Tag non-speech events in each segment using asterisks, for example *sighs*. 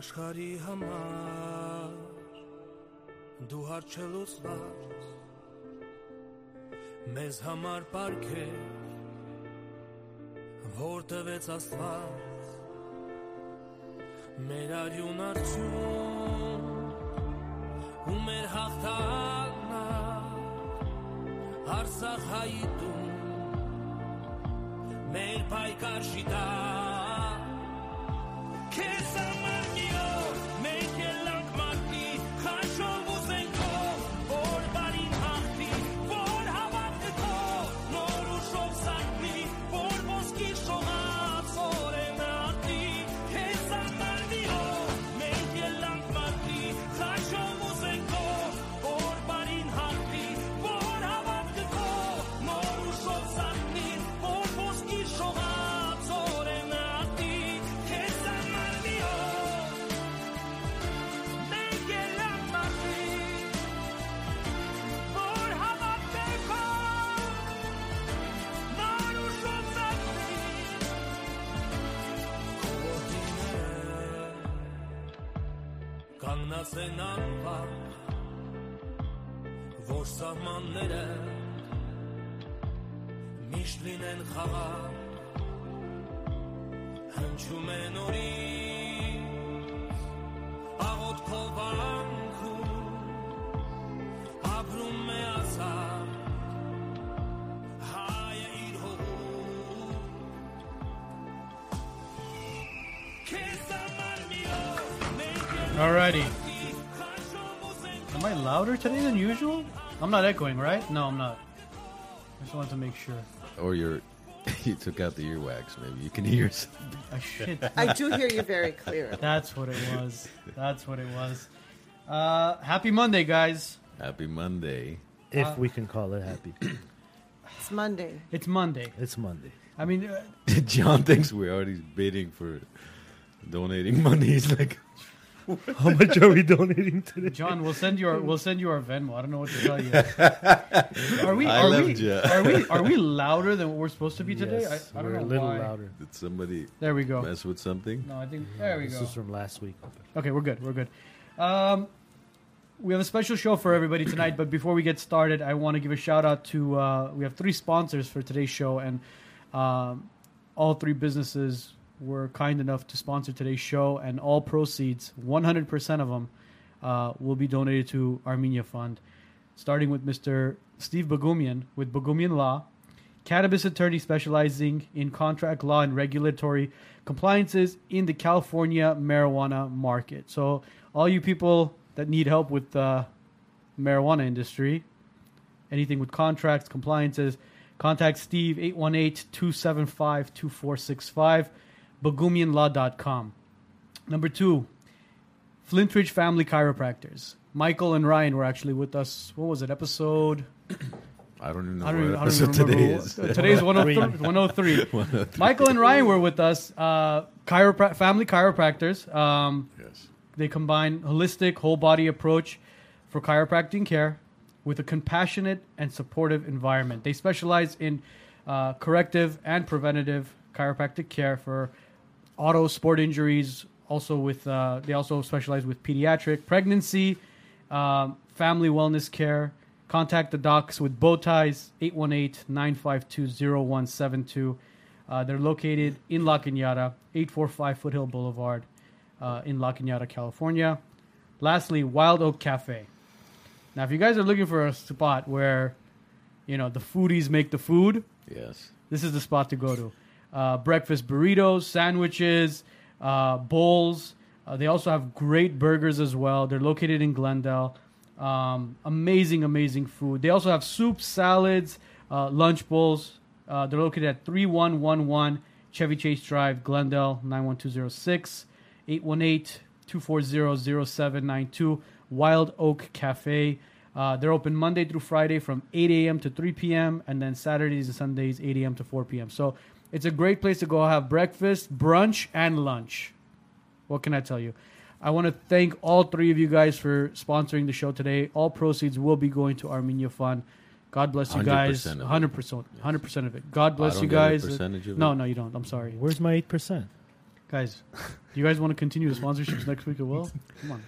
աշխարի համար դու հարչելուցված մեզ համար պարգև որ տվեց աստված մեր արյուն արդյուն ու մեր հաղթանա Արցախ հայի տուն մեր պայքար շիտա Քեզ կանգնած են անվախ որ սահմանները միշտ լինեն խաղաղ հնչում են օրից աղոթքով վանքում ապրում է ասար հայը իր Alrighty. Am I louder today than usual? I'm not echoing, right? No, I'm not. I just wanted to make sure. Or you're *laughs* you took out the earwax. Maybe you can hear something. I shit. I do hear you very clear. *laughs* That's what it was. That's what it was. Uh, happy Monday, guys. Happy Monday. If Uh, we can call it happy. *clears throat* It's Monday. It's Monday. It's Monday. I mean, uh, *laughs* John thinks we're already bidding for donating money. He's like, How much are we donating today? John, we'll send you our we'll send you our Venmo. I don't know what to tell you. *laughs* Are we I are loved we, ya. are we are we louder than what we're supposed to be today? Yes, I, I don't we're know a little why. louder. did somebody There we go. mess with something? No, I think there we this go. is from last week. Okay, we're good. We're good. Um, we have a special show for everybody tonight, but before we get started, I want to give a shout out to. Uh, we have three sponsors for today's show, and um, all three businesses were kind enough to sponsor today's show, and all proceeds, 100% of them, uh, will be donated to Armenia Fund. Starting with Mr. Steve Bagumian with Bagumian Law, cannabis attorney specializing in contract law and regulatory compliances in the California marijuana market. So, all you people that need help with the marijuana industry, anything with contracts, compliances, contact Steve 818-275-2465, bagumianlaw.com. Number two, Flintridge Family Chiropractors. Michael and Ryan were actually with us. What was it? Episode I don't even know I don't, what even, I don't even episode today what- is. Today's 103. *laughs* 103. *laughs* Michael and Ryan were with us. Uh, chiropra- family chiropractors. Um, yes. they combine holistic, whole body approach for chiropractic care with a compassionate and supportive environment. They specialize in uh, corrective and preventative chiropractic care for auto sport injuries. Also, with uh, they also specialize with pediatric pregnancy, um, family wellness care. Contact the docs with bow ties 818-952-0172. Uh, they're located in La Cañada, 845 Foothill Boulevard uh, in La Cañada, California. Lastly, Wild Oak Cafe. Now, if you guys are looking for a spot where, you know, the foodies make the food, Yes. this is the spot to go to. Uh, breakfast burritos, sandwiches, uh, bowls. Uh, they also have great burgers as well. They're located in Glendale. Um, amazing, amazing food. They also have soups, salads, uh, lunch bowls. Uh, they're located at 3111 Chevy Chase Drive, Glendale, 91206, 818-240-0792, Wild Oak Cafe. Uh, they're open Monday through Friday from 8 a.m. to 3 p.m. and then Saturdays and Sundays 8 a.m. to 4 p.m. So it's a great place to go have breakfast, brunch, and lunch. What can I tell you? I want to thank all three of you guys for sponsoring the show today. All proceeds will be going to Armenia Fund. God bless you guys. 100% 100%, 100% of it. God bless don't you get guys. percentage of no, it? no, you don't. I'm sorry. Where's my eight percent? Guys, do you guys want to continue the sponsorships next week as well? *laughs* Come on.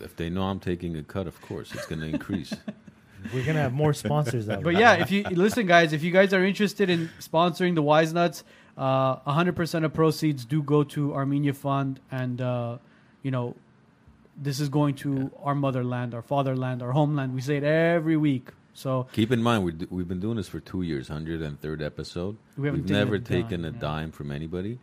If they know I'm taking a cut, of course it's going to increase. *laughs* We're gonna have more sponsors out. *laughs* But there. yeah, if you listen, guys, if you guys are interested in sponsoring the Wise Nuts, uh, 100% of proceeds do go to Armenia Fund, and uh, you know, this is going to our motherland, our fatherland, our homeland. We say it every week. So Keep in mind, we d- we've been doing this for two years, 103rd episode. We haven't We've taken a never dime, taken a yeah. dime from anybody.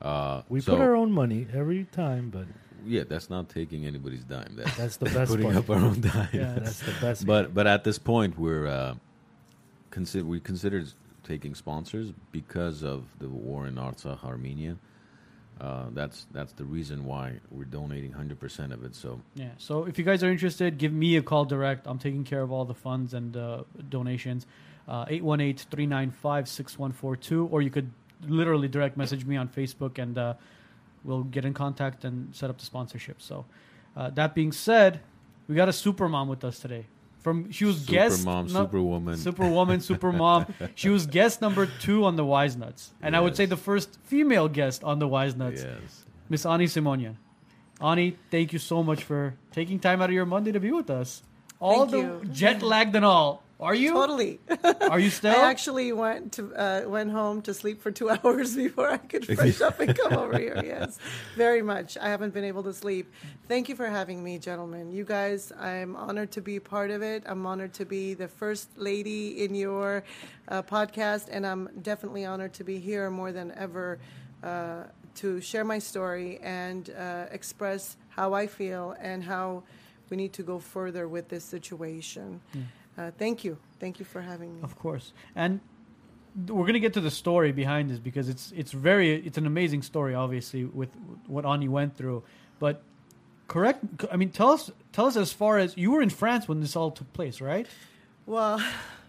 Uh, we so, put our own money every time, but Yeah, that's not taking anybody's dime. That's that's the *laughs* best putting part. up our own dime. yeah, That's the best. But but at this point, we're uh, consider we considered taking sponsors because of the war in Artsakh, Armenia. Uh, that's that's the reason why we're donating 100% of it. So Yeah. So if you guys are interested, give me a call direct. I'm taking care of all the funds and uh, donations. Uh, 818-395-6142 or you could literally direct message me on Facebook and uh, we'll get in contact and set up the sponsorship. So uh, that being said, we got a super mom with us today. From she was super guest mom, no- superwoman. Superwoman, super mom. *laughs* She was guest number two on the Wise Nuts, and I would say the first female guest on the Wise Nuts. yes. Miss Ani Simonian. Ani, thank you so much for taking time out of your Monday to be with us. All Thank the you. jet lagged and all. Are you? Totally. *laughs* Are you still? I actually went to uh, went home to sleep for two *laughs* hours before I could fresh up and come over here. *laughs* Yes, very much. I haven't been able to sleep. Thank you for having me, gentlemen. You guys, I'm honored to be part of it. I'm honored to be the first lady in your uh, podcast, and I'm definitely honored to be here more than ever uh, to share my story and uh, express how I feel and how we need to go further with this situation. Uh, thank you. Thank you for having me. Of course. And we're gonna get to the story behind this because it's it's very it's an amazing story, obviously, with what Ani went through. But correct. I mean, tell us tell us as far as you were in France when this all took place, right? Well,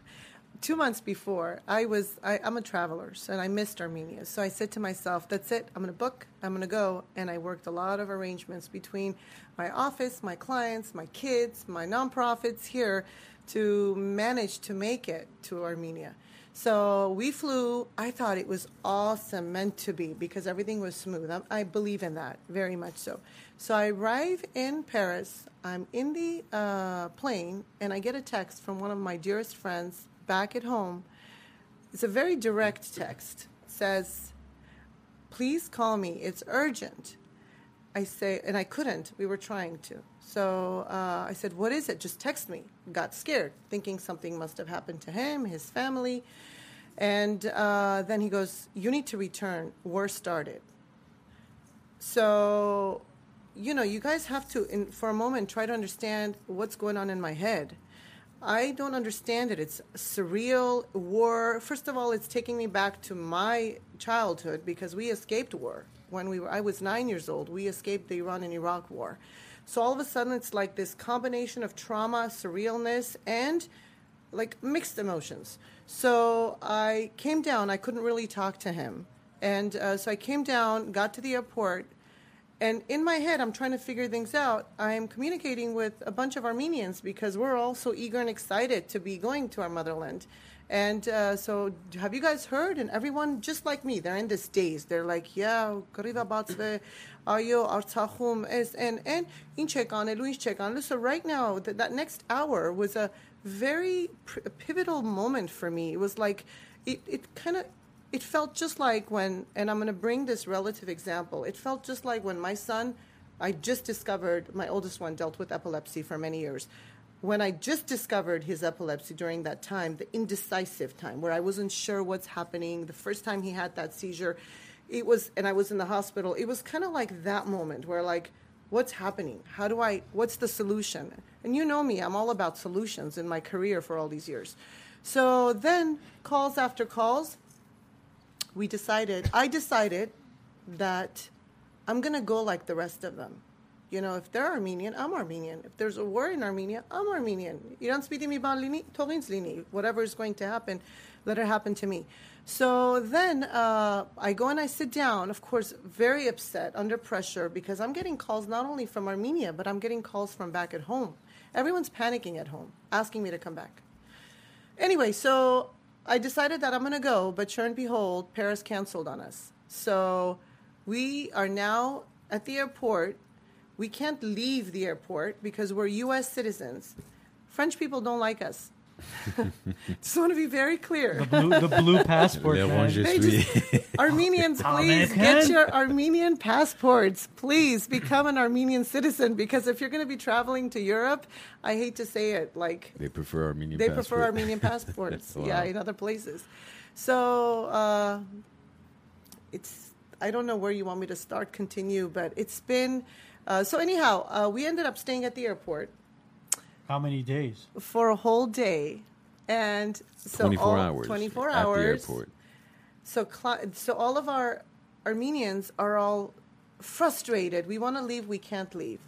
*laughs* two months before, I was I, I'm a traveler, so- and I missed Armenia. So I said to myself, "That's it. I'm going to book. I'm going to go." And I worked a lot of arrangements between my office, my clients, my kids, my nonprofits here to manage to make it to Armenia. So we flew. I thought it was awesome, meant to be, because everything was smooth. I, I believe in that very much so. So I arrive in Paris. I'm in the uh, plane, and I get a text from one of my dearest friends back at home. It's a very direct text. It says, "Please call me. It's urgent." I say, and I couldn't. We were trying to. So uh, I said, What is it? Just text me. Got scared, thinking something must have happened to him, his family. And uh, then he goes, You need to return. War started. So, you know, you guys have to, in, for a moment, try to understand what's going on in my head. I don't understand it. It's surreal war. First of all, it's taking me back to my childhood because we escaped war when we were. I was nine years old. We escaped the Iran and Iraq war. So all of a sudden, it's like this combination of trauma, surrealness, and like mixed emotions. So I came down. I couldn't really talk to him, and uh, so I came down, got to the airport, and in my head, I'm trying to figure things out. I'm communicating with a bunch of Armenians because we're all so eager and excited to be going to our motherland. And uh, so, have you guys heard? And everyone, just like me, they're in this daze. They're like, yeah, Kariva Batsve, այո, Արցախում is and and ինչ եք անելու, ինչ չեք անելու. So right now, th- that next hour was a very pr- pivotal moment for me. It was like, it, it kind of it felt just like when, and I'm going to bring this relative example. It felt just like when my son, I just discovered, my oldest one dealt with epilepsy for many years. When I just discovered his epilepsy during that time, the indecisive time where I wasn't sure what's happening, the first time he had that seizure, it was, and I was in the hospital, it was kind of like that moment where, like, what's happening? How do I, what's the solution? And you know me, I'm all about solutions in my career for all these years. So then, calls after calls, we decided, I decided that I'm going to go like the rest of them. You know, if they're Armenian, I'm Armenian. If there's a war in Armenia, I'm Armenian. You don't speak to me about Lini. Whatever is going to happen, let it happen to me. So then uh, I go and I sit down, of course, very upset, under pressure, because I'm getting calls not only from Armenia, but I'm getting calls from back at home. Everyone's panicking at home, asking me to come back. Anyway, so I decided that I'm going to go, but sure and behold, Paris canceled on us. So We are now at the airport. We can't leave the airport because we're U.S. citizens. French people don't like us. Just want to be very clear. The blue, the blue passport. Man. They just- *laughs* Armenians, please get your Armenian passports. Please become an Armenian citizen because if you're going to be traveling to Europe, I hate to say it, like They prefer Armenian they passport. prefer Armenian *laughs* passports. Yeah, in other places. So uh, it's I don't know where you want me to start, continue, but it's been uh, so. Anyhow, uh, we ended up staying at the airport How many days? for a whole day, and so 24 all, hours. Twenty four at hours. the airport. So, cli- so all of our Armenians are all frustrated. We want to leave, we can't leave.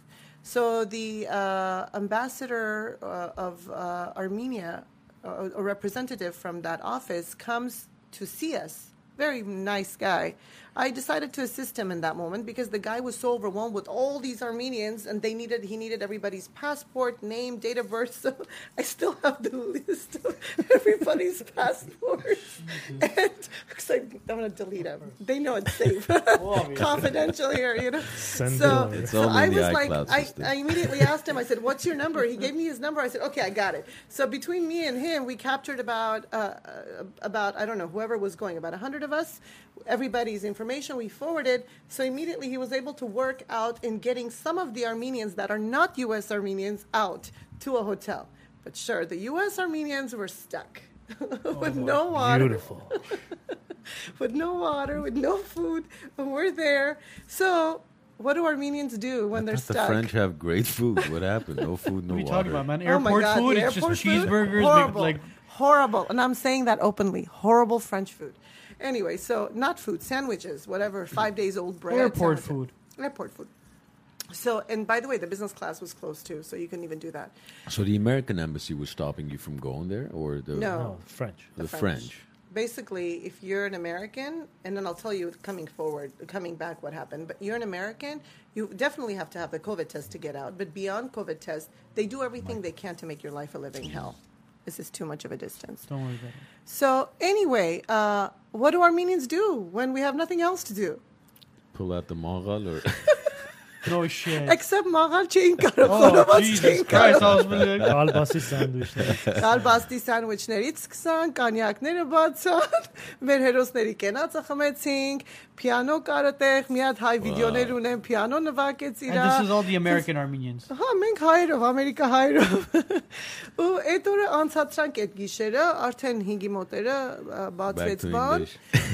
So the uh, ambassador uh, of uh, Armenia, uh, a representative from that office, comes to see us. Very nice guy. I decided to assist him in that moment because the guy was so overwhelmed with all these Armenians, and they needed he needed everybody's passport, name, date of birth. So I still have the list of *laughs* everybody's *laughs* passports, and because I, I'm going to delete them. They know it's *laughs* safe, confidential here, you know. Send so. It's so I was like, I. I immediately asked him. I said, "What's your number?" He gave me his number. I said, "Okay, I got it." So between me and him, we captured about uh, uh, about I don't know whoever was going, about hundred of us. Everybody's information we forwarded. So immediately he was able to work out in getting some of the Armenians that are not U.S. Armenians out to a hotel. But sure, the U.S. Armenians were stuck *laughs* with oh, no water Beautiful. *laughs* with no water, with no food, and we're there. So, what do Armenians do when they're But the stuck? French have great food. What happened? No *laughs* food, no What are you water. talking about, man? Oh my Airport God, food? the It's airport just food? cheeseburgers. big- Horrible, like horrible, and I'm saying that openly. Horrible French food. Anyway, so not food, sandwiches, whatever, five days old bread. Airport sandwiches. Airport food. So, and by the way, the business class was closed too, so you couldn't even do that. So the American embassy was stopping you from going there, or the No. No, French. the French? Basically, if you're an American, and then I'll tell you coming forward, coming back, what happened. But you're an American, you definitely have to have the COVID test to get out. But beyond COVID test, they do everything they can to make your life a living hell. This is too much of a distance. don't worry about it. So anyway, uh, what do Armenians do when we have nothing else to do? Pull out the moral or *laughs* No shit. Except մաղալ չէին կարող, խորոված չէին կարող։ Kalbasi sandwichler. Կալբաստի սանդվիչներից սկսան, կանյակները բացան, մեր հերոսների կենացը խմեցինք, պիանո կարոտեղ, մի հատ հայ վիդեոներ ունեմ, պիանո նվագեց And this is իրա։ all the American Armenians. Հա, մենք հայերով, Ամերիկա հայերով։ *laughs* Ու այդ օրը անցածրանք այդ գիշերը, արդեն 5-ի մոտերը բացվեց բան։.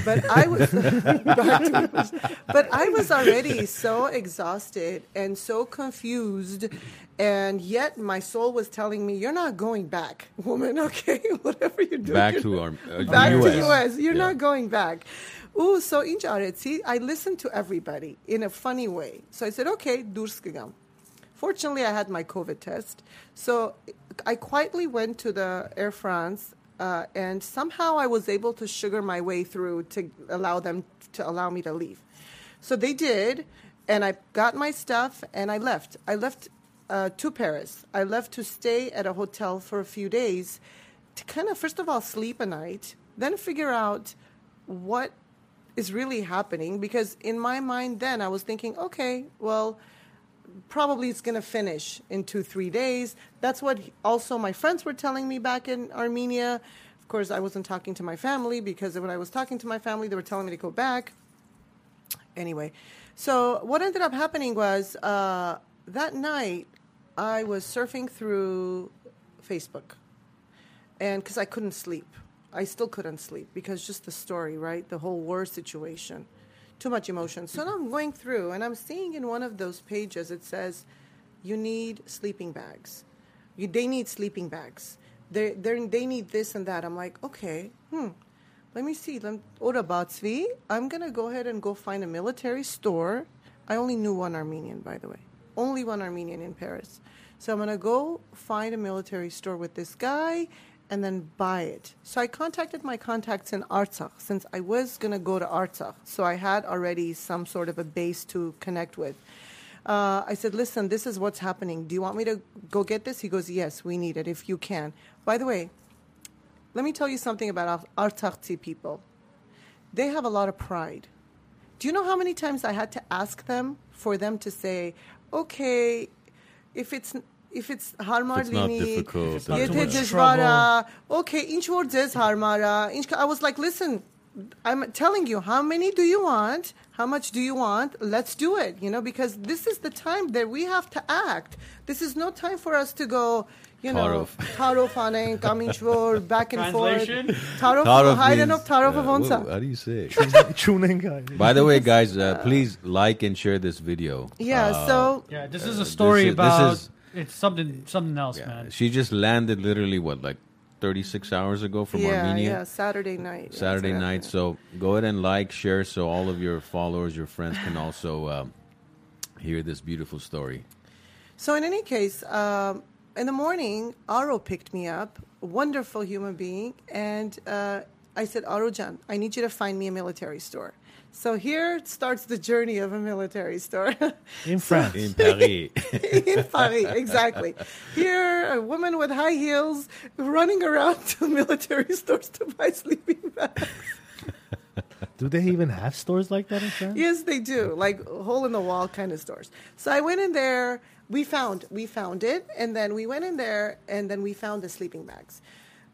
But I was *laughs* back to English. But I was already so exhausted and so confused and yet my soul was telling me you're not going back, woman, *laughs* okay? *laughs* Whatever you do. back to our uh, *laughs* back US. to US. You're Yeah. not going back. Ooh, so in Jaretsi, I listened to everybody in a funny way. So I said, okay, durs kagam. Fortunately, I had my COVID test. So I quietly went to the Air France, uh, and somehow I was able to sugar my way through to allow them to allow me to leave. So they did, and I got my stuff and I left. I left uh, to Paris. I left to stay at a hotel for a few days to kind of, first of all, sleep a night, then figure out what is really happening. Because in my mind, then I was thinking, okay, well, probably it's going to finish in two, three days. That's what also my friends were telling me back in Armenia. Of course, I wasn't talking to my family because when I was talking to my family, they were telling me to go back. Anyway, so what ended up happening was uh, that night I was surfing through Facebook, and because I couldn't sleep, I still couldn't sleep because just the story, right? The whole war situation, too much emotion. So I'm going through, and I'm seeing in one of those pages it says, "You need sleeping bags. You, they need sleeping bags. They they they need this and that." I'm like, okay, hmm. Let me see. Ora Batsvi. I'm gonna go ahead and go find a military store. I only knew one Armenian, by the way. Only one Armenian in Paris. So I'm gonna go find a military store with this guy and then buy it. So I contacted my contacts in Artsakh since I was gonna go to Artsakh. So I had already some sort of a base to connect with. Uh, I said, listen, this is what's happening. Do you want me to go get this? He goes, yes, we need it if you can. By the way, let me tell you something about Artsakhi people. They have a lot of pride. Do you know how many times I had to ask them for them to say, "Okay, if it's if it's harmar okay, inch harmara. I was like, listen, I'm telling you, how many do you want? How much do you want? Let's do it, you know, because this is the time that we have to act. This is no time for us to go, you know, Tarof *laughs* coming *laughs* through, back and forth. Tarof, Tarof Hayden of Tarof uh, Avonsa. How do you say? it? *laughs* By the way, guys, uh, uh, please like and share this video. Yeah, Uh, so Yeah, this is a uh, story this is- this about. is- it's something something else, man. she just landed literally what like 36 hours ago from yeah, Armenia. yeah, Saturday night. Saturday night. So go ahead and like, share, so all of your followers, your friends can also um, hear this beautiful story. So in any case, um, in the morning, Aro picked me up, wonderful human being, and uh, I said, Aro-jan, I need you to find me a military store. So here starts the journey of a military store *laughs* In France. In Paris. *laughs* in Paris, exactly. Here, a woman with high heels running around *laughs* to military stores to buy sleeping bags. Do they even have stores like that in France? Yes, they do. Like hole in the wall kind of stores. So I went in there. We found we found it, and then we went in there, and then we found the sleeping bags,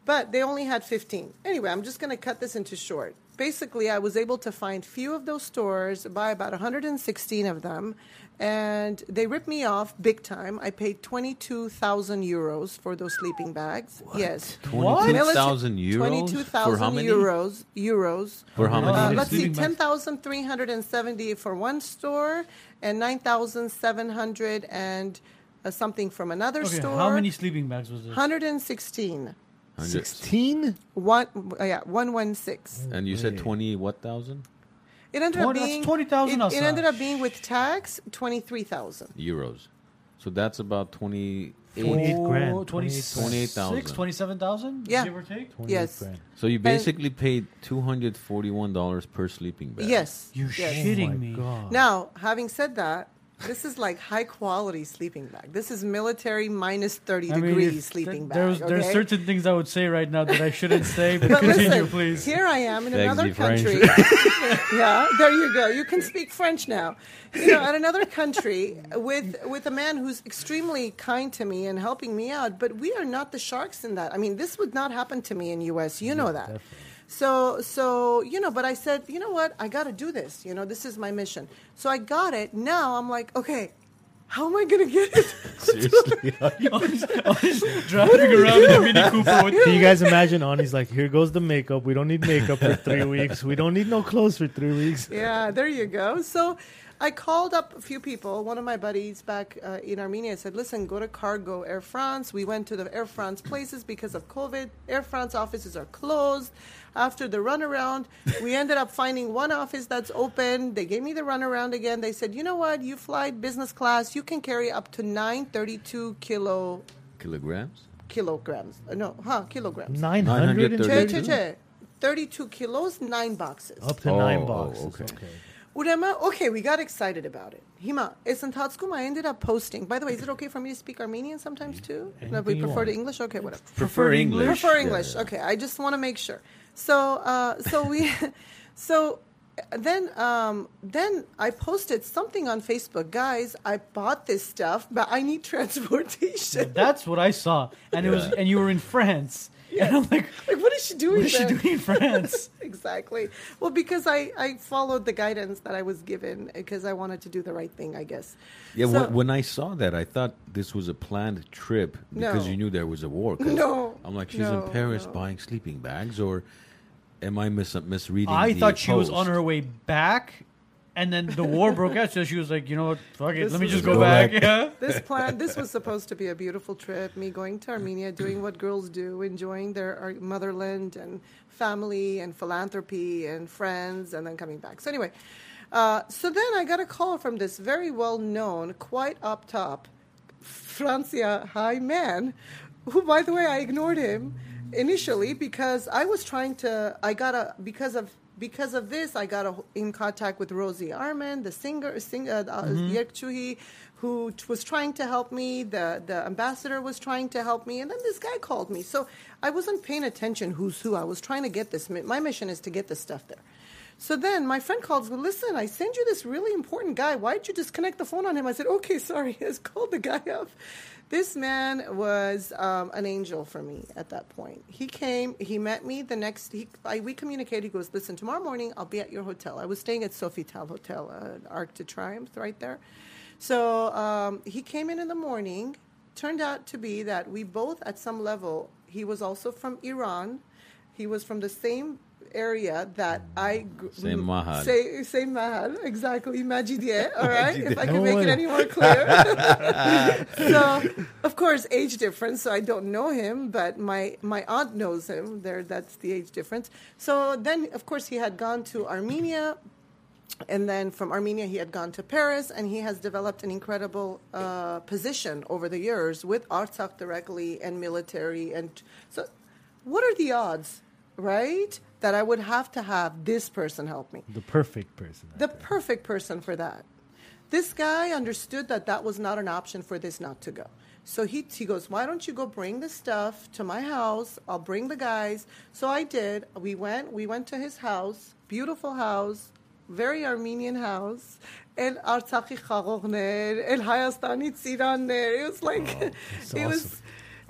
but they only had fifteen. Anyway, I'm just going to cut this into short. Basically, I was able to find few of those stores, buy about 116 of them, and they ripped me off big time. I paid 22,000 euros for those sleeping bags. Yes. 22,000 euros? 22,000 For how many? euros. Euros. For how many? Uh, let's see, ten thousand three hundred and seventy for one store, and nine thousand seven hundred and uh, something from another Okay, store. how many sleeping bags was this? Hundred and sixteen. 16? One, uh, yeah, one one six. And you said 20 what thousand? It ended Twenty- up being 20,000 It, it ended up being with tax twenty three thousand. Euros. So that's about 28. 28 grand. Oh, 28,000. 27,000? Yeah. Give or take? 28 Yes. grand. So you basically paid $241 per sleeping bag. Yes. You yes. shitting Oh me. God. Now, having said that, this is like high quality sleeping bag. This is military minus thirty I mean, degrees if- sleeping th- bag. There's, there's okay? certain things I would say right now that I shouldn't say, *laughs* but, But continue, listen, please. here I am in Thanks, another country. *laughs* yeah, there you go. You can speak French now. You know, at another country with with a man who's extremely kind to me and helping me out. But we are not the sharks in that. I mean, this would not happen to me in U.S. You know that. So so you know, but I said, you know what? I got to do this. You know, this is my mission. So I got it. Now I'm like, okay. How am I gonna get it? *laughs* Seriously? *laughs* Ani's Driving around in a Mini Cooper with *laughs* Can you guys imagine? Ani's like, here goes the makeup. We don't need makeup for three weeks. We don't need no clothes for three weeks. Yeah, there you go. So I called up a few people. One of my buddies back uh, in Armenia said, listen, go to Cargo Air France. We went to the Air France places because of COVID. Air France offices are closed after the runaround. we ended up finding one office that's open. They gave me the runaround again. They said, you know what? You fly business class. You can carry up to 932 kilo. Kilograms? Kilograms. Uh, no, huh? Kilograms. 932? 32 kilos, nine boxes. Up to oh, nine boxes. okay. okay. Urema, okay, we got excited about it. Hima, it's in Tatskum. I ended up posting. By the way, is it okay for me to speak Armenian sometimes too? No, we prefer English? Okay, whatever. Prefer English. Prefer English. Yeah. Okay, I just want to make sure. So, uh, so we, *laughs* so then, um, then I posted something on Facebook. Guys, I bought this stuff, but I need *laughs* transportation. That's what I saw. And it was and you were in France. *laughs* And I'm like, like, what is she doing what is she doing in France? *laughs* exactly. Well, because I, I followed the guidance that I was given because I wanted to do the right thing, I guess. Yeah, So- when, when I saw that, I thought this was a planned trip because No. you knew there was a war. No, I'm like, she's no, in Paris no. buying sleeping bags, or am I mis- misreading? I the thought she was on her way back, and then the war broke out. So she was like, you know what? Fuck it. This Let me was- just Go go back. back. Yeah. This plan, this was supposed to be a beautiful trip. Me going to Armenia, doing what girls do, enjoying their our motherland and family and philanthropy and friends, and then coming back. So anyway, uh, so then I got a call from this very well known, quite up top, Francia high man, who, by the way, I ignored him initially because I was trying to. I got a because of. Because of this, I got a, in contact with Rosy Armen, the singer, sing, uh, uh, Chuhi, who t- was trying to help me. The the ambassador was trying to help me, and then this guy called me. So I wasn't paying attention who's who. I was trying to get this. My mission is to get this stuff there. So then my friend calls, well, listen, I sent you this really important guy. Why'd you disconnect the phone on him? I said, okay, sorry. *laughs* I just called the guy up. This man was um, an angel for me at that point. He came, he met me the next, he, I, we communicated. He goes, listen, tomorrow morning I'll be at your hotel. I was staying at Sofitel Hotel, uh, Arc de Triomphe, right there. So um, he came in in the morning. Turned out to be that we both, at some level, he was also from Iran. He was from the same area that I Same mahal. Say, same mahal, exactly. Majidiyeh, all right? if I No can make it any more clear. *laughs* so, of course, age difference. So I don't know him, but my my aunt knows him. There, that's the age difference. So then, of course, he had gone to Armenia, and then from Armenia he had gone to Paris, and he has developed an incredible uh, position over the years with Artsakh directly and military. And so, what are the odds, right, that I would have to have this person help me? The perfect person. the perfect person for that. This guy understood that that was not an option for this not to go. So he, he goes, Why don't you go bring the stuff to my house? I'll bring the guys. So I did. We went, we went to his house, beautiful house, very Armenian house. El Artsakhi El Hayastani Tsiranner. It was like, oh, that's *laughs* it was,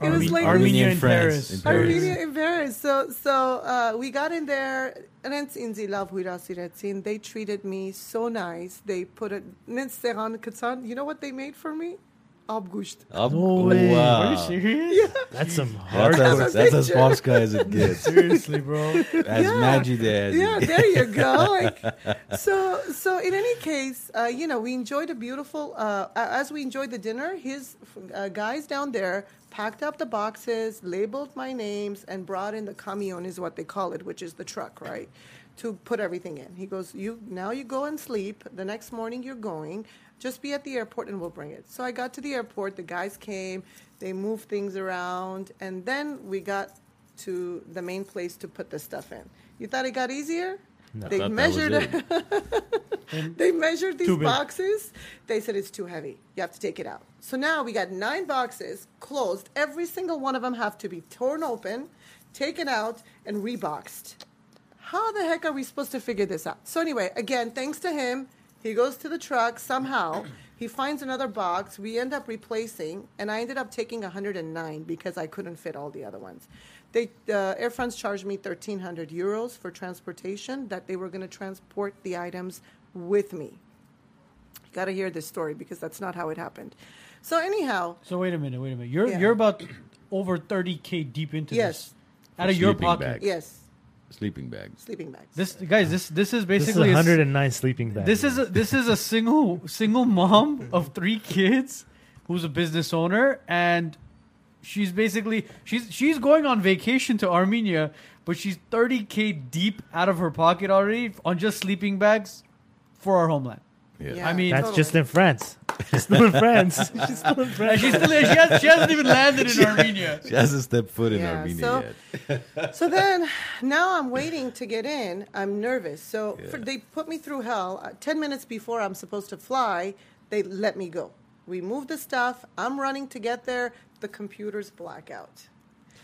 awesome. it was like Armenia in Paris. in Paris. Armenia in Paris. So, so uh, we got in there. Rents in Zilav Huirasiretzin. They treated me so nice. They put a Nens Seran Katsan. You know what they made for me? Abgusht. Up- No way. wow. Are you serious? Yeah. That's some That's, hardcore. as, that's as picture. Polska as it *laughs* gets. Seriously, bro. As Majid as Yeah, there you go. Like, *laughs* so, so in any case, uh, you know, we enjoyed a beautiful. Uh, as we enjoyed the dinner, his uh, guys down there packed up the boxes, labeled my names, and brought in the camion, is what they call it, which is the truck, right, to put everything in. He goes, "You now you go and sleep. The next morning you're going. Just be at the airport and we'll bring it." So I got to the airport. The guys came. They moved things around, and then we got to the main place to put the stuff in. You thought it got easier? I They thought that was measured *laughs* they measured these boxes. They said it's too heavy. You have to take it out. So now we got nine boxes closed. Every single one of them have to be torn open, taken out, and reboxed. How the heck are we supposed to figure this out? So anyway, again, thanks to him, he goes to the truck somehow. He finds another box. We end up replacing, and I ended up taking 109 because I couldn't fit all the other ones. They, uh, Air France charged me 1,300 euros for transportation. That they were going to transport the items with me. Got to hear this story because that's not how it happened. So anyhow, So wait a minute, wait a minute. You're Yeah. you're about over 30k deep into Yes. this. Out of your Sleeping pocket. bag. yes, Sleeping bags. sleeping bags. This guys, this this is This is basically a s- 109 sleeping bags. This is a, this is a single single mom of three kids who's a business owner and she's basically she's she's going on vacation to Armenia but she's 30k deep out of her pocket already on just sleeping bags for our homeland. Yeah. Yeah. I mean That's Totally. just in France. She's still in France. *laughs* She's still in France. she's still she, has, she hasn't even landed in *laughs* Armenia. She hasn't stepped foot in Yeah, Armenia so- yet. *laughs* so then, now I'm waiting to get in. I'm nervous. So for, they put me through hell. Uh, Ten minutes before I'm supposed to fly, they let me go. We move the stuff. I'm running to get there. The computers black out.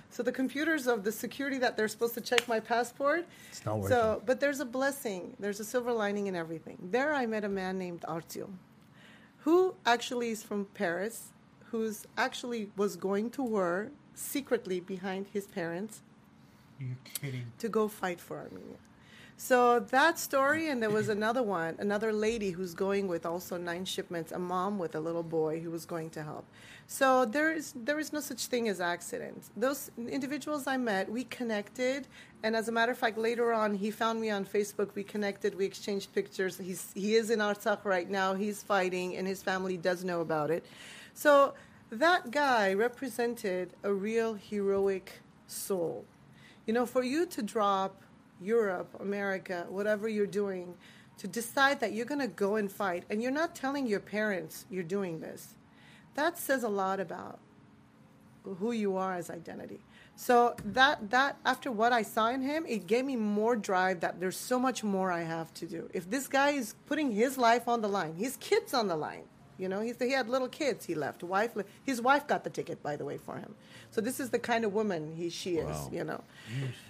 So the computers of the security that they're supposed to check my passport. It's not working. So, but there's a blessing. There's a silver lining in everything. There, I met a man named Artyom, who actually is from Paris, who's actually was going to war secretly behind his parents You kidding? to go fight for Armenia. So that story, and there was another one, another lady who's going with also nine shipments, a mom with a little boy who was going to help. So there is there is no such thing as accidents. Those individuals I met, we connected, and as a matter of fact, later on, he found me on Facebook. We connected, we exchanged pictures. He's he is in Artsakh right now. He's fighting, and his family does know about it. So that guy represented a real heroic soul. You know, for you to drop Europe, America, whatever you're doing, to decide that you're going to go and fight, and you're not telling your parents you're doing this, that says a lot about who you are as identity. So that that after what I saw in him, it gave me more drive that there's so much more I have to do. If this guy is putting his life on the line, his kids on the line, you know, he's, he had little kids. He left wife. His wife got the ticket, by the way, for him. So this is the kind of woman he she is. Wow. You know.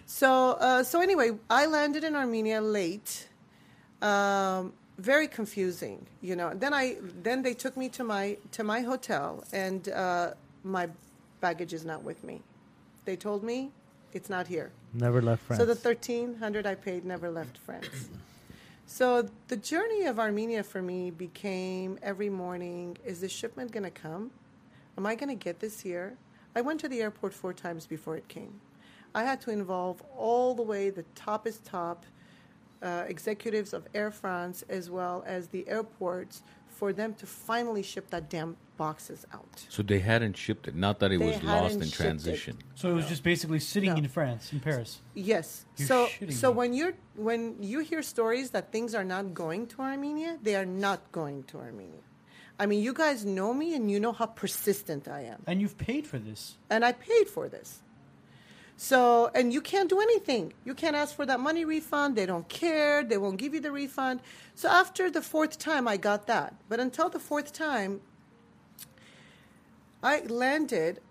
So uh, so anyway, I landed in Armenia late, um, very confusing. You know. Then I then they took me to my to my hotel, and uh, my baggage is not with me. They told me it's not here. Never left France. So the thirteen hundred I paid never left France. *clears throat* So the journey of Armenia for me became every morning: Is this shipment going to come? Am I going to get this here? I went to the airport four times before it came. I had to involve all the way the top is top uh, executives of Air France as well as the airports for them to finally ship that damn boxes out. So they hadn't shipped it. Not that it They was lost hadn't in shipped it. transition. So it was just basically sitting No. in France, in Paris. Yes. You're so shitting so me. when you're when you hear stories that things are not going to Armenia, they are not going to Armenia. I mean, you guys know me and you know how persistent I am. And you've paid for this. And I paid for this. So, and you can't do anything. You can't ask for that money refund. They don't care. They won't give you the refund. So after the fourth time, I got that. But until the fourth time, I landed,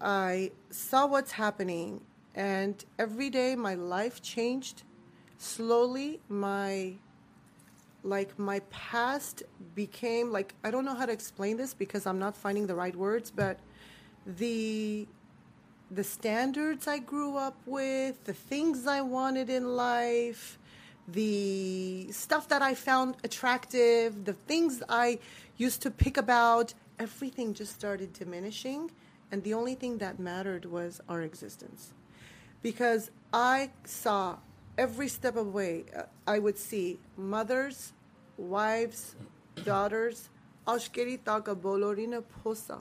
I saw what's happening, and every day my life changed. Slowly, my like my past became like I don't know how to explain this because I'm not finding the right words, but the the standards I grew up with, the things I wanted in life, the stuff that I found attractive, the things I used to pick about, everything just started diminishing. And the only thing that mattered was our existence. Because I saw every step of the way, uh, I would see mothers, wives, daughters, Ashkeri Taka Bolorina Posa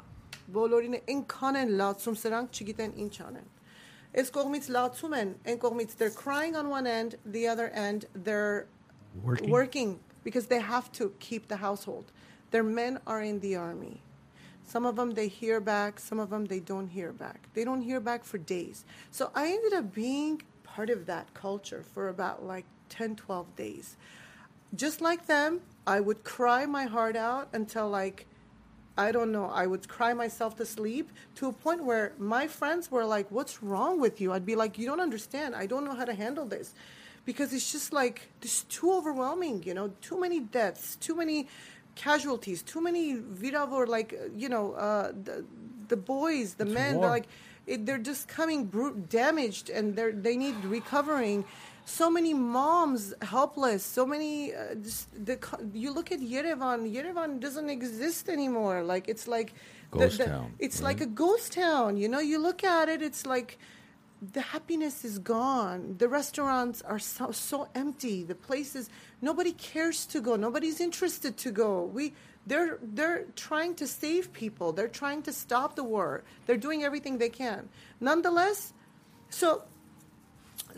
բոլորինը ինքան են լացում սրանք չգիտեն ինչ անեն այս կողմից լացում են այն կողմից they're crying on one end the other end they're Working. working because they have to keep the household their men are in the army some of them they hear back some of them they don't hear back they don't hear back for days so i ended up being part of that culture for about like 10 12 days just like them, I would cry my heart out until like I don't know, I would cry myself to sleep to a point where my friends were like, "What's wrong with you?" I'd be like, "You don't understand. I don't know how to handle this." Because it's just like this too overwhelming, you know, too many deaths, too many casualties, too many viravor like, you know, uh, the, the boys, the It's men, war. they're like it, they're just coming bru- damaged and they they need recovering so many moms helpless so many uh, just the you look at yerevan yerevan doesn't exist anymore. Like it's like the- Ghost the- town, it's right? like a ghost town you know you look at it it's like the happiness is gone. The restaurants are so, so empty the places nobody cares to go nobody's interested to go. We they're they're trying to save people they're trying to stop the war they're doing everything they can. Nonetheless so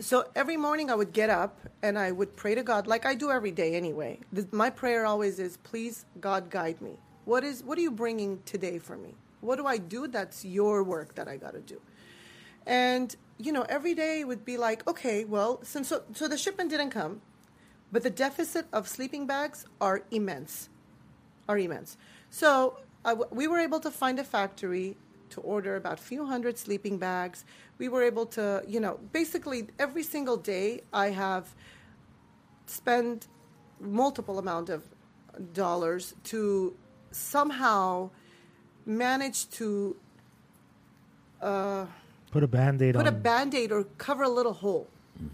so every morning I would get up and I would pray to God, like I do every day anyway. The, my prayer always is, "Please, God, guide me. What is what are you bringing today for me? What do I do? That's your work that I got to do." And you know, every day would be like, "Okay, well, since so, so the shipment didn't come, but the deficit of sleeping bags are immense, are immense. So I w- we were able to find a factory to order about a few hundred sleeping bags. We were able to, you know, basically every single day I have spent multiple amount of dollars to somehow manage to Put a band-aid put on. a band-aid or cover a little hole.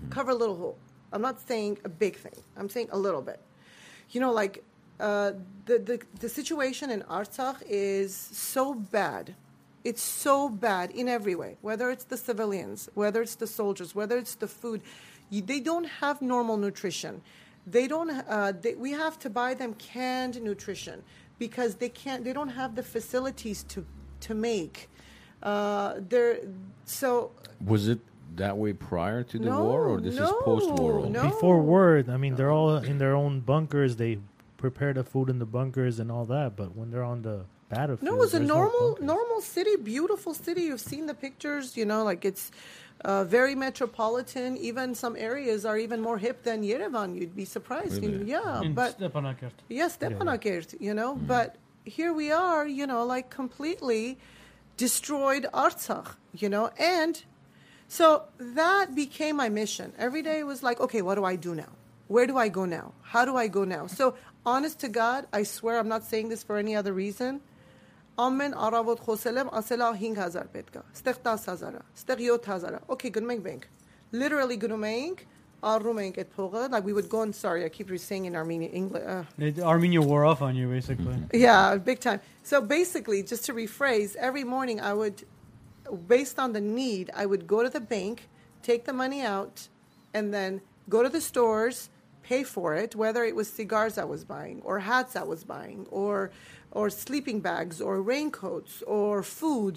Cover a little hole. I'm not saying a big thing. I'm saying a little bit. You know like uh, the, the, the situation in artsakh is so bad it's so bad in every way whether it's the civilians whether it's the soldiers whether it's the food you, they don't have normal nutrition they don't uh, they, we have to buy them canned nutrition because they can't they don't have the facilities to to make uh, they're so Was it that way prior to the No, war, or this is post-war? no. Before word, I mean, they're all in their own bunkers. They prepare the food in the bunkers and all that. But when they're on the battlefield, No, it's a there's normal, bunkers. normal city, beautiful city. You've seen the pictures, you know, like it's uh, very metropolitan. Even some areas are even more hip than Yerevan. You'd be surprised. Really? Yeah, in but Stepanakert. yes, Stepanakert, you know, but here we are, you know, like completely destroyed Artsakh, you know, and so that became my mission. Every day was like, okay, what do I do now? where do I go now? How do I go now? So, honest to God, I swear I'm not saying this for any other reason Ամեն առավոտ խոսել եմ, ասել ա 5000 պետք է։ Ստեղ 10000 է, ստեղ 7000 է։ Okay, գնում ենք մենք։ Literally գնում ենք, առնում ենք այդ փողը, like we would go and sorry, I keep saying in Armenian English. Uh, It- Armenia wore off on you, basically. yeah, big time. So basically, just to rephrase, every morning I would, based on the need, I would go to the bank, take the money out, and then go to the stores, pay for it, whether it was cigars I was buying, or hats I was buying, or or sleeping bags, or raincoats, or food.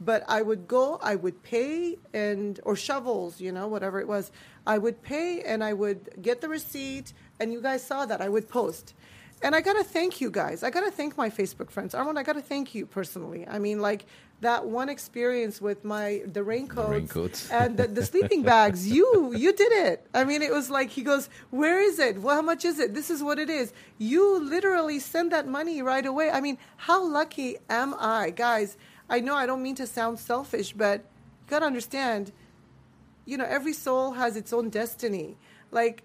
But I would go, I would pay, and or shovels, you know, whatever it was. I would pay, and I would get the receipt, and you guys saw that I would post. And I gotta thank you guys. I gotta thank my Facebook friends. Armand, I gotta thank you personally. I mean, like that one experience with my the raincoats, raincoats. *laughs* and the, the sleeping bags. You you did it. I mean, it was like he goes, "Where is it? Well, how much is it? This is what it is." You literally send that money right away. I mean, how lucky am I, guys? I know I don't mean to sound selfish, but you gotta understand. You know, every soul has its own destiny. Like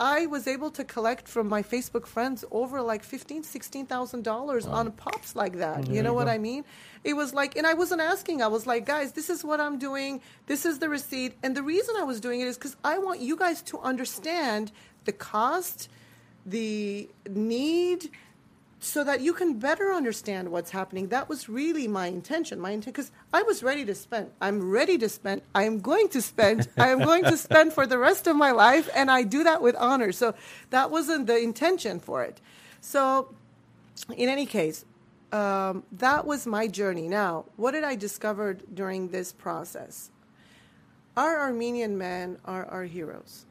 I was able to collect from my Facebook friends over like fifteen, sixteen thousand dollars on pops like that. you know what. I mean? It was like, and I wasn't asking. I was like, guys, this is what I'm doing. This is the receipt, and the reason I was doing it is because I want you guys to understand the cost, the need, so that you can better understand what's happening. That was really my intention. My intent, because I was ready to spend. I'm ready to spend. I am going to spend. I am going to spend for the rest of my life, and I do that with honor. So that wasn't the intention for it. So, in any case, um, that was my journey. Now, what did I discover during this process? Our Armenian men are our heroes.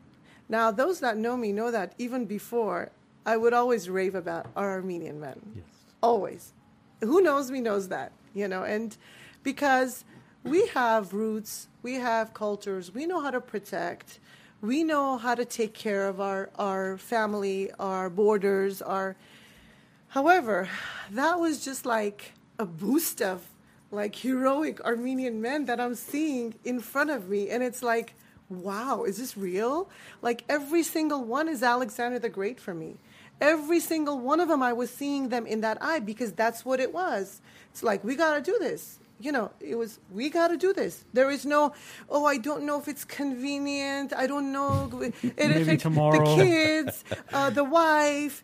Now, those that know me know that even before, I would always rave about our Armenian men. Yes. Always. Who knows me knows that, you know, and because we have roots, we have cultures, we know how to protect, we know how to take care of our, our family, our borders, our. However, that was just like a boost of like heroic Armenian men that I'm seeing in front of me. And it's like, wow, is this real? Like every single one is Alexander the Great for me. Every single one of them, I was seeing them in that eye because that's what it was. It's like, we got to do this. You know, it was, we got to do this. There is no, oh, I don't know if it's convenient. I don't know. *laughs* It Maybe affects tomorrow. The kids, uh, the wife.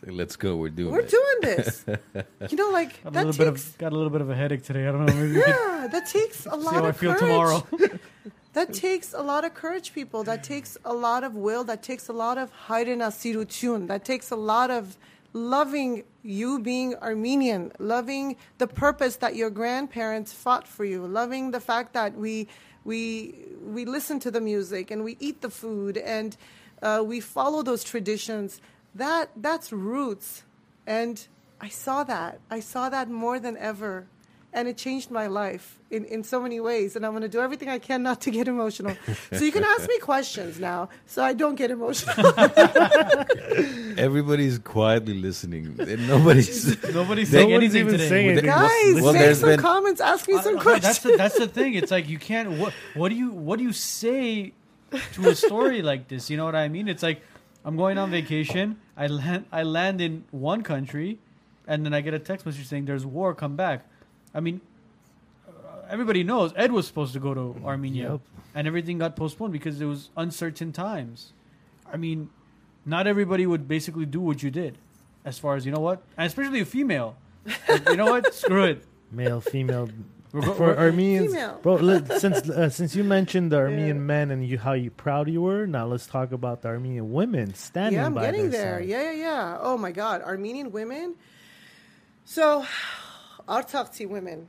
Say, let's go. We're doing We're it. doing this. *laughs* You know, like, Got a that little bit takes, of got a little bit of a headache today. I don't know. Maybe we could yeah, that takes a lot see lot how I feel courage. tomorrow. *laughs* That takes a lot of courage, people. That takes a lot of will. That takes a lot of hayrena sirutun. That takes a lot of loving you being Armenian, loving the purpose that your grandparents fought for you, loving the fact that we we we listen to the music and we eat the food and uh, we follow those traditions. That that's roots, and I saw that. I saw that more than ever. And it changed my life in, in so many ways. And I'm going to do everything I can not to get emotional. *laughs* so you can ask me questions now so I don't get emotional. *laughs* Everybody's quietly listening. And nobody's. *laughs* Nobody's saying one's anything even today. saying anything. Guys, Well, make some been- comments. Ask me I- some I- questions. That's the, that's the thing. It's like you can't. What what do you what do you say to a story like this? You know what I mean? It's like I'm going on vacation. I land I land in one country, and then I get a text message saying there's war. Come back. I mean, uh, everybody knows Ed was supposed to go to Armenia, Yep. and everything got postponed because it was uncertain times. I mean, not everybody would basically do what you did, as far as you know what, and especially a female. Like, you know what? *laughs* Screw it. Male, female. For Armenians, Female. bro. Let, since uh, since you mentioned the Armenian Yeah. men and you how you proud you were, now let's talk about the Armenian women standing yeah, I'm by getting their there. side. Yeah, yeah, yeah. Oh my God, Armenian women. So, Artsakti women.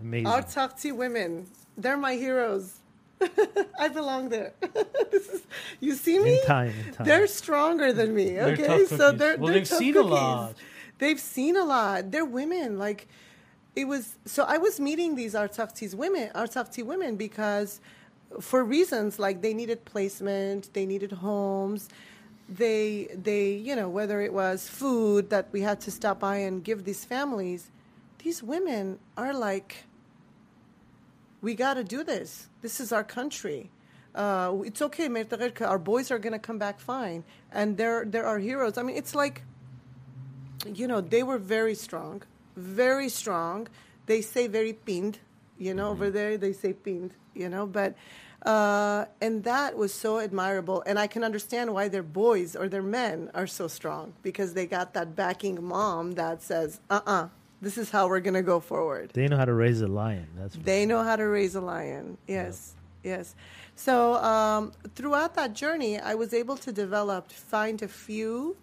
Amazing. Artsakti women. They're my heroes. *laughs* I belong there. *laughs* this is, you see me? in time, in time. They're stronger than me. They're Okay, so they're Well, they're they've tough seen a lot. They've seen a lot. They're women. Like it was. So I was meeting these Artsakti's women, Artsakti women, because for reasons like they needed placement, they needed homes. They they you know whether it was food that we had to stop by and give these families. These women are like we got to do this. This is our country. uh, it's okay, our boys are going to come back fine. And they're, they're our heroes. I mean, it's like, you know, they were very strong, very strong. They say very pinned, you know, over there they say pinned, you know, but, uh, and that was so admirable. And I can understand why their boys or their men are so strong because they got that backing mom that says, uh uh this is how we're going to go forward. They know how to raise a lion. That's They know how to raise a lion. Yes, yes. So um, throughout that journey, I was able to develop, find a few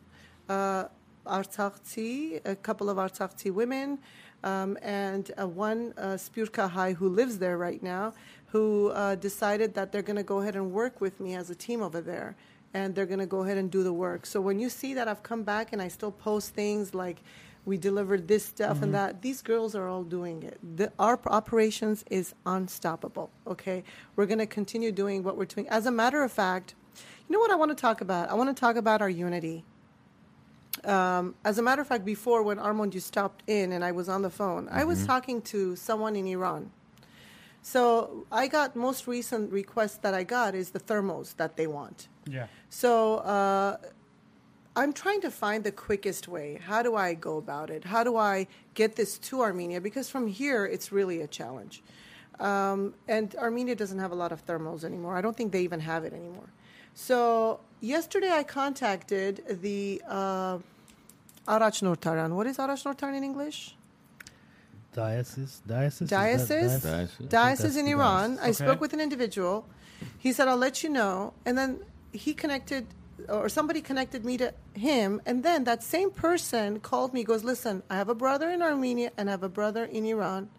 uh, a couple of Artsakti women, um, and uh, one uh, Spurka High who lives there right now, who uh, decided that they're going to go ahead and work with me as a team over there. And they're going to go ahead and do the work. So when you see that I've come back and I still post things like we delivered this stuff and that, these girls are all doing it. The, our operations is unstoppable. Okay, we're going to continue doing what we're doing. As a matter of fact, you know what I want to talk about? I want to talk about our unity. Um, as a matter of fact, before when Armand you stopped in and I was on the phone, I was talking to someone in Iran. So I got most recent request that I got is the thermos that they want. Yeah. So uh, I'm trying to find the quickest way. How do I go about it? How do I get this to Armenia? Because from here, it's really a challenge. Um, and Armenia doesn't have a lot of thermals anymore. I don't think they even have it anymore. So yesterday, I contacted the uh, Arach Nortaran. What is Arach Nortaran in English? Diocese? Diocese? Is Diocese? Diocese. Diocese in Iran. diocese. I Okay. spoke with an individual. He said, I'll let you know. And then he connected, or somebody connected me to him. And then that same person called me, goes, Listen, I have a brother in Armenia and I have a brother in Iran.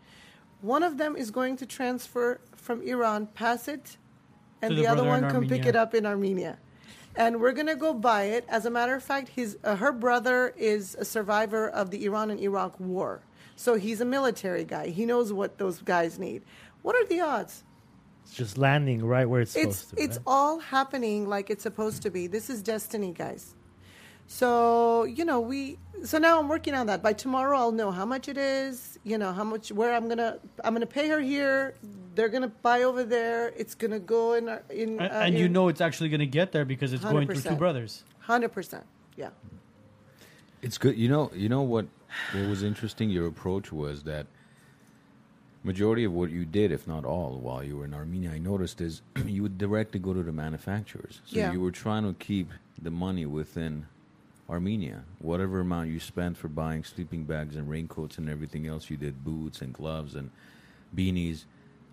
One of them is going to transfer from Iran, pass it, and To the, the other one in can pick it up in Armenia. And we're going to go buy it. As a matter of fact, his, uh, her brother is a survivor of the Iran and Iraq war. So he's a military guy. He knows what those guys need. What are the odds? It's just landing right where it's supposed It's to. it's right? all happening like it's supposed to be. This is destiny, guys. So you know we. So now I'm working on that. By tomorrow, I'll know how much it is. You know how much where I'm gonna I'm gonna pay her here. They're gonna buy over there. It's gonna go in our- in. And, uh, and you know it's actually going to get there because it's going through two brothers. Hundred percent. Yeah. It's good. You know. You know what? What was interesting? Your approach was that majority of what you did, if not all, while you were in Armenia, I noticed is *clears throat* you would directly go to the manufacturers. So Yeah. you were trying to keep the money within Armenia. Whatever amount you spent for buying sleeping bags and raincoats and everything else, you did boots and gloves and beanies.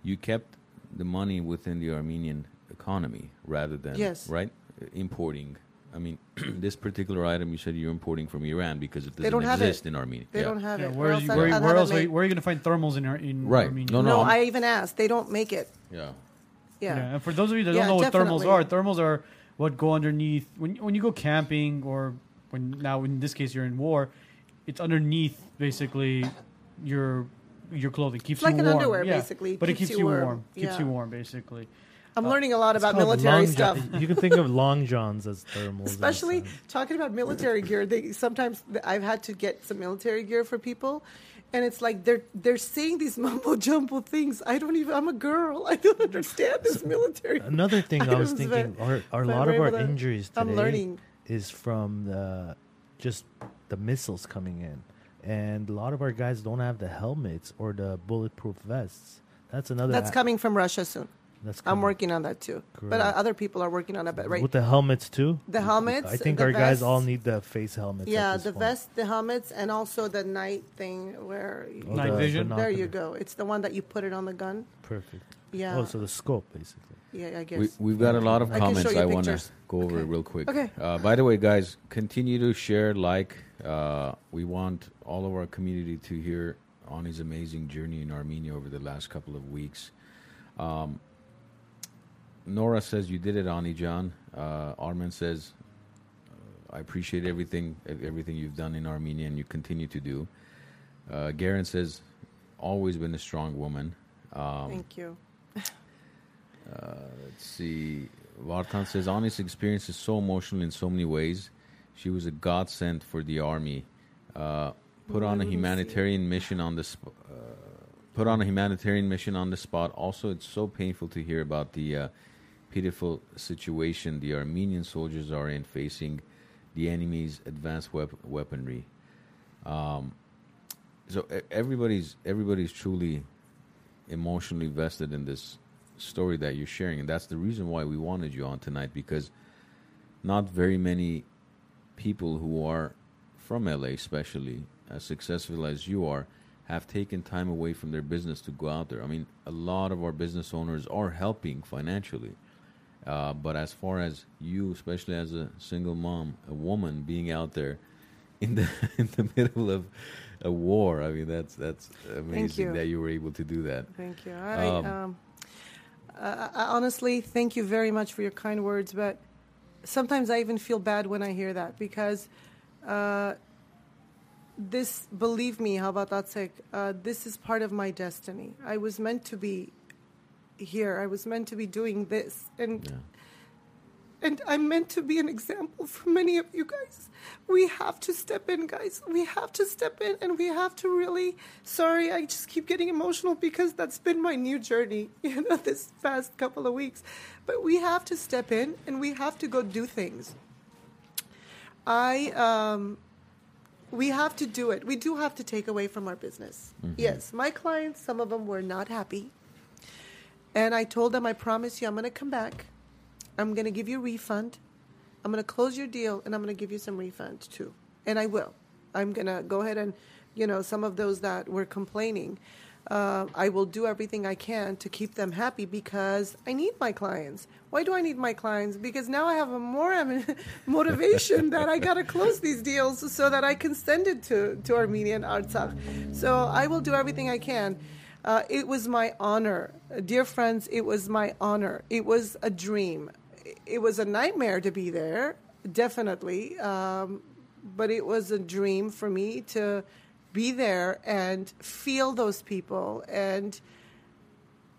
You kept the money within the Armenian economy rather than Yes. right importing. I mean, *clears throat* this particular item you said you're importing from Iran because it doesn't They don't have it. exist in Armenia. They Yeah. don't have Yeah, it. where, Or is- else where, where have it else are you, where are you going to find thermals in, Ar- in Right. Armenia? No, No, I'm- I even asked. They don't make it. Yeah. Yeah. And for those of you that Yeah, don't know what thermals are, thermals are what go underneath when when you go camping or when now in this case you're in war, it's underneath basically your your clothing keeps It's like you an warm. underwear, yeah. basically. but it Keeps keeps you you warm. warm. Keeps you warm basically. I'm uh, learning a lot about military stuff. You can think of long johns as thermals. especially talking about military gear they sometimes i've had to get some military gear for people and it's like they're they're saying these *laughs* mumbo jumbo things i don't even i'm a girl i don't understand this military Another thing I was thinking, but- our, our but lot of our to- injuries today i'm learning is from the just the missiles coming in, and a lot of our guys don't have the helmets or the bulletproof vests. That's another. that's a- coming from russia soon That's i'm coming. working on that too but uh, other people are working on it but right with the helmets too. The helmets, I think the our guys all need the face helmets. yeah the point. vest the helmets and also the night thing where Oh, Night the vision? there you go it's the one that you put it on the gun Perfect. yeah Oh, so the scope basically. yeah i guess We, we've got a lot of I can show comments you I want to go over Okay. real quick. Okay. Uh, by the way, guys, continue to share, like. Uh, we want all of our community to hear on his amazing journey in Armenia over the last couple of weeks. Um, Nora says you did it, Ani John. Uh, Armin says, uh, I appreciate everything everything you've done in Armenia and you continue to do. Uh, Garen says, always been a strong woman. Um, thank you *laughs* Let's see. Vartan says, Ani's experience is so emotional in so many ways. She was a godsend for the army. Uh, put on a humanitarian mission on the sp- uh, put on a humanitarian mission on the spot. Also, it's so painful to hear about the uh, pitiful situation the Armenian soldiers are in, facing the enemy's advanced wep- weaponry. Um, so everybody's everybody's truly emotionally vested in this story that you're sharing, and that's the reason why we wanted you on tonight because not very many people who are from LA, especially as successful as you are, have taken time away from their business to go out there. I mean, a lot of our business owners are helping financially. Uh, but as far as you, especially as a single mom, a woman being out there *laughs* in the in the middle of a war, I mean that's that's amazing you. that you were able to do that. Thank you. I, Um, um, I, honestly, thank you very much for your kind words, but sometimes I even feel bad when I hear that because uh, this, believe me, how about that uh, this is part of my destiny. I was meant to be here. I was meant to be doing this, and Yeah. and I'm meant to be an example for many of you guys. We have to step in, guys. We have to step in and we have to really. Sorry, I just keep getting emotional because that's been my new journey, *laughs* you know, this past couple of weeks. But we have to step in and we have to go do things. I, um, we have to do it. We do have to take away from our business. Yes, my clients, some of them were not happy. And I told them, I promise you, I'm going to come back. I'm going to give you a refund. I'm going to close your deal and I'm going to give you some refund too. And I will. I'm going to go ahead and, you know, some of those that were complaining, uh, I will do everything I can to keep them happy because I need my clients. Why do I need my clients? Because now I have a more *laughs* motivation that I got to close these deals so that I can send it to, to Armenia and Artsakh. So I will do everything I can. Uh, it was my honor. Dear friends, it was my honor. It was a dream. It was a nightmare to be there, definitely. Um, but it was a dream for me to be there and feel those people. And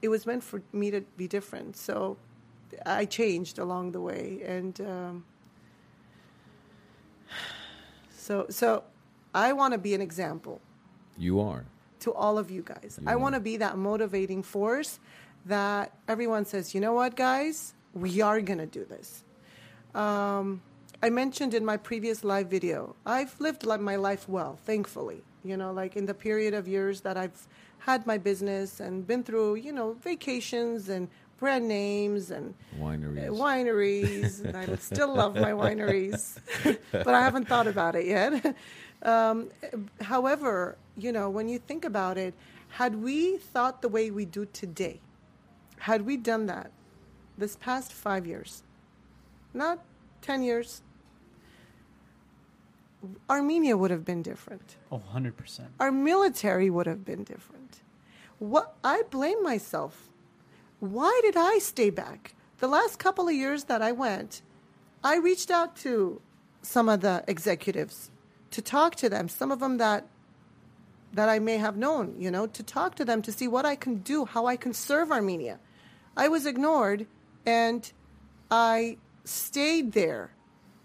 it was meant for me to be different. So I changed along the way. And um, *sighs* so, so I want to be an example You are. To all of you guys. I want to be that motivating force that everyone says, you know what, guys, we are going to do this. Um, I mentioned in my previous live video, I've lived like my life well, thankfully. You know, like in the period of years that I've had my business and been through, you know, vacations and brand names and Wineries. uh, wineries. and I still love my wineries, *laughs* but I haven't thought about it yet. Um, however, you know, when you think about it, had we thought the way we do today, had we done that this past five years, not 10 years, Armenia would have been different Oh, 100%. our military would have been different. What I blame myself. Why did I stay back? The last couple of years that I went, I reached out to some of the executives to talk to them, some of them that that I may have known, you know, to talk to them to see what I can do, how I can serve Armenia. I was ignored and I stayed there.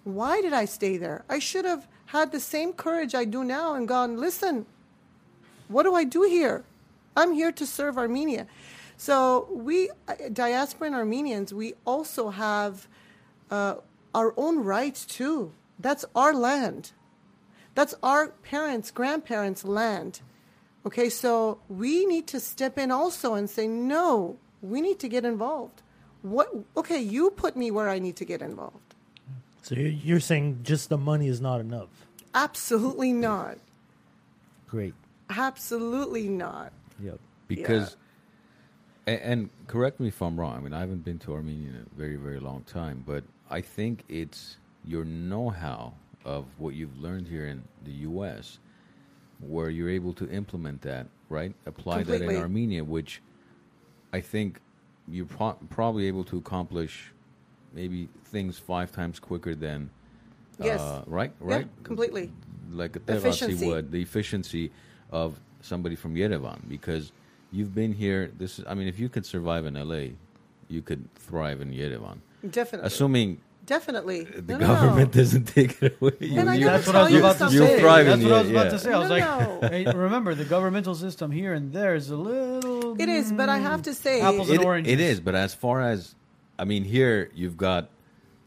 Why did I stay there? I should have had the same courage I do now and gone, listen, what do I do here? I'm here to serve Armenia. So we, uh, diasporan Armenians, we also have uh, our own rights too. That's our land. That's our parents, grandparents' land. Okay, so we need to step in also and say, no, we need to get involved. What? Okay, you put me where I need to get involved. So you're, you're saying just the money is not enough? Absolutely not. Great. Absolutely not. Yep. because and, and correct me if i'm wrong i mean i haven't been to armenia in a very very long time but i think it's your know-how of what you've learned here in the us where you're able to implement that right apply that in armenia which i think you're pro- probably able to accomplish maybe things five times quicker than Yes. uh, right Yeah, right completely. like a Efficiency. would, the efficiency of somebody from Yerevan because you've been here. This is, I mean, if you could survive in LA, you could thrive in Yerevan. Definitely. Assuming Definitely. the No, no, government no. doesn't take it away. You, And I you- gotta That's what I was about to You'll say. That's what I was about yeah. to say. I was No, like, no. *laughs* hey, remember, the governmental system here and there is a little. It is, but I have to say, Apples it, and oranges. it is, but as far as I mean, here you've got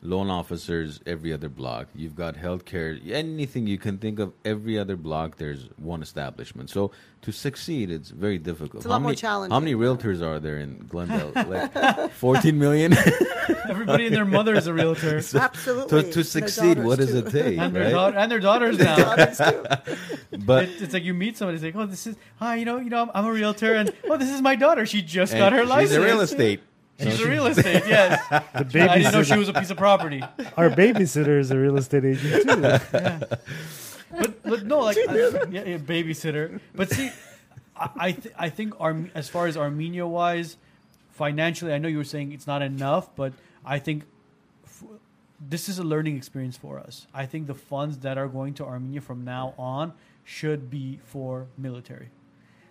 loan officers every other block. You've got healthcare, anything you can think of. Every other block, there's one establishment. So to succeed, it's very difficult. It's a lot how more many, challenging. How many realtors are there in Glendale? *laughs* like 14 million. *laughs* Everybody and their mother is a realtor, Absolutely. to, to succeed, what does too. it take? and their right? daughter, and their daughters now. Daughters. *laughs* But It- it's like you meet somebody, it's like, oh, this is hi, you know, you know, I'm, I'm a realtor, and oh, this is my daughter. She just got her and license. she's a real estate. She's a real estate. Yes, *laughs* The I didn't know she was a piece of property. our babysitter is a real estate agent too. But, but no, like I, yeah, yeah, babysitter. But see, I I, th- I think Arm- as far as Armenia wise, financially, I know you were saying it's not enough, but I think f- this is a learning experience for us. I think the funds that are going to Armenia from now on should be for military.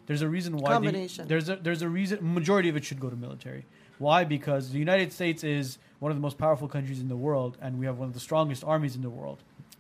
There's a reason why the- Combination. there's a there's a reason majority of it should go to military. Why? Because the United States is one of the most powerful countries in the world, and we have one of the strongest armies in the world.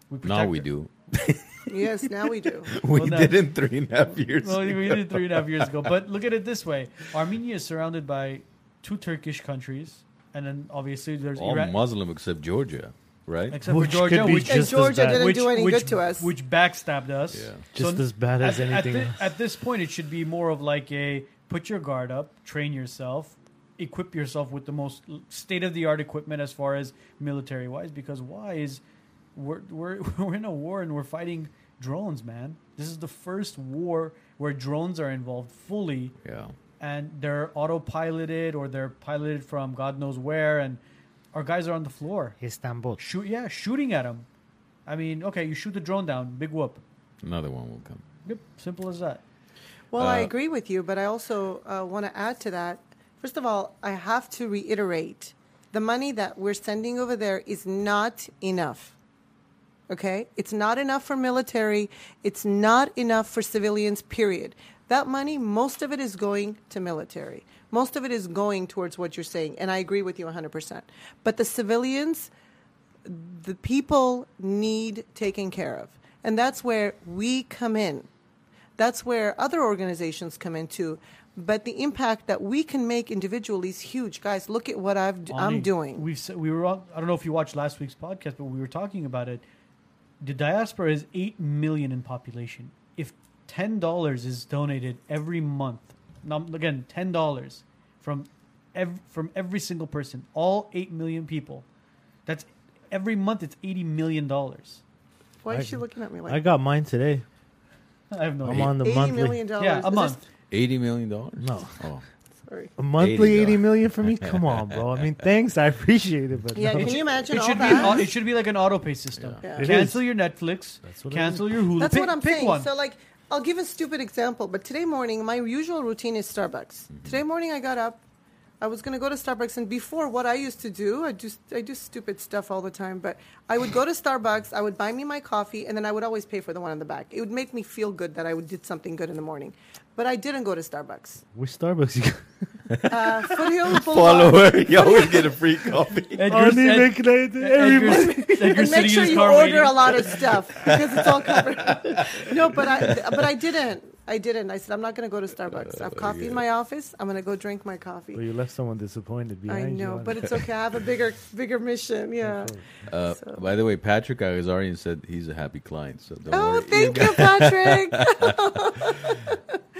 We Now we her. do. *laughs* Yes, now we do. *laughs* We Well, now- did in three and a half years. Well, we did three and a half years ago. But look at it this way: Armenia is surrounded by two Turkish countries, and then obviously there's All Iraq, Muslim except Georgia, right? except Which for Georgia, could be which, And Just as Georgia bad. didn't which, do any which, good to us. which backstabbed us. Yeah. Just as bad as at, anything At, thi- else. at this point, it should be more of like a put your guard up, train yourself, equip yourself with the most state of the art equipment as far as military wise. Because why is we're we're *laughs* we're in a war and we're fighting drones, man. This is the first war where drones are involved fully Yeah. and they're autopiloted or they're piloted from God knows where, and our guys are on the floor, Istanbul. shoot, yeah, shooting at them. I mean, okay, you shoot the drone down, big whoop. Another one will come. Yep, simple as that. Well, I Uh, agree with you, but I also uh, want to add to that. First of all, I have to reiterate the money that we're sending over there is not enough. Okay? It's not enough for military, it's not enough for civilians, period. That money, most of it is going to military. Most of it is going towards what you're saying, and I agree with you 100%. But the civilians, the people need taken care of. And that's where we come in. That's where other organizations come in too. But the impact that we can make individually is huge. Guys, look at what I've, Ani, I'm doing. We've s- we were on, I don't know if you watched last week's podcast, but we were talking about it. The diaspora is eight million in population. If ten dollars is donated every month, now again ten dollars from ev- from every single person, all eight million people, that's every month. It's eighty million dollars. Why I- is she looking at me like I got mine today. *laughs* I have no I'm idea. on the 80 monthly. million dollars? Yeah, a Is this- month. Eighty million dollars? No. Oh, Sorry. A monthly $80. eighty million for me? *laughs* Come on, bro. I mean, thanks. I appreciate it, but Yeah, no. can you imagine It all should be an, that? it should be like an auto pay system. Yeah. It Cancel is. your Netflix. That's what it cancel your Hulu. That's pick, what I'm pick saying. One. So, like, I'll give a stupid example, but today morning, my usual routine is Starbucks. Mm-hmm. Today morning, I got up. I was going to go to Starbucks, and before, what I used to do, I just I do stupid stuff all the time. But I would go to Starbucks, I would buy me my coffee, and then I would always pay for the one in the back. It would make me feel good that I would did something good in the morning. But I didn't go to Starbucks. Which Starbucks *laughs* Uh, Foothill *laughs* follower, you always get a free coffee. *laughs* Edgar's, Only Ed- make it every Edgar's, month. *laughs* Edgar's and make sure you order waiting. a lot of stuff because it's all covered. no, but I but I didn't. I didn't. I said I'm not going to go to Starbucks. I have coffee in my office. I'm going to go drink my coffee. Well, you left someone disappointed I behind you. know, on but it's okay. I have a bigger bigger mission. Yeah. Uh, So- By the way, Patrick Agazarian said he's a happy client. So don't Oh, worry. thank you, Patrick.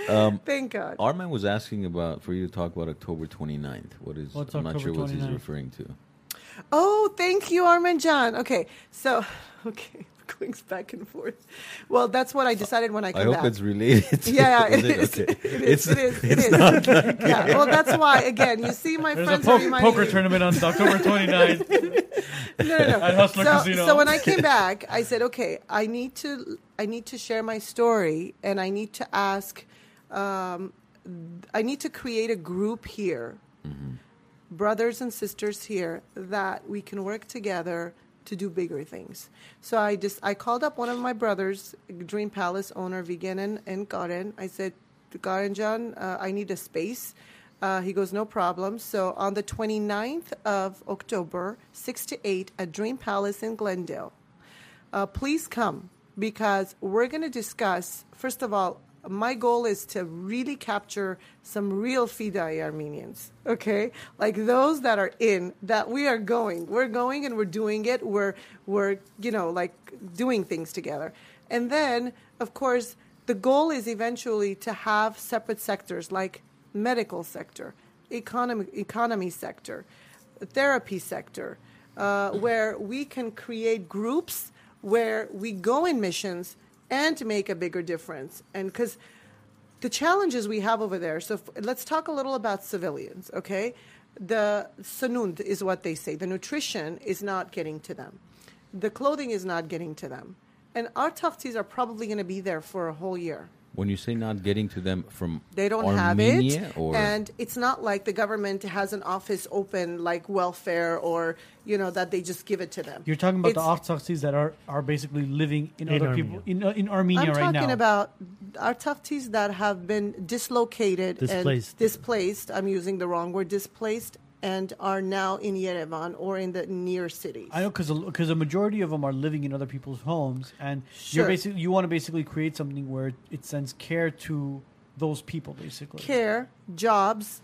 Um, *laughs* thank God. Arman was asking about for you to talk about October 29th. What is? What's I'm not sure October what he's 29th? referring to. Oh, thank you, Armin John. Okay, so *laughs* okay, *laughs* going back and forth. Well, that's what I decided when I came back. I hope back. it's related. to- Yeah, is it is. Okay. It is. It's, it is. It it's not like yeah. Well, that's why. Again, you see, my There's a friends are po- reminding poker me- tournament on October 29th. no, no, no. At Hustler so, Casino. so when I came back, I said, okay, I need to, I need to share my story, and I need to ask, um, I need to create a group here, brothers and sisters here, that we can work together to do bigger things. So I just, I called up one of my brothers, Dream Palace owner, Vegan and Karen. I said, Karen John, uh, I need a space. Uh, he goes, no problem. So on the 29th of October, 6 to 8 at Dream Palace in Glendale, uh, please come because we're going to discuss, first of all, my goal is to really capture some real Fidai Armenians, okay? Like those that are in, that we are going. We're going and we're doing it. We're, we're you know, like doing things together. And then, of course, the goal is eventually to have separate sectors like medical sector, economy, economy sector, therapy sector, uh, where we can create groups where we go in missions and to make a bigger difference. And because the challenges we have over there, so f- let's talk a little about civilians, okay? The sanund is what they say. The nutrition is not getting to them. The clothing is not getting to them. And our tufties are probably going to be there for a whole year. When you say not getting to them from They don't Armenia have it, or and it's not like the government has an office open like welfare or you know that they just give it to them. You're talking about It's- the Artsaksis that are, are basically living in, In other Armenia. people in uh, in Armenia I'm right talking about our tufties that have been dislocated Displaced. and displaced. I'm using the wrong word, displaced, and are now in Yerevan or in the near cities. I know because because a majority of them are living in other people's homes, and you're basically you want to basically create something where it sends care to those people, basically. Care, jobs.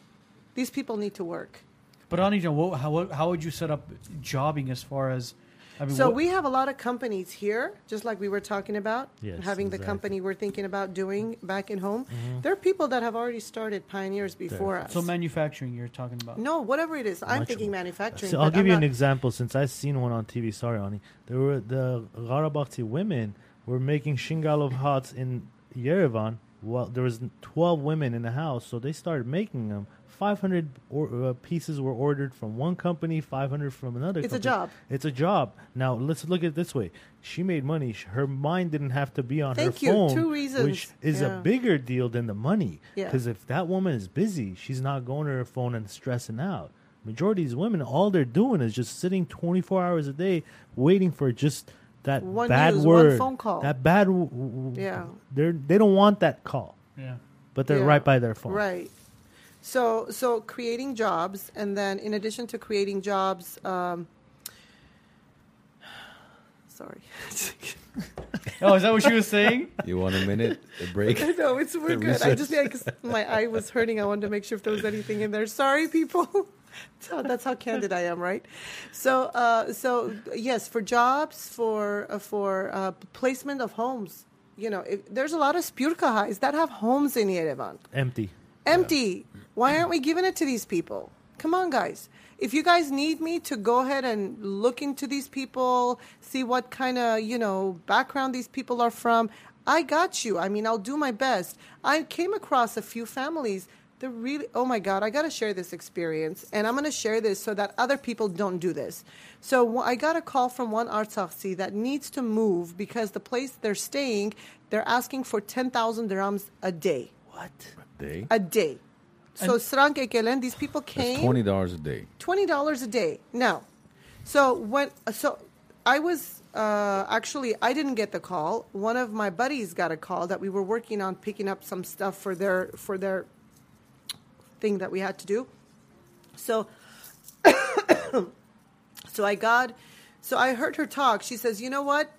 These people need to work. But Anija, what, how how would you set up jobbing as far as? I mean, So what- we have a lot of companies here, just like we were talking about, Yes, having the company we're thinking about doing back in home. Mm-hmm. There are people that have already started pioneers before us. so manufacturing you're talking about. no, whatever it is, I'm Much thinking manufacturing. So I'll give I'm you an example since I've seen one on TV. Sorry, Ani. There were the Gharabakti women were making shingalov hats in Yerevan. Well, there was 12 women in the house, so they started making them. 500 or, uh, pieces were ordered from one company, 500 from another. It's a job. It's a job. Now let's look at it this way: she made money. Her mind didn't have to be on Thank her you. phone, Two reasons. which is Yeah. a bigger deal than the money. Yeah. Because if that woman is busy, she's not going to her phone and stressing out. Majority of these women, all they're doing is just sitting 24 hours a day, waiting for just that One bad news, one word, phone call. that bad. W- w- Yeah. They're they don't want that call, Yeah. but they're Yeah. right by their phone. Right. So, so creating jobs, and then in addition to creating jobs, um, *sighs* sorry. *laughs* Oh, is that what she was saying? you want a minute a break? no, it's we're The good. I just yeah, 'cause my eye was hurting. I wanted to make sure if there was anything in there. Sorry, people. *laughs* so that's how candid I am, right? So, uh, so yes, for jobs, for uh, for uh, placement of homes. You know, if, there's a lot of spurkahais that have homes in Yerevan. Empty. Empty. Why aren't we giving it to these people? Come on, guys. If you guys need me to go ahead and look into these people, see what kind of, you know, background these people are from, I got you. I mean, I'll do my best. I came across a few families. They're really, oh my God, I got to share this experience. And I'm going to share this so that other people don't do this. So I got a call from one Artsakhi that needs to move because the place they're staying, they're asking for 10,000 drams a day What? day. A day. So Sran Kekelen, these people came. Twenty dollars a day. Twenty dollars a day. Now, so when so I was uh, actually I didn't get the call. One of my buddies got a call that we were working on picking up some stuff for their for their thing that we had to do. So, *coughs* so I got, so I heard her talk. She says, you know what?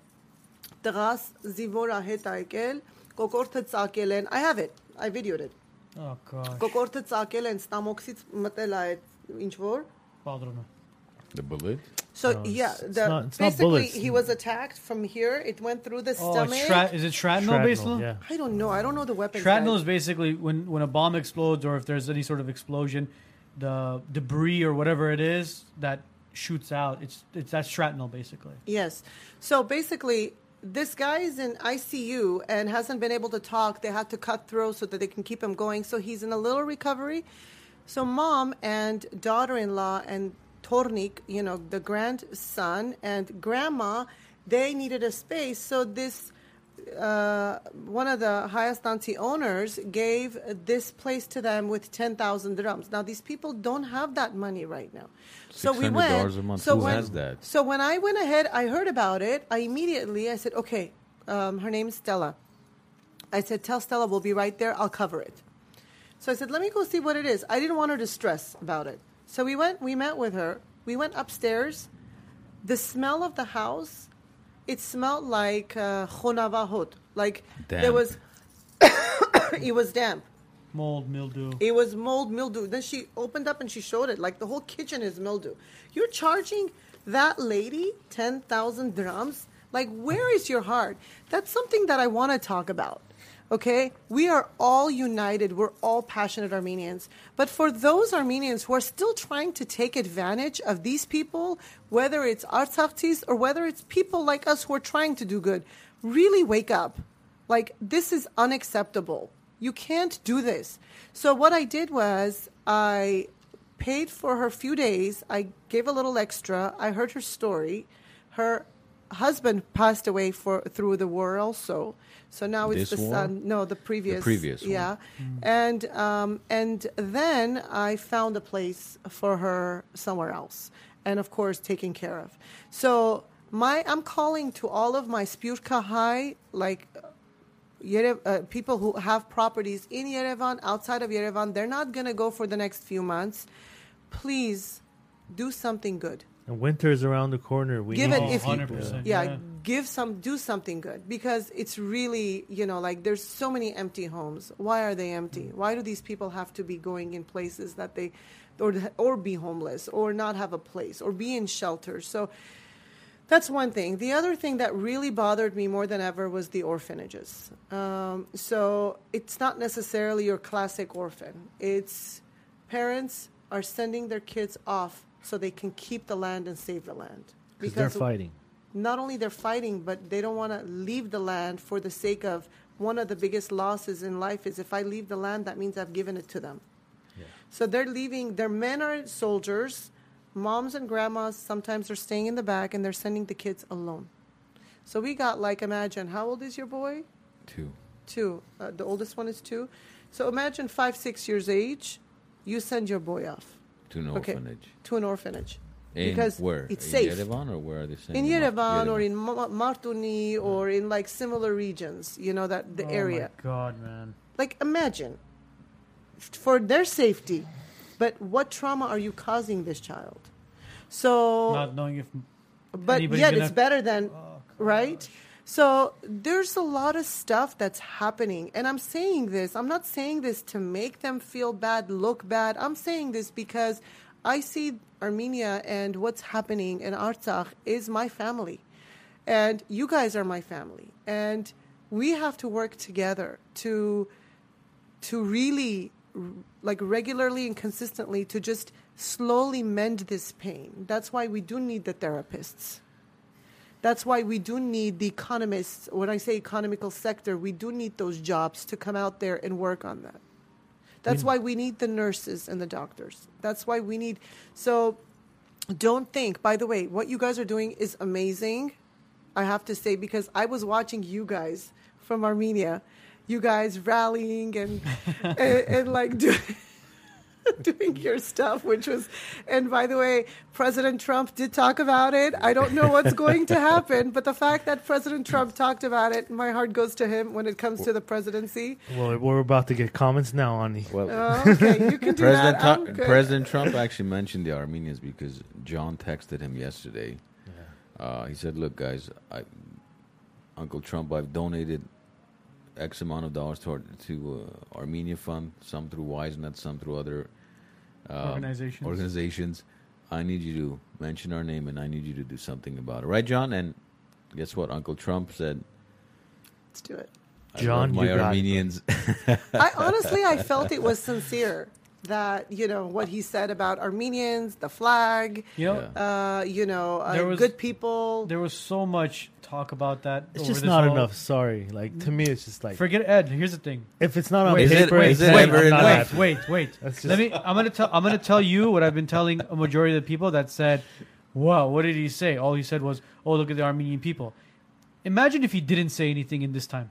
I have it. I videoed it. Կոկորտը ծակել են ստամոքսից մտել է ինչ որ պատրոնը The bullet? So no, yeah, the, not, basically bullets. he was attacked from here. It went through the oh, stomach. is it shrapnel, shrapnel basically? Yeah. I don't know. I don't know the weapon. Shrapnel is basically when when a bomb explodes or if there's any sort of explosion, the debris or whatever it is that shoots out. It's it's that shrapnel basically. Yes. So basically, this guy is in ICU and hasn't been able to talk. They had to cut through so that they can keep him going. So he's in a little recovery. So mom and daughter-in-law and Tornik, you know, the grandson and grandma, they needed a space. So this uh, one of the Hayastanti owners gave this place to them with 10,000 drams. Now, these people don't have that money right now. So we went. a month. So Who when, has that? So when I went ahead, I heard about it. I immediately, I said, okay, um, her name is Stella. I said, tell Stella we'll be right there. I'll cover it. So I said, let me go see what it is. I didn't want her to stress about it. So we went, we met with her. We went upstairs. The smell of the house, it smelled like uh, khonavahot. Like there was *coughs* it was damp. Mold, mildew. It was mold mildew. Then she opened up and she showed it. Like the whole kitchen is mildew. You're charging that lady 10,000 drams? Like, where is your heart? That's something that I want to talk about. Okay? We are all united. We're all passionate Armenians. But for those Armenians who are still trying to take advantage of these people, whether it's Artsaktis or whether it's people like us who are trying to do good, really wake up. Like, this is unacceptable. You can't do this. So, what I did was I paid for her few days. I gave a little extra. I heard her story. Her husband passed away for through the war also. So now it's This the war? son. No, the previous. The previous one. Yeah, and um, and then I found a place for her somewhere else, and of course taken care of. So my I'm calling to all of my Spurka High like Yere- uh, people who have properties in Yerevan, outside of Yerevan, they're not going to go for the next few months. Please do something good. And winter is around the corner. We Give need it if you- 100%. Yeah, Yeah. give some, do something good because it's really, you know, like there's so many empty homes. Why are they empty? Why do these people have to be going in places that they, or or be homeless, or not have a place, or be in shelters? So that's one thing. The other thing that really bothered me more than ever was the orphanages. Um, so it's not necessarily your classic orphan. It's parents are sending their kids off so they can keep the land and save the land. Because they're fighting. not only they're fighting, but they don't want to leave the land for the sake of one of the biggest losses in life is if I leave the land, that means I've given it to them. Yeah. So they're leaving. Their men are soldiers. Moms and grandmas sometimes are staying in the back, and they're sending the kids alone. So we got like imagine how old is your boy? Two. Two. Uh, the oldest one is two. So imagine five, six years age. You send your boy off To an Okay. orphanage. to an orphanage In because where? it's in safe. Yerevan or where are they sending them off? Yerevan or in Ma- Martuni or in like similar regions, you know that the oh area. My God, man. Like imagine for their safety, but what trauma are you causing this child? So, Not knowing if. but yet it's better than Oh, right? So there's a lot of stuff that's happening. And I'm saying this, I'm not saying this to make them feel bad, look bad. I'm saying this because I see Armenia and what's happening in Artsakh is my family. And you guys are my family. And we have to work together to to really like regularly and consistently to just slowly mend this pain. That's why we do need the therapists. That's why we do need the economists. When I say economical sector, we do need those jobs to come out there and work on that. That's mm. why we need the nurses and the doctors. That's why we need. So don't think, by the way, what you guys are doing is amazing. I have to say, because I was watching you guys from Armenia, you guys rallying and, *laughs* and, and like doing. *laughs* doing your stuff, which was, and by the way, President Trump did talk about it. I don't know what's going to happen, but the fact that President Trump talked about it, my heart goes to him when it comes to the presidency. Well, we're about to get comments now, Ani. Well, Uh, okay, you can do President, that. I'm Trump. President Trump actually mentioned the Armenians because John texted him yesterday. Uh, he said, "Look, guys, I, Uncle Trump, I've donated X amount of dollars to, to uh, Armenia Fund, some through WiseNet, some through other um, Organizations. Organizations. I need you to mention our name, and I need you to do something about it, right, John? And guess what? Uncle Trump said, Let's do it. I John, my you got it. Armenians." *laughs* I honestly, I felt it was sincere. That you know what he said about Armenians, the flag, You know, uh, you know, uh, There was- good people. there was so much talk about that. It's over just this not whole- enough. Sorry. Like to me, it's just like Forget Ed. Here's the thing. if it's not on Wait, is it- paper, is it's it like, ever I'm not enough? happy. Wait, wait, wait. That's Let me. I'm gonna tell. I'm gonna tell you what I've been telling a majority of the people that said, "Wow, what did he say?" All he said was, "Oh, look at the Armenian people." Imagine if he didn't say anything in this time.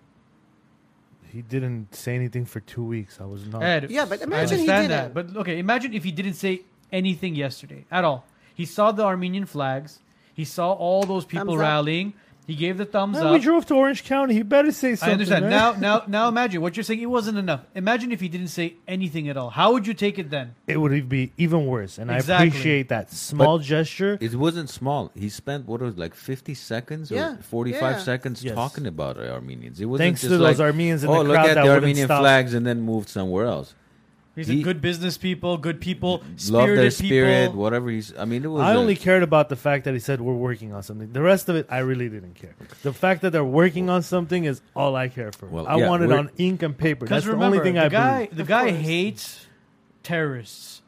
He didn't say anything for two weeks. I was not. Ed, Yeah, but I imagine he understand didn't. that. But okay, imagine if he didn't say anything yesterday at all. He saw the Armenian flags. He saw all those people rallying, He gave the thumbs Man, up. we drove to Orange County. He better say something. I understand. man. Now, now, *laughs* now, imagine what you're saying. It wasn't enough. Imagine if he didn't say anything at all. How would you take it then? it would be even worse. And Exactly. I appreciate that small gesture. It wasn't small. He spent what was like fifty seconds or Yeah, forty-five yeah. seconds Yes. talking about Armenians. It wasn't Thanks just to those like, Armenians in oh, the look crowd at that the wouldn't Armenian stop. flags and then moved somewhere else. He He- said good business people, good people, Love their spirit, people. whatever he's. I mean, it was. I a- only cared about the fact that he said we're working on something. The rest of it, I really didn't care. The fact that they're working on something is all I care for. Well, I yeah, want it on ink and paper. Because That's the only thing the I guy, believe. the Of guy course. hates terrorists,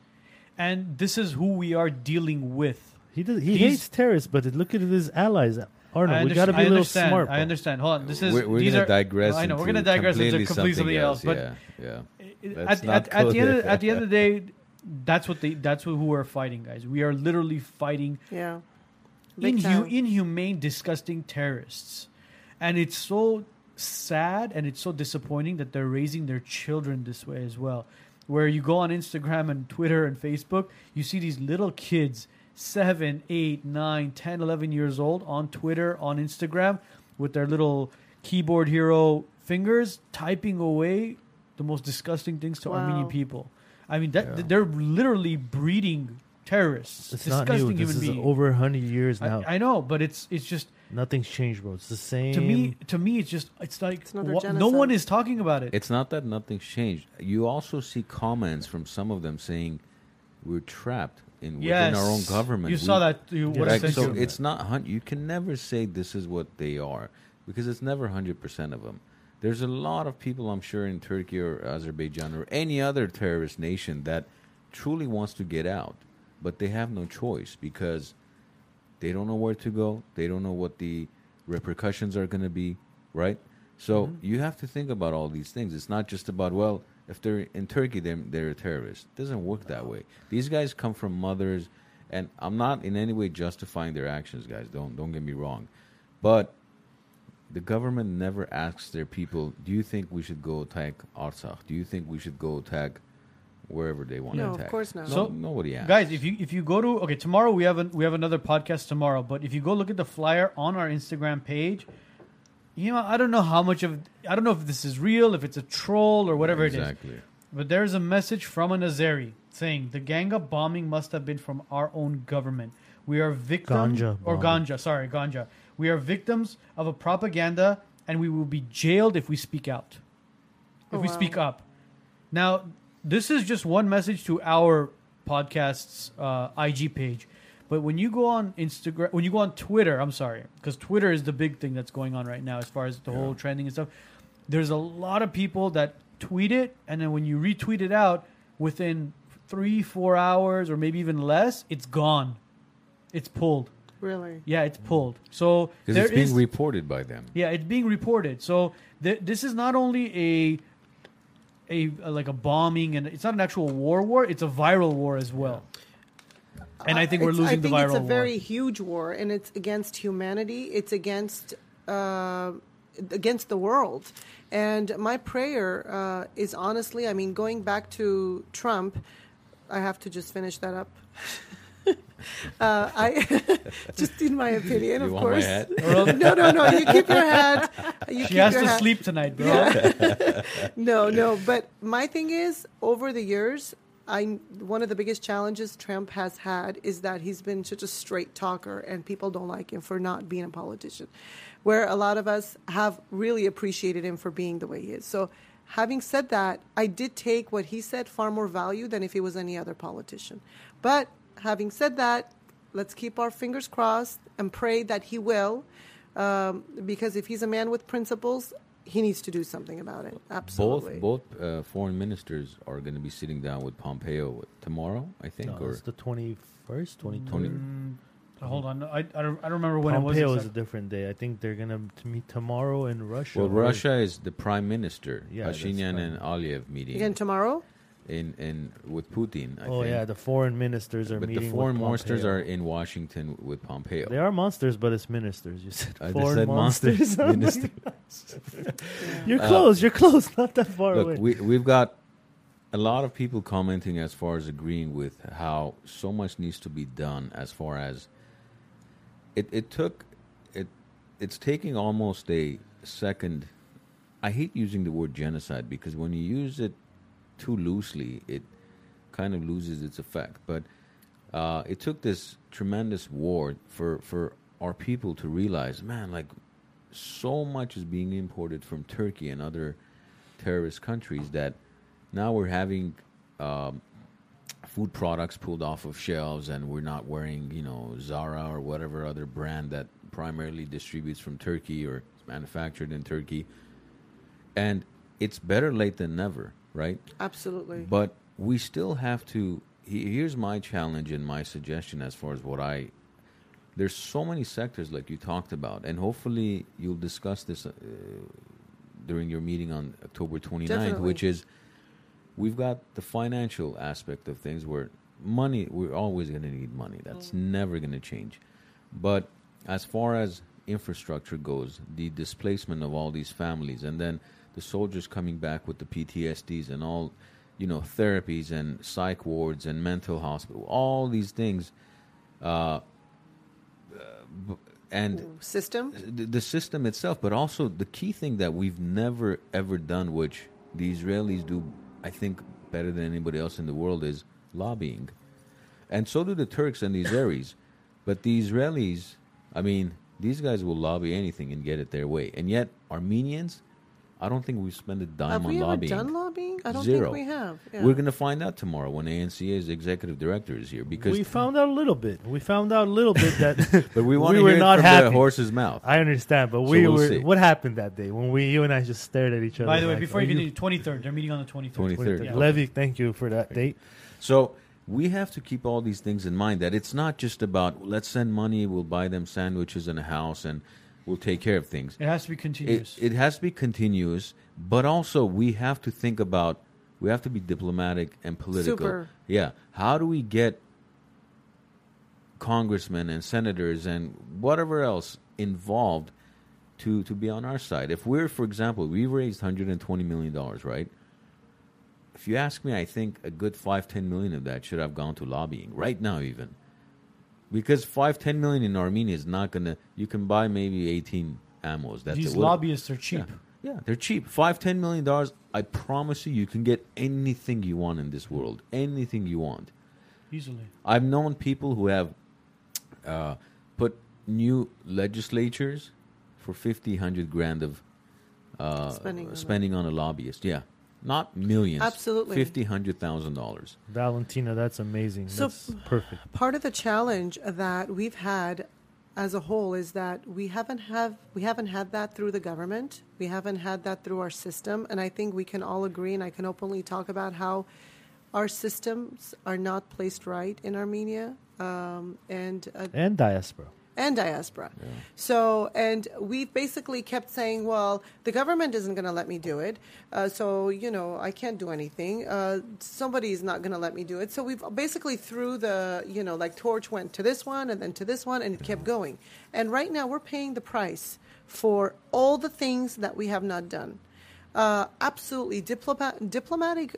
and this is who we are dealing with. He does, he He's- hates terrorists, but look at his allies. Arnold, we got to be I a little understand, smart. I understand. Hold on, this is we're, we're these gonna are, digress. I know we're gonna digress into completely completely something else, but yeah, yeah. At, Let's not at, at the end of, at the end of the day, that's what they that's what, who we're fighting, guys. We are literally fighting Yeah. Inhu- inhumane, disgusting terrorists, and it's so sad and it's so disappointing that they're raising their children this way as well. Where you go on Instagram and Twitter and Facebook, you see these little kids, seven, eight, nine, 10, 11 years old, on Twitter, on Instagram, with their little keyboard hero fingers typing away the most disgusting things to Wow. Armenian people. I mean, that Yeah. they're literally breeding terrorists, It's not new. This human is beings. over 100 years now. I, I know, but it's it's just Nothing's changed, bro. It's the same. to me to me it's just it's like It's another wha- no one is talking about it. It's not that nothing's changed. You also see comments from some of them saying we're trapped in yes, within our own government. You We- saw that. You, what I Like, so you. it's not hun- you can never say this is what they are because it's never 100% of them there's a lot of people i'm sure in turkey or azerbaijan or any other terrorist nation that truly wants to get out but they have no choice because they don't know where to go. They don't know what the repercussions are going to be right? So Mm-hmm. you have to think about all these things. It's not just about well if they're in turkey they're, they're a terrorist. It doesn't work that way. These guys come from mothers and i'm not in any way justifying their actions guys. Don't don't get me wrong. But the government never asks their people do you think we should go attack artsakh do you think we should go attack wherever they want No, to attack? of course not. No- So, nobody asks guys, if you if you go to okay tomorrow we have an, we have another podcast tomorrow, but if you go look at the flyer on our Instagram page, you know I don't know how much of I don't know if this is real, if it's a troll or whatever it is. exactly But there's a message from an Azeri saying the Ganga bombing must have been from our own government. We are victims Ganja or bombing. ganja, sorry, ganja. We are victims of a propaganda and we will be jailed if we speak out. If Oh, we wow. speak up. Now, this is just one message to our podcast's uh, IG page. But when you go on Instagram, when you go on Twitter, I'm sorry, because Twitter is the big thing that's going on right now as far as the whole trending and stuff. There's a lot of people that tweet it, and then when you retweet it out, within three, four hours, or maybe even less, it's gone. It's pulled. Really? Yeah, it's pulled. So because it's being is- reported by them yeah, it's being reported. So th- this is not only a, a a like a bombing, and it's not an actual war. War. It's a viral war as well. And I think we're Uh, It's- losing I the think viral it's a war. very huge war, and it's against humanity. It's against uh, against the world. And my prayer uh, is honestly, I mean, going back to Trump, I have to just finish that up. *laughs* uh, I *laughs* just in my opinion, You of want my course. hat? no, no, no. You keep your hat. *laughs* You she keep has your to hat. sleep tonight, bro. *laughs* No, no. But my thing is, over the years, I one of the biggest challenges Trump has had is that he's been such a straight talker, and people don't like him for not being a politician. Where a lot of us have really appreciated him for being the way he is. So, having said that, I did take what he said far more value than if he was any other politician. But having said that, let's keep our fingers crossed and pray that he will, um, because if he's a man with principles, he needs to do something about it. Absolutely. both both uh, foreign ministers are going to be sitting down with pompeo tomorrow i think No, or it's the 21st, 22nd. Twenty- Mm, hold on, I, I, don't, I don't remember when Pompeo it was. is a different day. I think they're gonna meet tomorrow in Russia. well russia is the prime minister Yeah, that's Pashinyan and aliyev meeting Again tomorrow? In in with putin I Oh think. yeah, the foreign ministers are but meeting. the foreign ministers are in washington with pompeo They are monsters, but it's ministers. You said I foreign said monsters. monsters. *laughs* Oh. You're uh, close. You're close. Not that far away. Look, we, we've got a lot of people commenting as far as agreeing with how so much needs to be done as far as it, it took it it's taking almost a second. I hate using the word genocide because when you use it too loosely, it kind of loses its effect. But uh, it took this tremendous war for for our people to realize, man, like so much is being imported from Turkey and other terrorist countries that now we're having um, food products pulled off of shelves and we're not wearing, you know, Zara or whatever other brand that primarily distributes from Turkey or is manufactured in Turkey. And it's better late than never, right? Absolutely. But we still have to. Here's my challenge and my suggestion as far as what I. There's so many sectors like you talked about, and hopefully you'll discuss this uh, during your meeting on October 29th, Definitely. which is we've got the financial aspect of things where money, we're always going to need money. That's never going to change. But as far as infrastructure goes, the displacement of all these families, and then the soldiers coming back with the PTSDs and all, you know, therapies and psych wards and mental hospital, all these things, uh, uh, and System. the, the system itself, but also the key thing that we've never ever done, which the Israelis do, I think, better than anybody else in the world, is lobbying, and so do the Turks and the Azeris. But the Israelis, I mean, these guys will lobby anything and get it their way, and yet Armenians, I don't think we've spent a dime Have on we ever lobbying. done lobbying? I don't Zero. think we have. Yeah. We're going to find out tomorrow when ANCA's executive director is here because. we found out a little bit. We found out a little bit that *laughs* but we want to were not from happy. the horse's mouth. I understand, but So we we'll were. see. What happened that day when we, you and I, just stared at each other? By the way, like, before are you continue, 23rd. They're meeting on the 23rd. 23rd. Yeah. Levy, thank you for that date. So we have to keep all these things in mind that it's not just about let's send money, we'll buy them sandwiches and a house, and we'll take care of things. It has to be It, continuous. it has to be continuous, but also we have to think about we have to be diplomatic and political. Super. Yeah. How do we get congressmen and senators and whatever else involved to, to be on our side? If we're, for example, we raised $120 million, right? If you ask me, I think a good five, ten million of that should have gone to lobbying right now, even because five, ten million in Armenia is not gonna. You can buy maybe eighteen ammos. That's These it. Lobbyists are cheap. Yeah, yeah, they're cheap. Five, ten million dollars. I promise you, you can get anything you want in this world. Anything you want. Easily. I've known people who have uh, put new legislatures for 50, 100 grand of uh, Spending spending on a lobbyist. Yeah, not millions. Absolutely. fifty, hundred thousand dollars. Valentina, that's amazing. So- that's perfect. part of the challenge that we've had as a whole is that we haven't have we haven't had that through the government. We haven't had that through our system, and I think we can all agree, and I can openly talk about how our systems are not placed right in Armenia, um, and uh, And diaspora. And diaspora. So, and we've basically kept saying, well, the government isn't going to let me do it. Uh, so, you know, I can't do anything. Uh, somebody's not going to let me do it. So we've basically threw the, you know, like torch went to this one and then to this one and it kept going. And right now we're paying the price for all the things that we have not done. Uh, absolutely, diplomat, diplomatic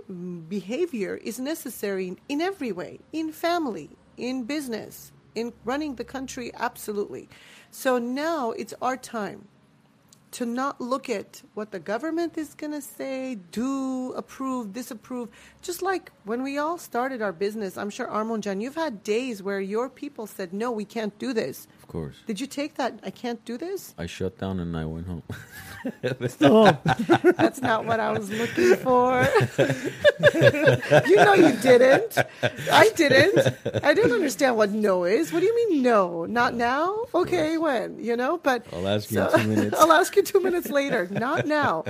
behavior is necessary in every way, in family, in business, in running the country, absolutely. So now it's our time to not look at what the government is going to say, do, approve, disapprove. Just like when we all started our business, I'm sure Armon Jan, you've had days where your people said, no, we can't do this. Of course. Did you take that, I can't do this? I shut down and I went home. *laughs* *laughs* Oh, That's not what I was looking for. *laughs* you know you didn't. I didn't. I didn't understand what no is. What do you mean no? Not now? Okay, when? You know, but I'll ask you so- two minutes. I'll ask you two minutes later. Not now.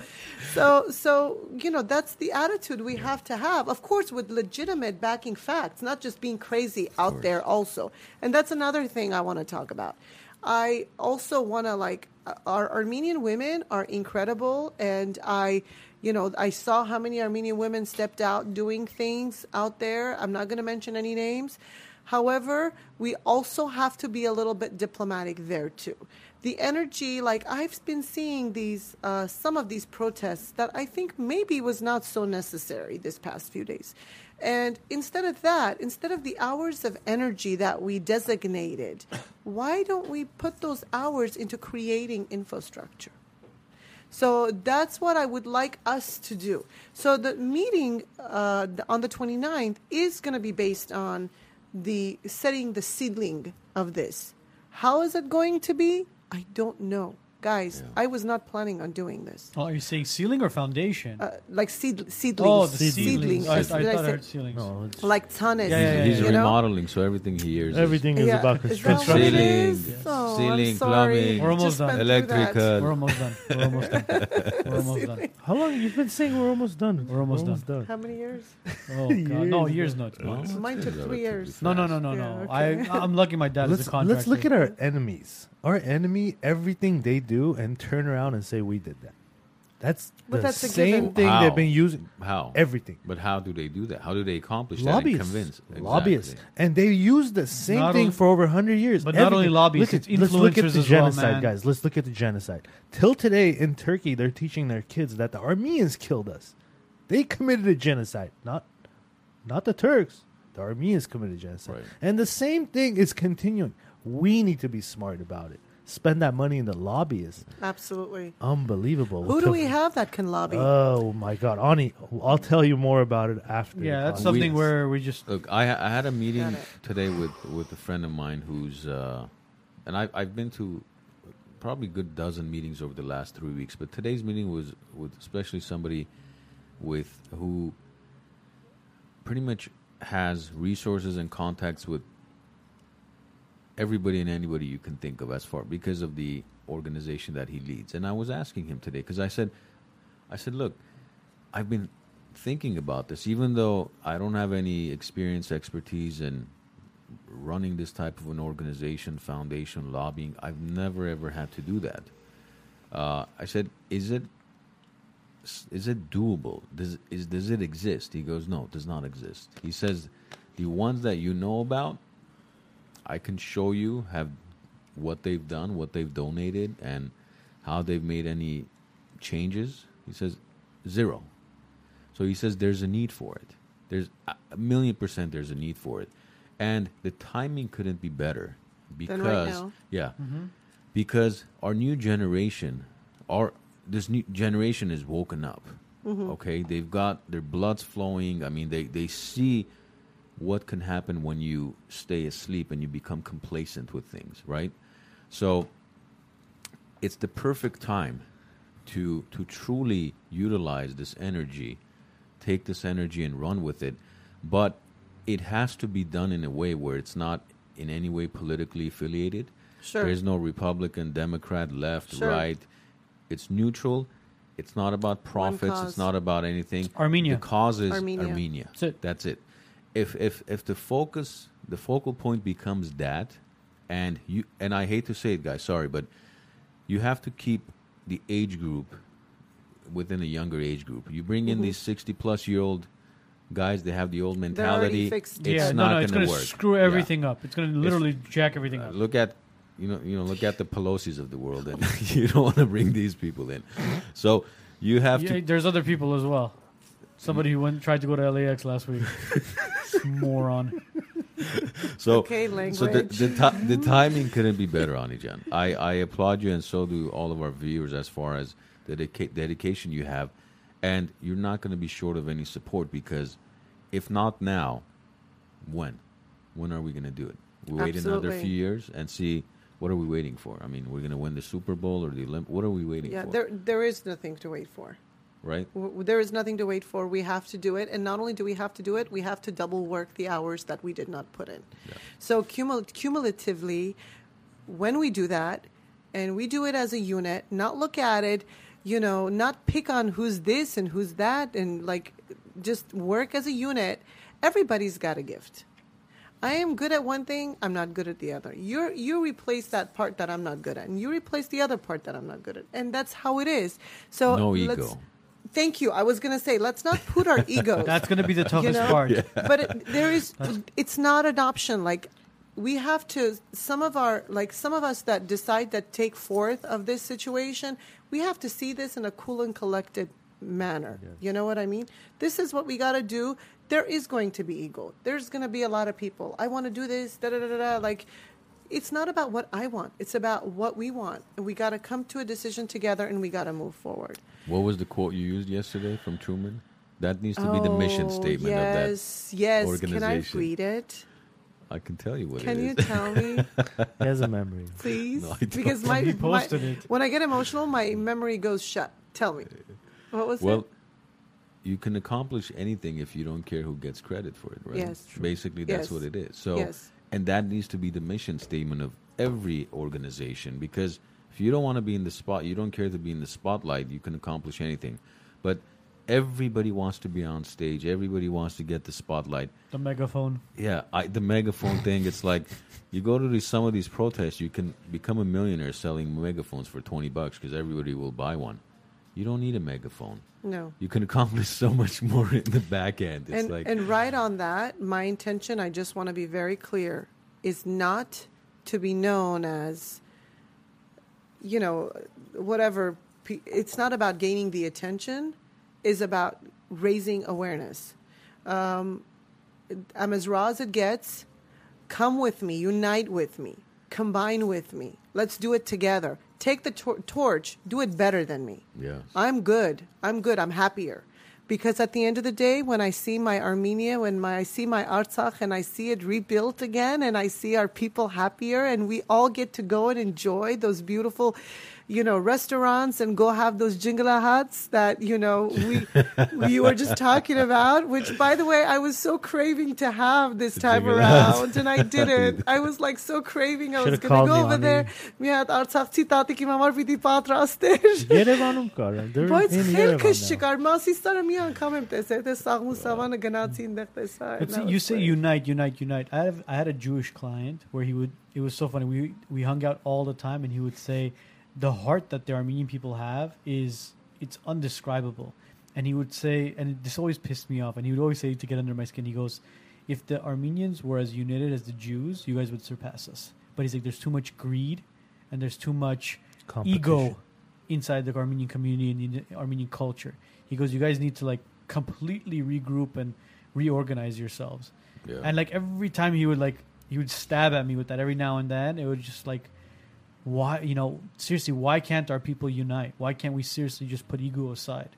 So so you know that's the attitude we have to have. Of course, with legitimate backing facts, not just being crazy out there. Also, and that's another thing I want to talk about. I also want to like our Armenian women are incredible, and I, you know, I saw how many Armenian women stepped out doing things out there. I'm not going to mention any names. However, we also have to be a little bit diplomatic there too. the energy, like I've been seeing these, uh, some of these protests that I think maybe was not so necessary this past few days. And instead of that, instead of the hours of energy that we designated, why don't we put those hours into creating infrastructure? So that's what I would like us to do. So the meeting uh, on the 29th is going to be based on the setting the seedling of this. How is it going to be? I don't know. Guys, Yeah. I was not planning on doing this. Oh, are you saying ceiling or foundation? Uh, like seed, seedlings. oh, the seedlings. seedlings. I, I Did thought I say- heard ceilings. No, Like tennis. Yeah, yeah, yeah, He's yeah. you know? remodeling, so everything he hears. everything is Yeah, about is that what construction. it Ceiling, is? Oh, ceiling, plumbing. We're almost done. went through that. electrical. We're almost done. We're almost done. We're *laughs* almost done. How long you've been saying we're almost done? We're almost done. How many years? Oh god, no *laughs* Years years not. Months. Mine took three years. No, no, no, no, no. I I'm lucky. My dad is a contractor. let's look at our enemies. Our enemy, everything they do, and turn around and say we did that. That's But the that's a same given. thing How? they've been using. How? Everything. But how do they do that? How do they accomplish that? lobbyists, And convince lobbyists, Exactly. and they use the same Not thing only- for over hundred years. but not only Everything. lobbyists, Look at- it's let's look at influencers the as well, genocide, man. guys. Let's look at the genocide. Till today in Turkey, they're teaching their kids that the Armenians killed us. They committed a genocide, not not the Turks. The Armenians committed genocide, Right. and the same thing is continuing. We need to be smart about it. Spend that money in the lobbyists. Absolutely. Unbelievable. Who do we have that can lobby? Oh my God, Ani! I'll tell you more about it after. Yeah, that's podcast. something We- where we just Look, I I had a meeting it. today with with a friend of mine who's, uh, and I I've been to probably a good dozen meetings over the last three weeks, but today's meeting was with especially somebody with who pretty much has resources and contacts with everybody and anybody you can think of as far because of the organization that he leads. And I was asking him today because I said, I said, look, I've been thinking about this, even though I don't have any experience, expertise in running this type of an organization, foundation, lobbying. I've never ever had to do that. Uh, I said, is it is it doable? Does is does it exist? He goes, no, it does not exist. He says, the ones that you know about, I can show you have what they've done, what they've donated, and how they've made any changes. He says zero. So he says there's a need for it. There's a a million percent there's a need for it, and the timing couldn't be better because Than right now. yeah, mm-hmm. because our new generation, our this new generation is woken up. Mm-hmm. Okay, they've got their blood's flowing. I mean, they they see what can happen when you stay asleep and you become complacent with things, right? So it's the perfect time to to truly utilize this energy, take this energy and run with it, but it has to be done in a way where it's not in any way politically affiliated. Sure. There's no Republican, Democrat, left, Sure. right. It's neutral. It's not about profits. It's not about anything. Armenia. The cause is Armenia. Armenia. That's it. That's it. If if if the focus, the focal point becomes that, and you and I hate to say it, guys, sorry, but you have to keep the age group within a younger age group. You bring in these sixty plus year old guys, they have the old mentality. fixed. It's yeah, not no, no, it's gonna gonna work. screw Yeah. everything up. It's gonna literally jack everything Uh, up. look at you know you know look at the Pelosi's of the world, and *laughs* you don't want to bring these people in. So you have Yeah, to there's other people as well. Somebody who went tried to go to LAX last week. *laughs* Moron. *laughs* So, Okay, so the the, ti- the timing couldn't be better, Anijan. I, I applaud you, and so do all of our viewers as far as the dedica- dedication you have. And you're not going to be short of any support because if not now, when? When are we going to do it? We wait another few years and see what are we waiting for? I mean, we're going to win the Super Bowl or the Olymp. What are we waiting Yeah, for? Yeah, there there is nothing to wait for. Right? W- There is nothing to wait for. We have to do it, and not only do we have to do it, we have to double work the hours that we did not put in. So cumul- cumulatively, when we do that, and we do it as a unit, not look at it, you know, not pick on who's this and who's that, and like just work as a unit. Everybody's got a gift. I am good at one thing. I'm not good at the other. You you replace that part that I'm not good at, and you replace the other part that I'm not good at, and that's how it is. So No ego. Thank you. I was going to say, let's not put our *laughs* egos. That's gonna be the toughest you know? part. But it, there is, it's not an option. Like we have to some of our like some of us that decide that take forth of this situation we have to see this in a cool and collected manner you know what i mean this is what we got to do there is going to be ego there's going to be a lot of people i want to do this da da da da da like it's not about what i want it's about what we want and we got to come to a decision together and we got to move forward What was the quote you used yesterday from Truman? That needs to be the mission Oh, statement yes yes can i organization. read it. I can tell you what it is. can you tell me *laughs* He has a memory. please? No, I don't. because my, He my posted it. when I get emotional, my memory goes shut. Tell me, what was it? well, it? you can accomplish anything if you don't care who gets credit for it, right? Yes. True. Basically, that's Yes. what it is. So, Yes. And that needs to be the mission statement of every organization because if you don't want to be in the spot, you don't care to be in the spotlight, you can accomplish anything. But everybody wants to be on stage. Everybody wants to get the spotlight. The megaphone. Yeah, I, the megaphone thing. It's like you go to these, some of these protests, you can become a millionaire selling megaphones for twenty bucks because everybody will buy one. You don't need a megaphone. No. You can accomplish so much more in the back end. It's And like and right on that, my intention, I just want to be very clear, is not to be known as, you know, whatever. It's not about gaining the attention. Is about raising awareness. Um, I'm as raw as it gets. Come with me, unite with me, combine with me. Let's do it together. Take the tor- torch, do it better than me. yeah. I'm good. I'm good. I'm happier. Because at the end of the day, when I see my Armenia, when my, I see my Artsakh and I see it rebuilt again and I see our people happier and we all get to go and enjoy those beautiful, you know, restaurants and go have those jingala huts that, you know, we, we were just talking *laughs* about, which by the way, I was so craving to have this time jingala huts. around and I *laughs* didn't. I was like so craving. I was Should've going to called go me, over honey. there. میاد Artsakh-تی تاتی که مامار بیدی پاتراستش. Yerevanim کارن. They're باید in خیلی Yerevan کش now. چکار ما سیستان میان کامم تسه تس ساغمو سوان گناتین دخته But see, you say unite, unite, unite. I have I had a Jewish client where he would. It was so funny. We we hung out all the time, and he would say, the heart that the Armenian people have is it's undescribable. And he would say, and this always pissed me off. And he would always say to get under my skin, he goes, if the Armenians were as united as the Jews, you guys would surpass us. But he's like, there's too much greed, and there's too much ego inside the Armenian community and the Armenian culture. He goes, you guys need to like completely regroup and reorganize yourselves. Yeah. And like every time he would like he would stab at me with that every now and then. It would just like why you know seriously why can't our people unite? Why can't we seriously just put ego aside?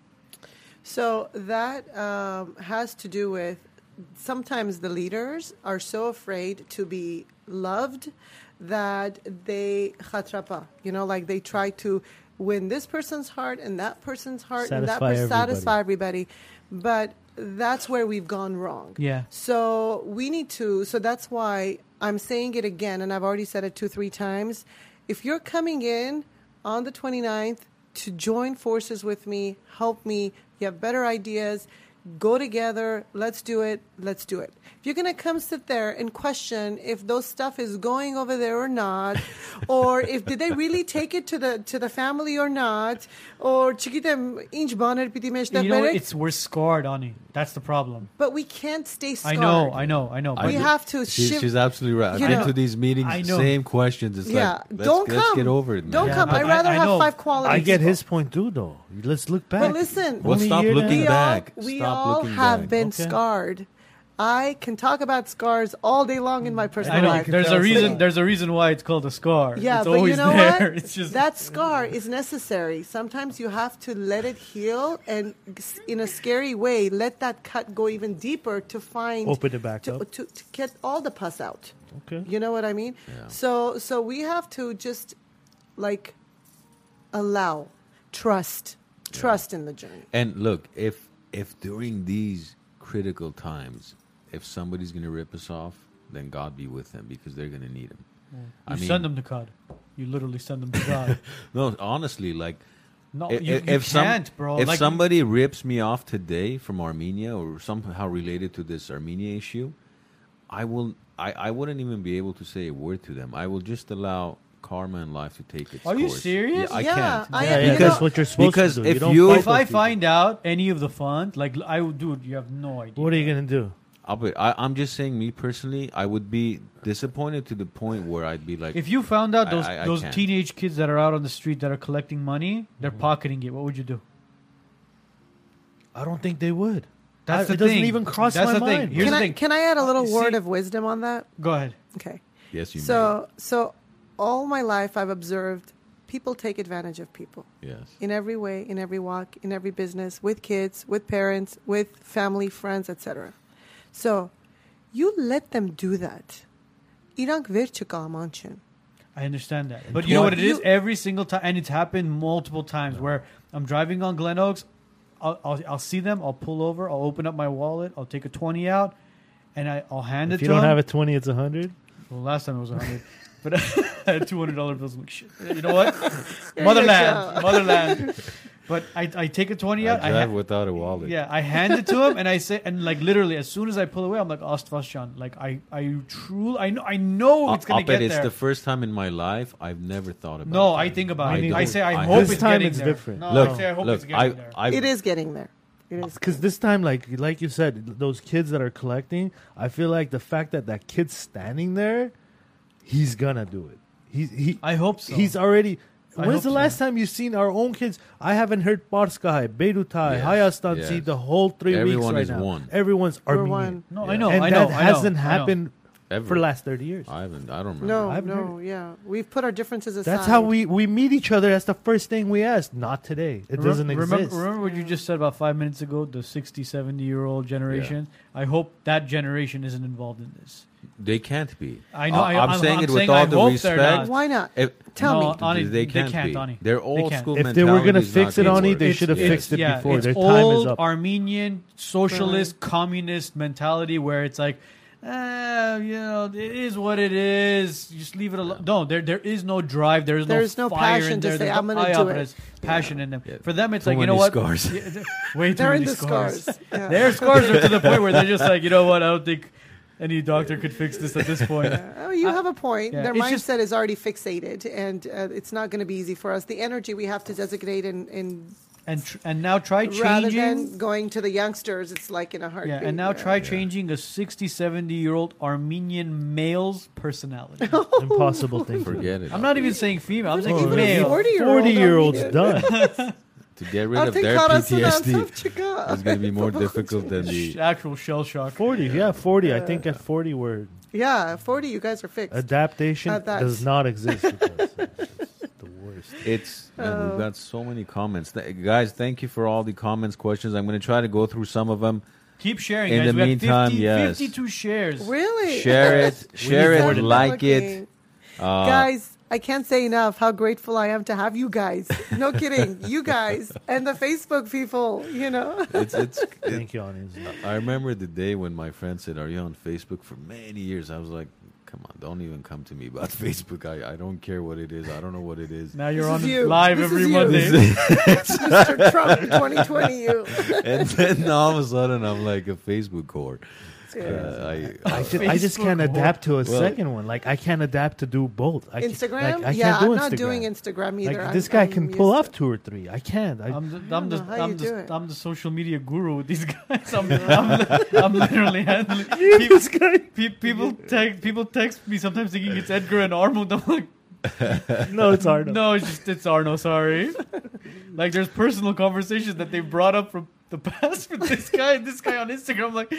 So that um, has to do with sometimes the leaders are so afraid to be loved that they chatrapa, you know, like they try to win this person's heart and that person's heart and that Satisfy person everybody. satisfy everybody. But that's where we've gone wrong. Yeah. So we need to, so that's why I'm saying it again, and I've already said it two, three times. If you're coming in on the 29th to join forces with me, help me, you have better ideas, go together, let's do it, let's do it if you're going to come sit there and question if those stuff is going over there or not, or if did they really take it to the to the family or not, or chiquita inch bonnet piti mesh You know, it's we're scarred, Ani. That's the problem. But we can't stay scarred. I know, I know, I know. we I have to. She, she's absolutely right. I've been to these meetings, same questions. It's yeah, like, don't let's come. get over it. Man. Don't yeah, come. I'd rather I, have five qualities. I get his point too, though. Let's look back. But listen, well, stop looking back. All, we stop all have back. been okay. scarred. I can talk about scars all day long in my personal I know. life. There's a reason. There's a reason why it's called a scar. Yeah, it's but always you know there. what? *laughs* It's just that scar is necessary. Sometimes you have to let it heal, and in a scary way, let that cut go even deeper to find Open it back to, up. to, to get all the pus out. Okay. You know what I mean? Yeah. So so we have to just like allow, trust, trust in the journey. And look, if if during these critical times, if somebody's going to rip us off, then God be with them because they're going to need him. you I mean, send them to God. You literally send them to God. *laughs* no, honestly, like No, i- you, you if can't, bro. If like, somebody rips me off today from Armenia or somehow related to this Armenia issue, I will. I, I wouldn't even be able to say a word to them. I will just allow karma and life to take its Are you course. serious? Yeah, I Yeah, can't. I- yeah, you know- that's what you're supposed Because to do. if you you- if I people. find out any of the funds, like I would, dude, you have no idea. what are you gonna do? I'll be, I, I'm just saying, me personally, I would be disappointed to the point where I'd be like, If you found out I- those I- I those can't. teenage kids that are out on the street that are collecting money, they're Mm-hmm. pocketing it, what would you do? I don't think they would. That's I- the it doesn't thing. even cross That's my the thing. mind. Here's can the I thing. can I add a little See- word of wisdom on that? Go ahead. Okay. yes, you So so all my life I've observed people take advantage of people may. Yes. in every way, in every walk, in every business, with kids, with parents, with family, friends, etc. So you let them do that. İrank ver çıkarman. I understand that. But you know What what it is? you- Every single time, and it's happened multiple times where I'm driving on Glenoaks, I'll, I'll, I'll see them, I'll pull over, I'll open up my wallet, I'll take a 20 out, and I, I'll hand it. If you don't have a twenty, it's a hundred. Well, last time it was a 100. but *laughs* I had $200 bills. I'm like, shit. You know what? *laughs* motherland. Motherland. *laughs* But I, I take a 20 out. I I drive ha- without a wallet. yeah, I hand it to him, and I say, and like literally, as soon as I pull away, I'm like, Ostfashan. Like, I, I truly, I know, I know it's gonna I'll bet get it's the first time in my life I've never thought about. no, that. I think about I it. don't. I say, I, I hope This it's time getting it's there. different. No, Look, I say, I hope look, it's getting I, there. I, it is getting there. It is. Because this time, like like you said, those kids that are collecting, I feel like the fact that that kid's standing there, he's gonna do it. He's he I hope so. he's already. I When's hope the so. last time you've seen our own kids? I haven't heard Barskahai, Beirutai, Yes, Hayastansi yes. the whole three Everyone weeks right is now. one. Everyone's We're Armenian. one. no, Yeah. I know, and I know, that I know, hasn't I know. happened ever. for the last thirty years. I haven't. I don't remember. No, I've no, yeah. We've put our differences aside. That's how we, we meet each other. That's the first thing we ask. Not today. It Remem- doesn't remember, exist. Remember what you just said about five minutes ago, the 60, 70 year old generation? I hope that generation isn't involved in this. They can't be. I know, I- I'm, I'm- saying I'm it saying with I all the hope they're respect. not. Why not? If, Tell No, me. Ani, they they can't, can't, be. Ani. Their They old can't. school If they were gonna mentality is fix not it, gonna Ani, work. they should have It's- fixed it yeah, before. It's Their time old is up. Armenian socialist communist mentality where it's like, eh, you know, it is what it is. Just leave it alone. No, there there is no drive. There is no There's no no fire passion in to there. say, There's "I'm no- gonna Ah, do but it." there's passion in them. For them, it's Too like you know many what? scars. Yeah, *laughs* way too They're many in the scars. scars. *laughs* Yeah. Their scars are to the point where they're just like, you know what? I don't think any doctor could fix this at this point. *laughs* Oh, you I- have a point. yeah, Their it's mindset just- is already fixated, and uh, it's not going to be easy for us. The energy we have to designate in, in And tr- and now try rather changing. than going to the youngsters, it's like in a heartbeat. Yeah, and now yeah. try changing a 60, 70 year old Armenian male's personality. *laughs* Impossible thing. Forget it. I'm not even saying female. I'm saying Oh, male. 40 year old. 40 year olds *laughs* done. To get rid of their PTSD *laughs* is going to be more *laughs* difficult than the. Actual shell shock. 40, yeah, 40. I think at 40 we're Yeah, 40, you guys are fixed. adaptation At that. does not exist. with us. *laughs* It's just the worst. It's man, Oh. we've got so many comments, Th- guys. Thank you for all the comments, questions. I'm going to try to go through some of them. Keep sharing, In guys. the we meantime, got 50, yes. 52 shares. really? Share it, share it, than like it. Looking. Uh, guys, I can't say enough how grateful I am to have you guys. No *laughs* kidding. You guys and the Facebook people, you know. it's it's. *laughs* Thank you, Anis. I remember the day when my friend said, "Are you on Facebook?" For many years, I was like, "Come on, don't even come to me about *laughs* Facebook. I, I don't care what it is. I don't know what it is." Now you're This on is you. live This every is you. Monday. Mr. Trump 2020 you. and then all of a sudden, I'm like a Facebook whore. Uh, I, I just, I just can't adapt to a Well- second one. Like I can't adapt to do both. I can't- Instagram? like, I yeah, can't do I'm not Instagram. doing Instagram either. Like I'm- this guy I'm can pull off two or three. I can't. I, I'm the, I I'm the, don't know how I'm you do the, it. I'm the social media guru with these *laughs* guys. I'm, *laughs* I'm, I'm literally handling. People, this guy. people, text, people text me sometimes thinking it's Edgar and Arnold. I'm like, *laughs* No, it's Arno. no, it's just it's Arno. Sorry. like there's personal conversations that they brought up from the past with this guy and this guy on Instagram. I'm like,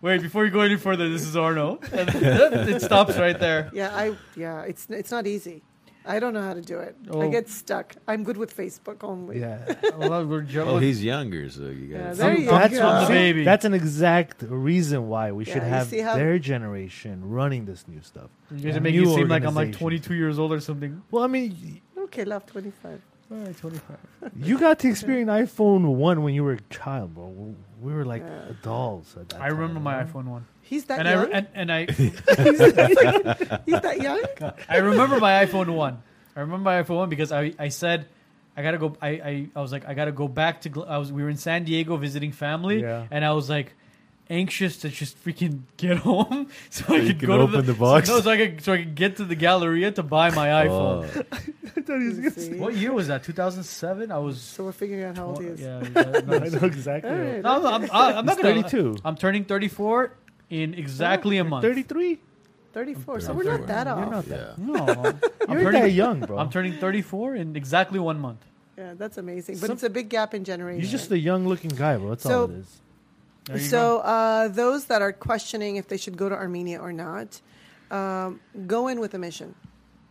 wait, before you go any further, this is Arno. And it stops right there. Yeah, I yeah, it's it's not easy. I don't know how to do it. I Oh. get stuck. I'm good with Facebook only. Yeah. Well, we're *laughs* jo- well, he's younger, so you Yeah, guys. there you I'm- go. I'm the baby. That's an exact reason why we should Yeah, you have how- their generation running this new stuff. You guys A are making new it seem like I'm like 22 years old or something. Well, I mean, Okay, love 25. All right, 25. you got to experience iPhone one when you were a child, bro. We were like Yeah. adults at that I remember time, my you know? iPhone one, He's that and young. I and, and I *laughs* He's that young. I remember my iPhone one. I remember my iPhone one because I, I said I gotta go. I, I, I was like I gotta go back to. Gl- I was we were in San Diego visiting family, Yeah. and I was like anxious to just freaking get *laughs* home so I could can go to open the, the box? So, no, so I could so I could get to the Galleria to buy my oh. iPhone. *laughs* *laughs* Oh, See? What year was that? 2007. I was. So we're figuring out how old he is. Yeah, yeah, no, I know exactly. All right. No, I'm, I'm, I'm not He's gonna. 32. I'm turning 34 in exactly a month. 33? 34. So we're not that You're off. not Yeah. that. No, I'm You're turning, that young, bro. I'm turning 34 in exactly one month. Yeah, that's amazing. But Some- it's a big gap in generation. You're just a young looking guy, bro. That's So- all it is. There you So uh, those that are questioning if they should go to Armenia or not, um, go in with a mission.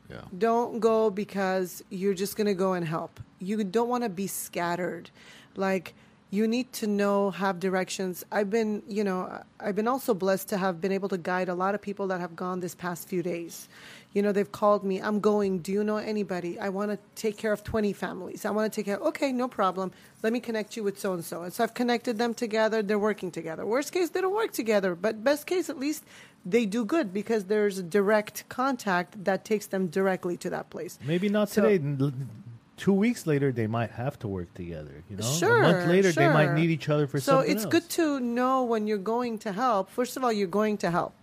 Yeah. Don't go because you're just going to go and help. You don't want to be scattered. Like you need to know, have directions. I've been, you know, I've been also blessed to have been able to guide a lot of people that have gone this past few days. You know, they've called me. I'm going. Do you know anybody? I want to take care of 20 families. I want to take care. Okay, no problem. Let me connect you with so and so. And so I've connected them together. They're working together. Worst case, they don't work together. But best case, at least they do good because there's a direct contact that takes them directly to that place. Maybe not So- today. Two weeks later, they might have to work together. You know, Sure, a month later, they might need each other for so something So it's else. good to know when you're going to help. First of all, you're going to help.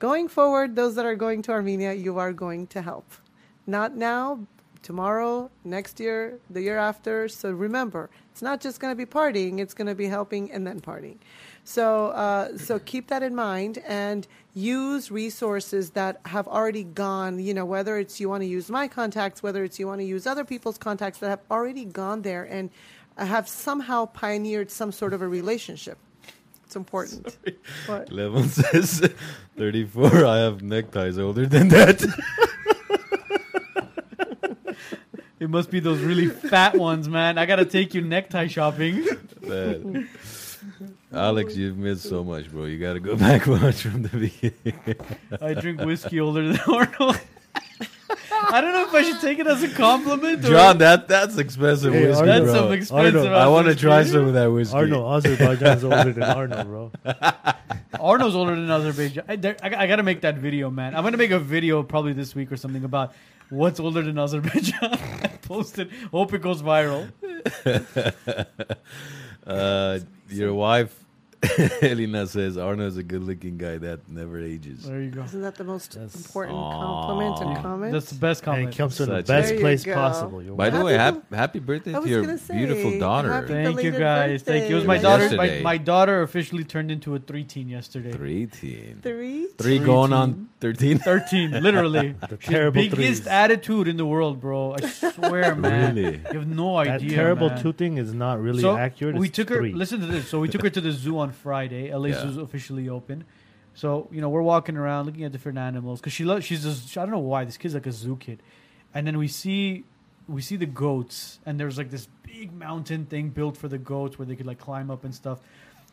Going forward, those that are going to Armenia, you are going to help. Not now, tomorrow, next year, the year after. So remember, it's not just going to be partying; it's going to be helping and then partying. So, uh, so keep that in mind and use resources that have already gone. You know, whether it's you want to use my contacts, whether it's you want to use other people's contacts that have already gone there and have somehow pioneered some sort of a relationship. It's important. What? Levon *laughs* says 34. I have neckties older than that. It must be those really fat ones, man. I gotta take you necktie shopping. Man. Alex, you've missed so much, bro. You got to go *laughs* back watch from the beginning. I drink whiskey older than Arnold. *laughs* I don't know if I should take it as a compliment. Or John, that that's expensive Hey, whiskey, Arnold, that's bro. some expensive. Arnold, I want to whiskey. try some of that whiskey. Arnold, Azerbaijan's older than Arnold, bro. *laughs* Arnold's older than Azerbaijan. I, there, I, I gotta make that video, man. I'm gonna make a video probably this week or something about what's older than Azerbaijan. *laughs* I posted. Hope it goes viral. *laughs* Uh, your wife, *laughs* Elena, says Arnold's a good-looking guy that never ages. There you go. Isn't that the most That's- important Aw. compliment and comment? That's the best compliment. And it comment. comes from the Such- best you place go. possible. You're By the Happy way, hap- bel- happy birthday I to was your gonna say, beautiful daughter. happy Thank you belated guys. Thank you. It was my birthday. daughter. My, Yesterday. my daughter officially turned into a three teen yesterday. Three teen. Three. Three going on 13? *laughs* Thirteen, literally. *laughs* The terrible biggest threes. attitude in the world, bro. I swear, man. Really? You have no That idea. terrible man. two thing is not really so accurate. We It's took her. three. Listen to this. So we took her to the zoo on Friday. LA Yeah. Zoo's officially open. So you know we're walking around looking at different animals because she loves. She's just I don't know why this kid's like a zoo kid, and then we see we see the goats and there's like this big mountain thing built for the goats where they could like climb up and stuff.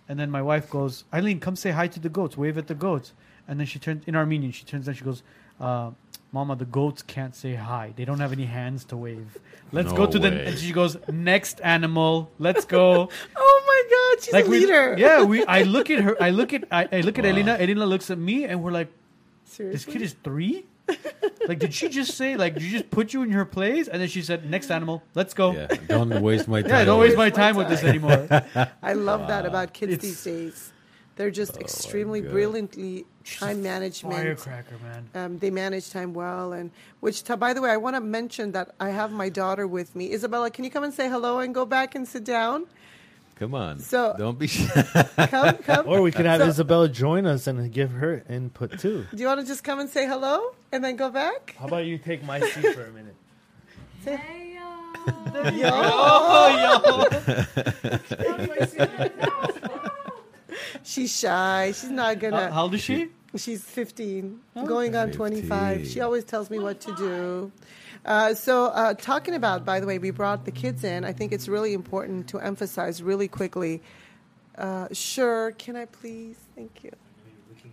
And then my wife goes, Eileen, come say hi to the goats. Wave at the goats. And then she turns in Armenian. She turns and she goes, uh, Mama, the goats can't say hi. They don't have any hands to wave. Let's No go to way. the. And she goes, next animal. Let's go. *laughs* Oh my God, she's a we, leader. *laughs* yeah, we. I look at her. I look at. I, I look at Elena. Elena looks at me, and we're like, Seriously? "This kid is three? like, did she just say like, did you just put you in her place?" And then she said, "Next animal, let's go." Yeah, don't waste my time. *laughs* Yeah, don't waste my my time with this anymore. I love that about kids It's- these days. They're just Oh extremely God. brilliantly time management. Firecracker, man. Um, they manage time well, and which, t- by the way, I want to mention that I have my daughter with me. Isabella, can you come and say hello and go back and sit down? Come on. So- don't be shy. *laughs* Come, come. Or we can have So- Isabella join us and give her input too. Do you want to just come and say hello and then go back? How about you take my seat for a minute? Hey, y'all. Oh, yo. *laughs* *laughs* *laughs* She's shy. She's not gonna. How, how old is she? She's 15, Oh, going on 25. 15. She always tells me what to do. Uh, so, uh, talking about, by the way, we brought the kids in. I think it's really important to emphasize really quickly. Uh, sure, can I please? Thank you.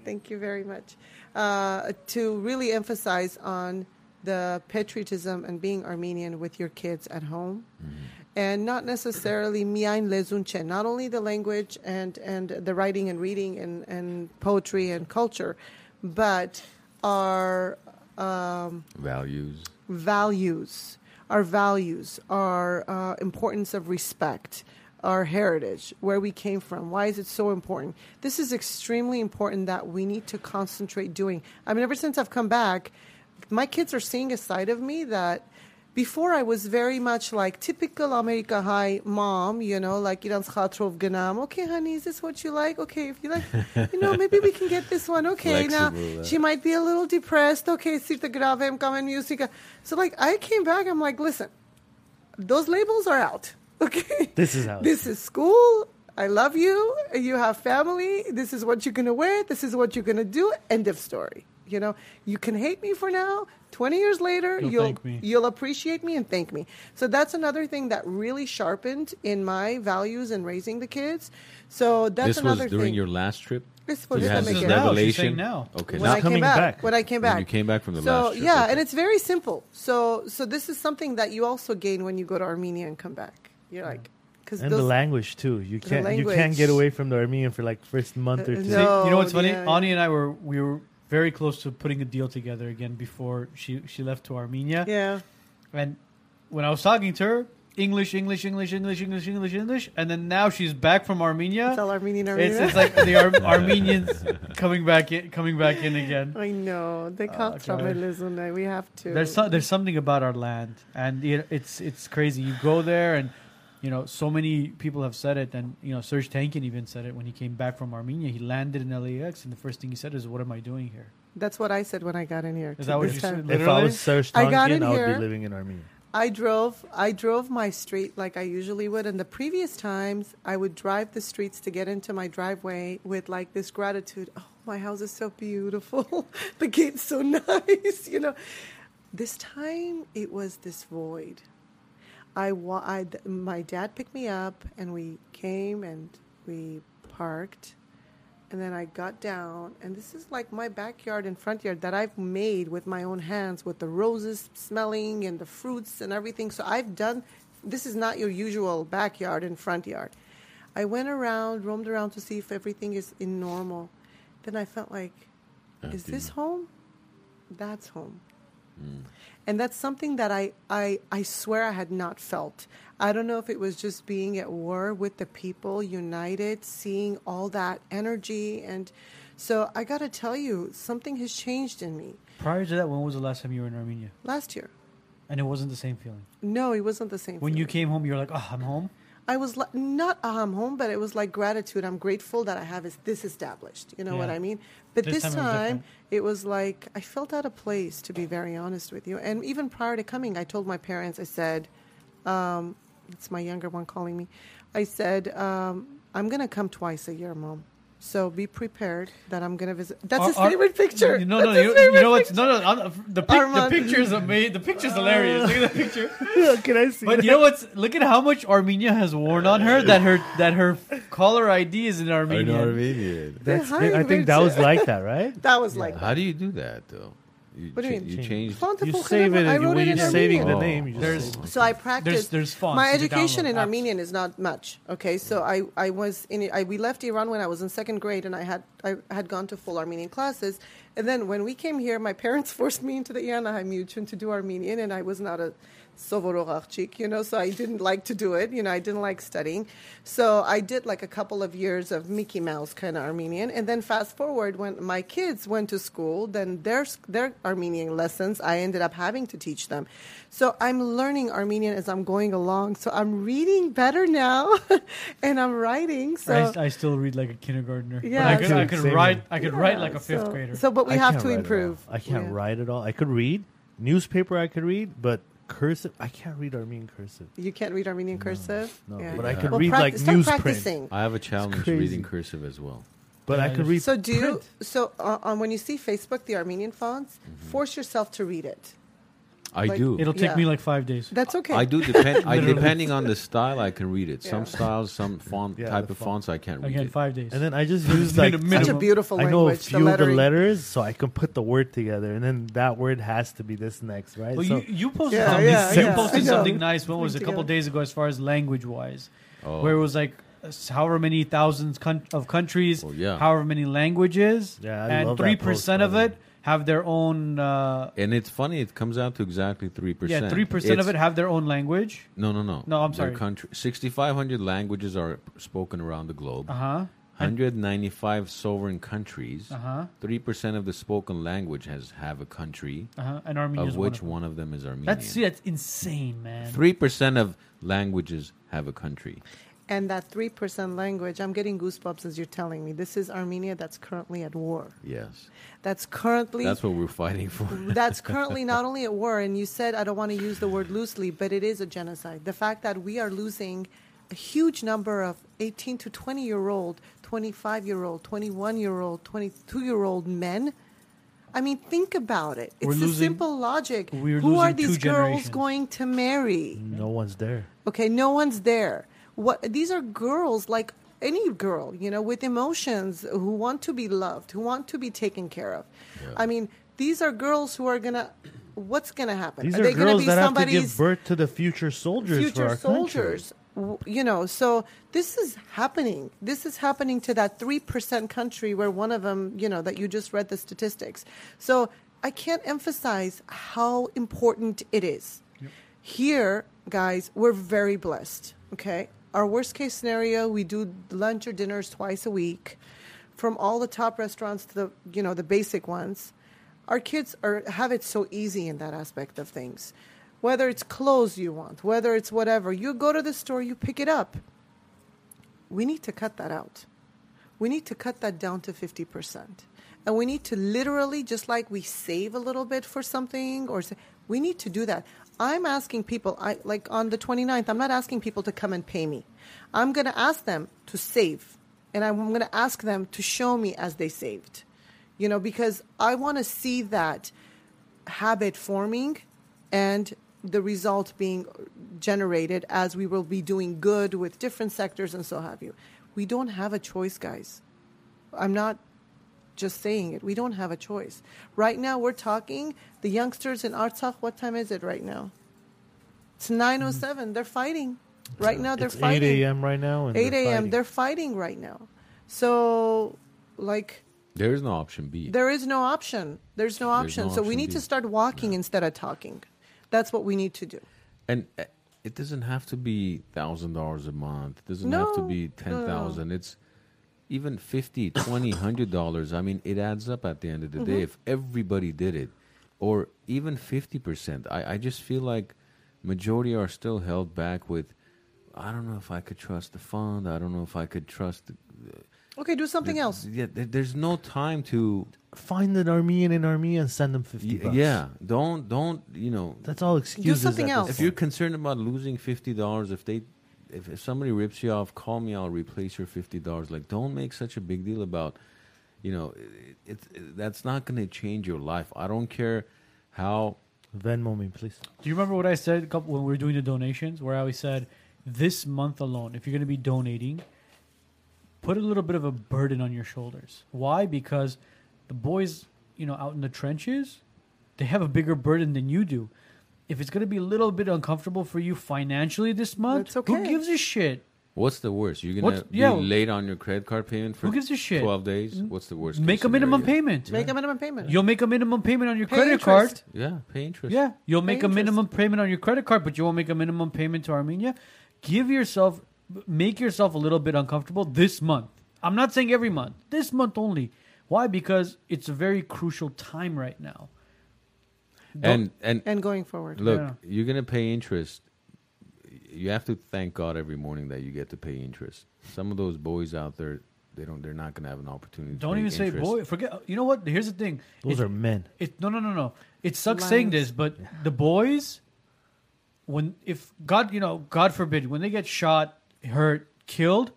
Thank you very much. Uh, to really emphasize on the patriotism and being Armenian with your kids at home. And not necessarily miain lezunche, not only the language and, and the writing and reading and, and poetry and culture, but our um, Values. values, our values, our uh, importance of respect, our heritage, where we came from. Why is it so important? This is extremely important that we need to concentrate doing. I mean, ever since I've come back, my kids are seeing a side of me that before I was very much like typical America High mom, you know, like Iran's Khatrov Ganam. Okay, honey, is this what you like? Okay, if you like, you know, maybe we can get this one. Okay, now uh. she might be a little depressed. Okay, sirta gravem kamen musica. So like I came back, I'm like, listen, those labels are out. *laughs* Okay. This is out. This is school. I love you. You have family. This is what you're going to wear. This is what you're going to do. End of story. You know, you can hate me for now. 20 years later, You'll you'll thank me. you'll appreciate me and thank me. So that's another thing that really sharpened in my values in raising the kids. So that's this was during thing. your last trip. This was you had this This is in. now. She's revelation. saying now. Okay, when now I coming came back, back. when I came When back, you came back from the so last trip, yeah, okay. and it's very simple. So so this is something that you also gain when you go to Armenia and come back. You're like because and the language too. You can't you can't get away from the Armenian for like first month or Uh, two. See, you know what's funny? yeah, Ani yeah. and I were we were very close to putting a deal together again before she she left to Armenia. yeah. And when I was talking to her, English, English, English, English, English, English, English, and then now she's back from Armenia. It's all Armenian It's, Armenia. it's like the Ar- *laughs* Armenians coming back in, coming back in again. I know they can't God. uh, We have to. There's so, there's something about our land, and it, it's it's crazy. You go there, and you know so many people have said it, and you know Serge Tankian even said it when he came back from Armenia. He landed in LAX, and the first thing he said is, "What am I doing here?" That's what I said when I got in here. Is that what This you time. said? If I Literally? was Serge I got Tankian, in I would here. be living in Armenia. I drove I drove my street like I usually would and the previous times I would drive the streets to get into my driveway with like this gratitude oh my house is so beautiful *laughs* the gate's so *laughs* nice you know this time it was this void I, wa- I my dad picked me up and we came and we parked and then I got down, and this is like my backyard and front yard that I've made with my own hands, with the roses smelling and the fruits and everything. So I've done. This is not your usual backyard and front yard. I went around, roamed around to see if everything is in normal. Then I felt like, is this home? That's home. Mm. And that's something that I, I, I swear I had not felt. I don't know if it was just being at war with the people, united, seeing all that energy. And so I got to tell you, something has changed in me. Prior to that, when was the last time you were in Armenia? Last year. And it wasn't the same feeling. No, it wasn't the same. When you came home, you were like, "Oh, I'm home." I was li- not ah, I'm home, but it was like gratitude. I'm grateful that I have this established. You know what I mean? But This this, time it was it was like I felt out of place, to be very honest with you. And even prior to coming, I told my parents, I said, um, it's my younger one calling me. I said, um, I'm going to come twice a year, mom. So be prepared that I'm going to visit. That's Ar- his Ar- favorite picture. No, That's no, you, you know what's picture. no, no. I'm, the pic, the Armand. picture is amazing. The picture's hilarious. Look at the picture. *laughs* Can I see? But that? you know what's? Look at how much Armenia has worn on her. That her that her caller ID is in I Armenian. know Armenian. That's Hi, I think that was like that, right? *laughs* That was like How do you do that though? You What do you cha- mean? You Change. changed. Font de You Foucault, save it I and wrote when it in you're saving the Armenian. name, you just There's- save it. So I practiced. there's fonts My you can education download, in apps. Armenian is not much. Okay, so I, I was in I we left Iran when I was in second grade, and I had I had gone to full Armenian classes, and then when we came here, my *laughs* parents forced me into the Iran Mutual to do Armenian, and I was not a Sovorogachik, you know, so I didn't like to do it. You know, I didn't like studying, so I did like a couple of years of Mickey Mouse kind of Armenian, and then fast forward when my kids went to school, then their their Armenian lessons I ended up having to teach them. So I'm learning Armenian as I'm going along. So I'm reading better now, *laughs* and I'm writing. So I, I still read like a kindergartner. But Yeah. I could, I could write. I could write like a fifth so, grader. So, but we I have to improve. I can't Yeah. write at all. I could read newspaper. I could read, but cursive. I can't read Armenian cursive. You can't read Armenian cursive. no, Yeah. but I can Well, read like practice- start newsprint. practicing. I have a challenge reading cursive as well. But I Yeah, could read. So do you? So uh, on when you see Facebook, the Armenian fonts, force yourself to read it. I Like- do. It'll take Yeah. me like five days. That's okay. I do depend. I depending on the style, I can read it. Some styles, some *laughs* font Yeah, type of font. fonts, I can't read Again, it. five days. And then I just *laughs* use like Such a minimum. beautiful I know a few the of the letters, so I can put the word together, and then that word has to be this next, right? well, so you, you posted Yeah, something. yeah, you posted something nice. When was a couple days ago, as far as language wise, Oh. where it was like however many thousands con- of countries, Oh, yeah. however many languages, Yeah, and three percent of it have their own. Uh, and it's funny. It comes out to exactly three percent. yeah, three percent of it have their own language. No, no, no. No, I'm Their sorry. Country, Sixty-five hundred languages are spoken around the globe. Uh huh. 195 sovereign countries. Uh huh. Three percent of the spoken language has have a country, Uh huh. And Armenia of which one. one of them is Armenian. That's see, that's insane, man. Three percent of languages have a country. And that 3% language, I'm getting goosebumps as you're telling me. This is Armenia that's currently at war. Yes, That's currently that's what we're fighting for. *laughs* that's currently not only at war, and you said I don't want to use the word loosely, but it is a genocide. The fact that we are losing a huge number of 18 to 20 year old, 25 year old, 21 year old, 22 year old men. I mean, think about it. It's a losing- simple logic. we're Who are these girls going to marry? No one's there. Okay, no one's there. What these are girls like any girl, you know, with emotions who want to be loved, who want to be taken care of. I mean, these are girls who are gonna. What's gonna happen? These are are, they gonna girls be that have to give birth to the future soldiers future soldiers? W- You know, so this is happening. This is happening to that three percent country where one of them, you know, that you just read the statistics. So I can't emphasize how important it is. Here, guys, we're very blessed. Okay, our worst case scenario, we do lunch or dinners twice a week, from all the top restaurants to the you know the basic ones. Our kids are have it so easy in that aspect of things. Whether it's clothes you want, whether it's whatever, you go to the store, you pick it up. We need to cut that out. We need to cut that down to 50%. And we need to literally, just like we save a little bit for something, or say, we need to do that. I'm asking people, I, like on the 29th, I'm not asking people to come and pay me. I'm going to ask them to save. And I'm going to ask them to show me as they saved. You know, because I want to see that habit forming and the result being generated as we will be doing good with different sectors and so have you. We don't have a choice, guys. I'm not just saying it. We don't have a choice. Right now, we're talking the youngsters in Artsakh. What time is it right now? It's 9:07. They're fighting. Right now, they're It's 8 a.m. right now. And 8 they're a.m. fighting. They're fighting right now. So, like, There is no option B. there is no option. There's no There's option. no so we need B. to start walking instead of talking. That's what we need to do. And uh, it doesn't have to be thousand dollars a month. It doesn't have to No, be no, ten no. It's even fifty, twenty, *laughs* hundred dollars. I mean, it adds up at the end of the Mm-hmm. day. If everybody did it, or even fifty percent, I, I just feel like majority are still held back with. I don't know if I could trust the fund. I don't know if I could trust. The, Okay, do something else. Yeah, there- there's no time to. Find an Armenian in Armenia and send them 50 y- bucks. Yeah, don't don't you know. That's all excuses. do something else. If you're concerned about losing fifty dollars, if they, if, if somebody rips you off, call me. I'll replace your fifty dollars. Like, don't make such a big deal about, you know, it, it, that's not going to change your life. I don't care how. Venmo me, please. Do you remember what I said a couple, when we were doing the donations? Where I always said, this month alone, if you're going to be donating, put a little bit of a burden on your shoulders. Why? Because the boys, you know, out in the trenches, they have a bigger burden than you do. If it's going to be a little bit uncomfortable for you financially this month, That's okay. who gives a shit? What's the worst? You're gonna be yeah. late on your credit card payment for Who gives a shit? twelve days. Mm-hmm. What's the worst? Make case a minimum scenario? payment. Make a minimum payment. You'll make a minimum payment on your Pay credit interest. card. Yeah, pay interest. Yeah, you'll make a interest. minimum payment on your credit card, but you won't make a minimum payment to Armenia. Give yourself, make yourself a little bit uncomfortable this month. I'm not saying every month. This month only. Why? Because it's a very crucial time right now. And and and going forward. Look, Yeah. you're gonna pay interest. You have to thank God every morning that you get to pay interest. Some of those boys out there, they don't. They're not gonna have an opportunity. to Don't pay even say boy. Forget. You know what? Here's the thing. Those It- are men. It no no no no. It sucks saying this, but the boys, when if God you know God forbid when they get shot, hurt, killed,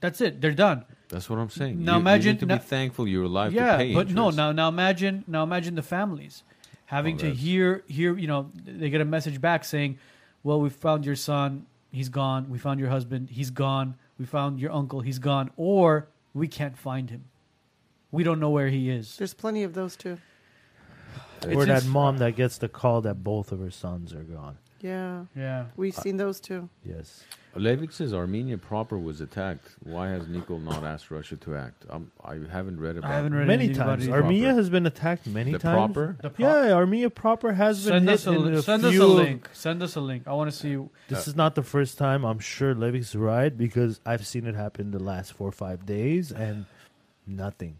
that's it. They're done. That's what I'm saying. Now You- imagine- you need to now- be thankful you're alive to yeah, pay but no. Now now imagine now imagine the families having Oh, to hear hear you know they get a message back saying, "Well, we found your son. He's gone. We found your husband. He's gone. We found your uncle. He's gone. Or we can't find him. We don't know where he is." There's plenty of those too. or It's that ins- mom that gets the call that both of her sons are gone. Yeah, Yeah. we've seen those too. Yes. Levik says Armenia proper was attacked. Why has Nikol not asked Russia to act? Um, I haven't read about I haven't read Many times. Armenia Proper. has been attacked many the times. proper. The pro- Yeah, Armenia proper has been Send hit us a in li- a send us a link. Send us a link. I want to see. This is not the first time. I'm sure Levik's right because I've seen it happen the last four or five days and nothing.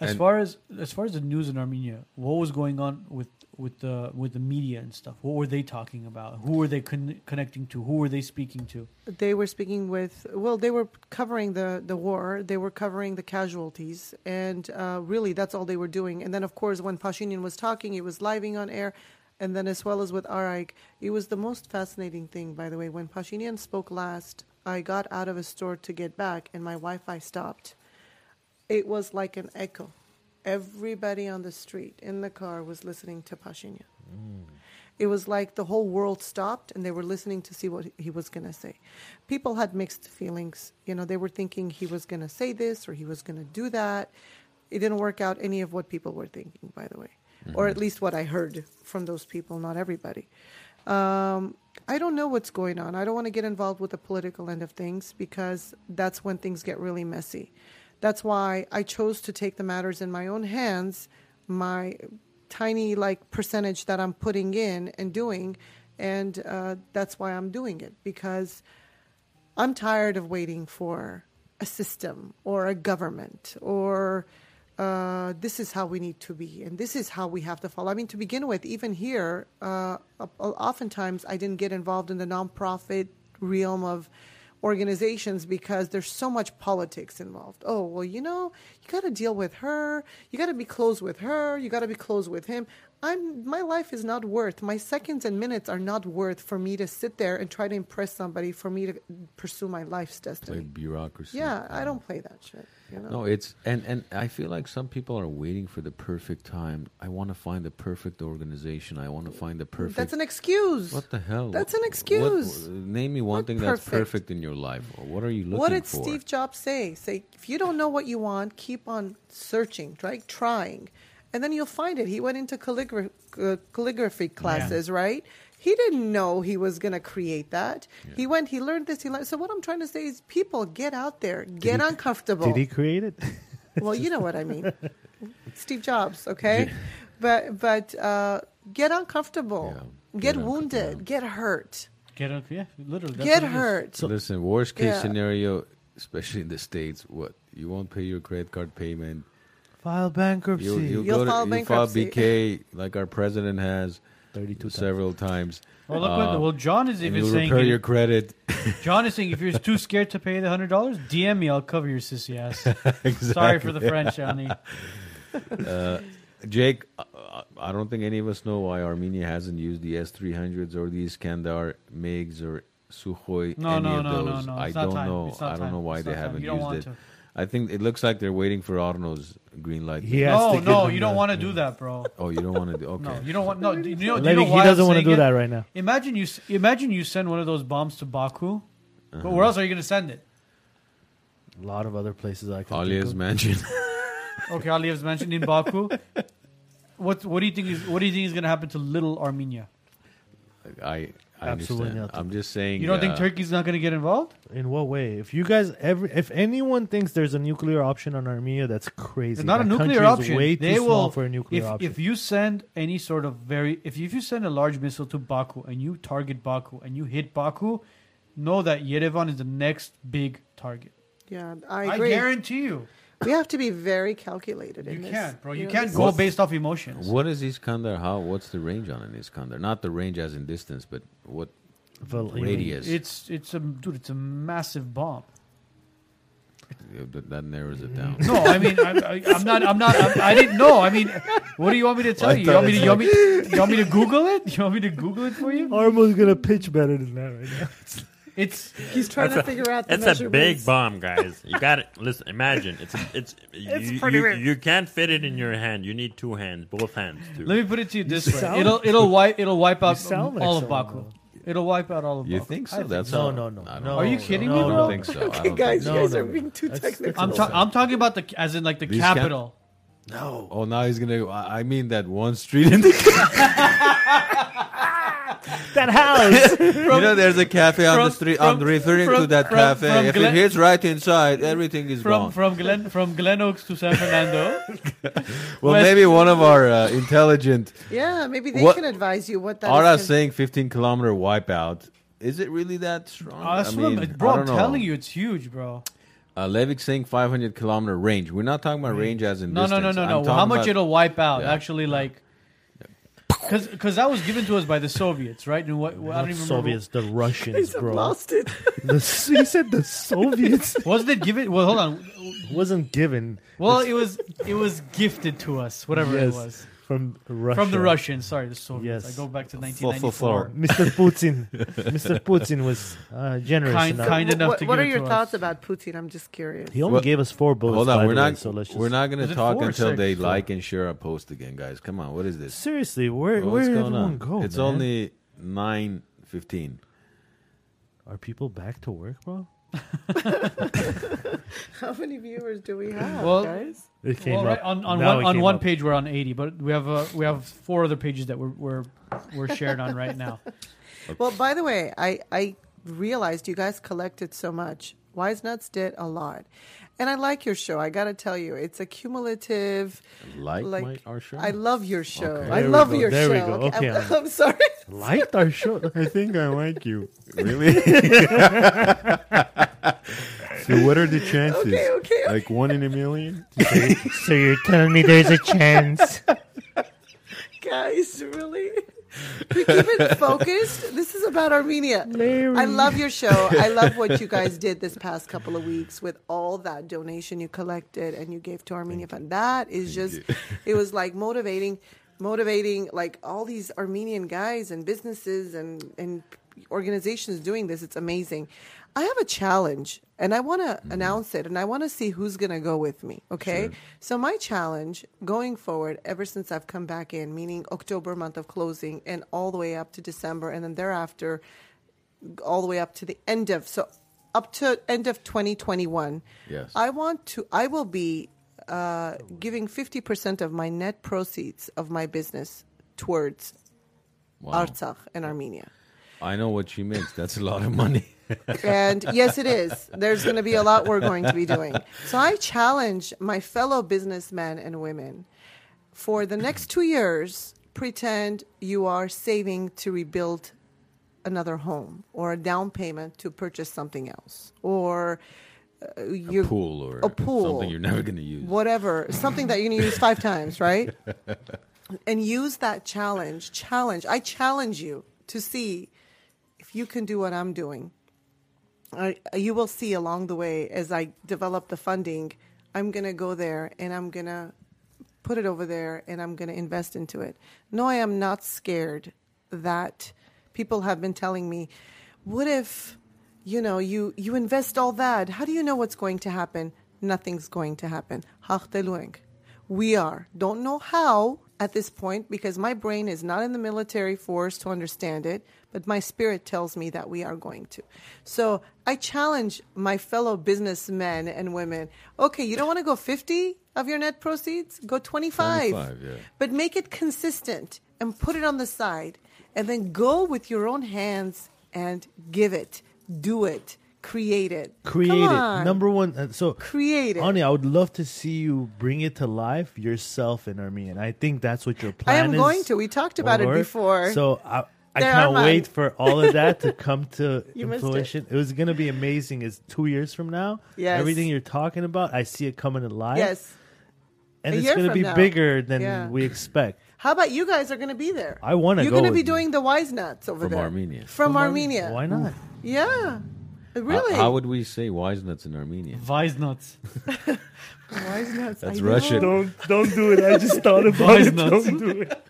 As And- far as as far as the news in Armenia, what was going on with with the with the media and stuff? What were they talking about? Who were they con- connecting to? Who were they speaking to? They were speaking with, well, they were covering the, the war, they were covering the casualties, and uh, really that's all they were doing. And then, of course, when Pashinyan was talking, it was living on air, and then as well as with Araik. It was the most fascinating thing, by the way. When Pashinyan spoke last, I got out of a store to get back, and my Wi Fi stopped. It was like an echo. Everybody on the street, in the car, was listening to Pashinyan it was like the whole world stopped and they were listening to see what he was going to say. People had mixed feelings. You know, they were thinking he was going to say this or he was going to do that. It didn't work out any of what people were thinking, by the way, or at least what I heard from those people, not everybody. Um, I don't know what's going on. I don't want to get involved with the political end of things because that's when things get really messy. That's why I chose to take the matters in my own hands. My tiny like percentage that I'm putting in and doing, and uh, that's why I'm doing it because I'm tired of waiting for a system or a government or uh, this is how we need to be and this is how we have to follow. I mean, to begin with, even here, uh, oftentimes I didn't get involved in the nonprofit realm of organizations because there's so much politics involved. Oh, well, you know, you got to deal with her. You got to be close with her. You got to be close with him. I'm my life is not worth my seconds and minutes are not worth for me to sit there and try to impress somebody for me to pursue my life's Play destiny. bureaucracy. Yeah, I don't play that shit. You know? No, it's and and I feel like some people are waiting for the perfect time. I want to find the perfect organization. I want to find the perfect. That's an excuse. What the hell? That's an What- excuse. name me one What thing that's perfect? perfect in your life. What are you looking for? what did for? Steve Jobs say? Say if you don't know what you want, keep on searching, right? Trying, and then you'll find it. He went into calligra- uh, calligraphy classes, right? He didn't know he was going to create that. He went. He learned this. He learned. So what I'm trying to say is, people get out there, get he- uncomfortable. Did he create it? *laughs* well, you know what I mean. *laughs* Steve Jobs, okay? But but uh, get uncomfortable, Yeah, get, get uncom- wounded, yeah. get hurt, Get it? Yeah, literally. get what it is. hurt. Listen, worst case Yeah. scenario, especially in the states, what you won't pay your credit card payment. File bankruptcy. You'll, you'll, You'll go to, file you bankruptcy. BK like our president has 32 several times. Well, look what, Uh, well, John is and even you'll saying. repair your credit. *laughs* John is saying if you're too scared to pay the hundred dollars, DM me. I'll cover your sissy ass. exactly. *laughs* Sorry for the French, Johnny. *laughs* Uh, Jake, uh, I don't think any of us know why Armenia hasn't used the S-300s or the Iskander MiGs or Sukhoi. No, any no, of no, no, those. no. I not don't time. know. It's not I don't time. know why It's they not time. haven't You don't used want it. to. I think it looks like they're waiting for Arno's green light. He has No, to no, you don't want to do that, bro. Oh, you don't want to do? *laughs* Okay. No, you don't want. No, do you know, do you Levy, know he why doesn't want to do it? that right now. Imagine you imagine you send one of those bombs to Baku. But Uh-huh. where else are you going to send it? A lot of other places I can think Alia's mansion. *laughs* Okay, Aliyev's mentioned in Baku. What what do you think is what do you think is going to happen to little Armenia? I, I Absolutely understand. nothing. I'm just saying. You don't think uh, Turkey's not going to get involved? In what way? If you guys ever, if anyone thinks there's a nuclear option on Armenia, that's crazy. It's not a nuclear option. Way too they small will for a nuclear if, option. if you send any sort of very if you, if you send a large missile to Baku and you target Baku and you hit Baku, know that Yerevan is the next big target. Yeah, I I, guarantee you. We have to be very calculated You in this. You can't, bro. You know, can't this go based off emotions. What is Iskander? How? What's the range on an Iskander? Not the range as in distance, but what Val- radius? It's it's a dude. It's a massive bomb. Yeah, that, that narrows it down. No, I mean I, I, I'm not. I'm not. I'm, I didn't know. I mean, what do you want me to tell I you? You want me to? thought You want me, you want me to Google it? You want me to Google it for you? Armo's gonna pitch better than that right now. *laughs* It's He's trying to a- figure out the It's a big bomb, guys. You got it. Listen, imagine it's a, *laughs* it's you, pretty you, big. you can't fit it in your hand. You need two hands, both hands. Too. Let me put it to you this way: sound- it'll it'll wipe it'll wipe out sound like all of someone, Baku. It'll wipe out all of You Baku. think I so? That's No, all. no, no, I don't no. Are you kidding no, me, I bro? don't think so. I Okay, don't *laughs* guys, think you guys no, are no. being too That's- technical. I'm, ta- I'm talking about the as in like the These can- capital. No. Oh, now he's gonna. I I mean that one street in the. *laughs* that house. *laughs* you know, there's a cafe on the street. from- I'm referring to that from- cafe. from if Glen- it hits right inside, everything is from gone. from Glen from Glenoaks to San Fernando. *laughs* well, West- maybe one of our uh, intelligent Yeah, maybe they What- can advise you what that Ara is. saying 15 kilometer wipeout. Is it really that strong? Oh, that's I what mean, I'm- bro. I I'm don't know. telling you, it's huge, bro. Uh, Levik saying 500 kilometer range. We're not talking about range as in No, no, distance. no, no, I'm no. talking How much about- it'll wipe out? Yeah. Actually, like. Because that was given to us by the Soviets, right? And what, I don't Not even Soviets, the Russians, bro. lost it. The, he said the Soviets. *laughs* Wasn't it given? Well, hold on. wasn't given. Well, it was it was gifted to us, whatever Yes, it was, from Russia. from the Russians. Sorry, the Soviets. Yes. I go back to For- for- for. 1994. Mr. *laughs* Putin. Mr. Putin was uh, generous Kind- enough. kind enough what to what are your thoughts us. about Putin? I'm just curious. He only Well, gave us four bullets. Hold on, we're the way, not so we're not going to talk until six? they Four. like and share our post again, guys. Come on, what is this? seriously. Where What's where did going everyone on? go? it's man? only 9:15. Are people back to work, bro? *laughs* How many viewers do we have, Well, guys? It came Well, right, up. on on Now one on one up. page we're on 80, but we have uh, we have four other pages that we're we're, we're shared on right now. *laughs* Well, by the way, I, I realized you guys collected so much. Wise Nuts did a lot. And I like your show. I got to tell you, it's a cumulative. Like, Like, my, our show? I love your show. Okay. I love go. your There show. we go. Okay, I'm, I'm- *laughs* I'm sorry. Liked our show. I think I like you. *laughs* really? *laughs* So what are the chances? Okay, okay. Like one in a million? so you're telling me there's a chance? Guys, really? We keep it focused. This is about Armenia. I love your show. I love what you guys *laughs* did this past couple of weeks with all that donation you collected and you gave to Armenia Fund. That is just, *laughs* it was like motivating, motivating like all these Armenian guys and businesses and, and organizations doing this. It's amazing. I have a challenge and I want to announce it and I want to see who's going to go with me. Okay. So, my challenge going forward, ever since I've come back in, meaning October month of closing and all the way up to December and then thereafter, all the way up to the end of, so up to end of 2021. Yes. I want to, I will be uh, giving 50% of my net proceeds of my business towards Wow. Artsakh and Armenia. I know what she makes. That's a lot of money. *laughs* And yes, it is. There's going to be a lot we're going to be doing. So I challenge my fellow businessmen and women for the next two years, pretend you are saving to rebuild another home or a down payment to purchase something else or uh, you pool or a pool. something you're never going to use. whatever, something that you're going to use five times, right? *laughs* and use that challenge. Challenge. I challenge you to see you can do what I'm doing. I, you will see along the way as I develop the funding, I'm going to go there and I'm going to put it over there and I'm going to invest into it. No, I am not scared that people have been telling me, what if, you know, you, you invest all that? How do you know what's going to happen? Nothing's going to happen. We are. Don't know how at this point because my brain is not in the military force to understand it, but my spirit tells me that we are going to. So I challenge my fellow businessmen and women. Okay, you don't want to go 50 of your net proceeds? Go 25. 25, yeah. But make it consistent and put it on the side and then go with your own hands and give it, do it, create it. Create Come it. on. Number one. Uh, so, Create it. Ani, I would love to see you bring it to life yourself in Armenia. And I think that's what your plan is. I am is. going to. We talked about it before. So I, I There can't wait for all of that to come to *laughs* You missed it. fruition. It. was going to be amazing. It's two years from now. Yes. Everything you're talking about, I see it coming to life. yes. And A it's going to be now. bigger than Yeah. we expect. How about you guys are going to be there? I wanna You're gonna be doing the wise nuts over there. From there. Armenia. From, Ar- Armenia. Why not? Yeah. Uh, how- Really? How, would we say wise nuts in Armenian? Vise nuts. *laughs* wise nuts. That's I know. Russian. Don't don't do it. I just thought about Wise it. nuts. Don't do it.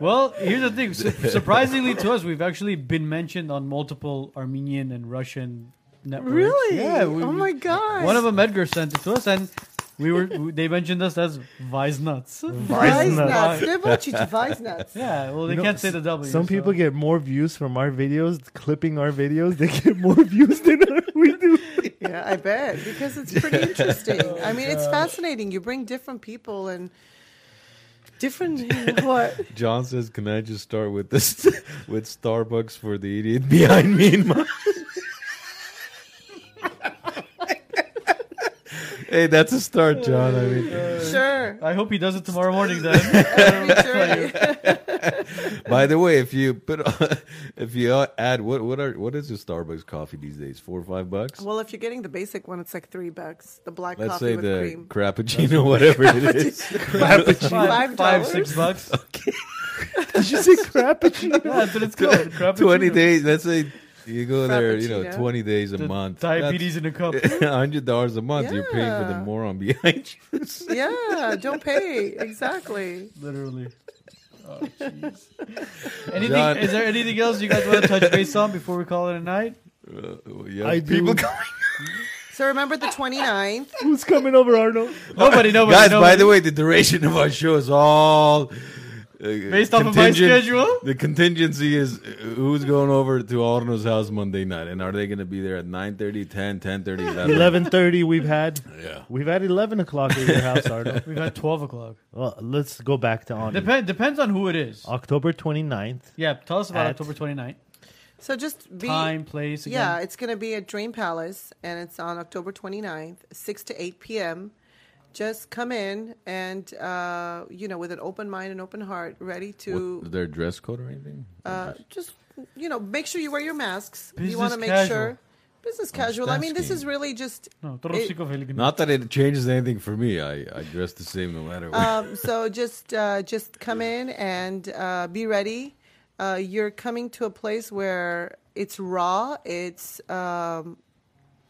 Well, here's the thing. Su- *laughs* surprisingly to us, we've actually been mentioned on multiple Armenian and Russian networks. Really? Yeah. We, oh my god. One of them, Edgar, sent it to us, and we were they mentioned us as Vice nuts. Vice nuts. nuts. They're about you to wise nuts. Yeah. Well, they You know, can't say the W. Some so- people get more views from our videos, clipping our videos. They get more views than *laughs* we do. Yeah, I bet because it's pretty interesting. Oh, I mean, it's fascinating. You bring different people and Different what? John says, "Can I just start with this *laughs* with Starbucks for the idiot behind me in my?" Hey, that's a start, John. I mean, Sure. I hope he does it tomorrow morning then. *laughs* *laughs* By the way, if you put *laughs* if you add what what are what is the Starbucks coffee these days? Four or five bucks? Well, if you're getting the basic one, it's like three bucks. The black Let's coffee say with the cream. crappuccino, whatever it is. five, Five five, dollars? six bucks. Did you say crappuccino? Yeah, that's what it's called. Crappuccino. Twenty days. Let's say you go there. You know, Frappuccino. twenty days a The month. Diabetes in a cup. *laughs* hundred dollars a month. You're paying for the Yeah. moron behind you. *laughs* Yeah, don't pay. Exactly. Literally. Oh, jeez. *laughs* Anything? John- Is there anything else you guys want to touch base on before we call it a night? Uh, yeah, I people do. So remember the 29th. Who's coming over, Arnold? Nobody, nobody. Guys, by nobody. the way, the duration of our show is all Based off of my schedule? The contingency is uh, who's going over to Arno's house Monday night, and are they going to be there at 9.30, 10, 10.30, 11? Eleven thirty. We've had. Yeah. We've had eleven o'clock at your house, Arnold. *laughs* We've had twelve o'clock. Well, let's go back to on Depend depends on who it is. October 29th. Yeah, tell us about At- October 29th. So just be. Time, place. Again. Yeah, it's going to be at Dream Palace, and it's on October 29th, 6 to 8 p.m. Just come in and, uh, you know, with an open mind and open heart, ready to What, their dress code or anything? uh, just, you know, make sure you wear your masks. you want to make casual. sure. Business casual. I mean, this is really just No, It- it, Not that it changes anything for me. I, I dress the same no matter what. um, so *laughs* just uh, just come in and uh, be ready. Uh, you're coming to a place where it's raw, it's um,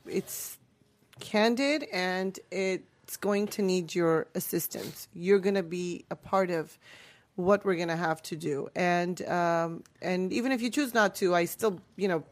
it's candid, and it's going to need your assistance. You're going to be a part of what we're going to have to do, and um, and even if you choose not to, I still you know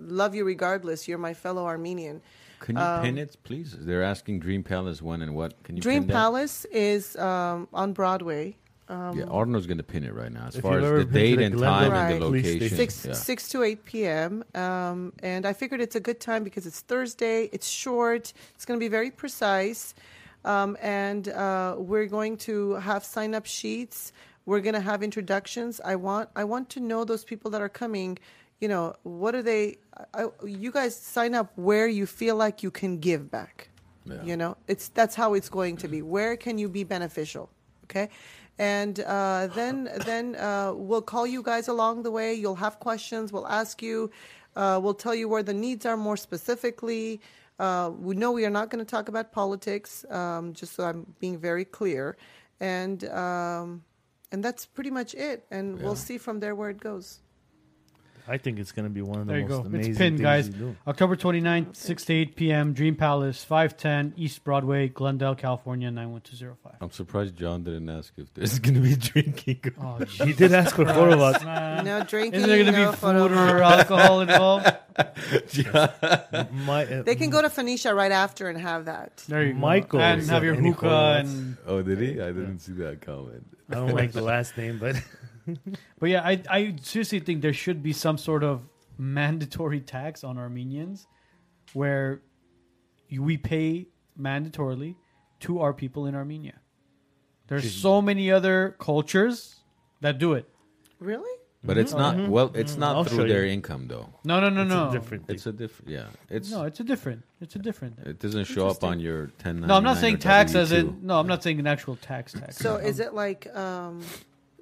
love you regardless. You're my fellow Armenian. Can you pin it, please? They're asking Dream Palace when and what. Can you Dream? Palace is um, on Broadway. Yeah, Arno's going to pin it right now. As far as the date and Glendale time and the location. six yeah. six to eight p.m. Um, and I figured it's a good time because it's Thursday. It's short. It's going to be very precise, um, and uh, we're going to have sign up sheets. We're going to have introductions. I want I want to know those people that are coming. You know, what are they? I, you guys sign up where you feel like you can give back. Yeah. You know, it's that's how it's going to be. Where can you be beneficial? Okay, and uh, then then uh, we'll call you guys along the way. You'll have questions. We'll ask you. Uh, we'll tell you where the needs are more specifically. Uh, we know we are not going to talk about politics. Um, just so I'm being very clear, and um, and that's pretty much it. And we'll see from there where it goes. I think it's going to be one of the There you most go. amazing It's pinned, things guys. you do. October 29th, 6 to 8 p.m. Dream Palace, 510 East Broadway, Glendale, California, 91205. I'm surprised John didn't ask if there's *laughs* going to be drinking. Oh, He did ask for four of us. No drinking. Is there going to no be photo- food or alcohol involved? *laughs* My, uh, They can go to Phoenicia right after and have that. There you go. Michael And said have your any hookah and oh, did he? I didn't see that comment. I don't like the last name, but *laughs* *laughs* But yeah, I I seriously think there should be some sort of mandatory tax on Armenians, where we pay mandatorily to our people in Armenia. There's so many other cultures that do it. Really? But it's mm-hmm. not, mm-hmm. well, it's mm-hmm. not I'll show through their you. income, though. No, no, no, it's no. a different thing. It's a different, yeah. It's no, it's a different. It's a different. It doesn't show up on your ten. No, I'm not saying tax as W2. in. No, I'm not saying an actual tax tax. So is it like um,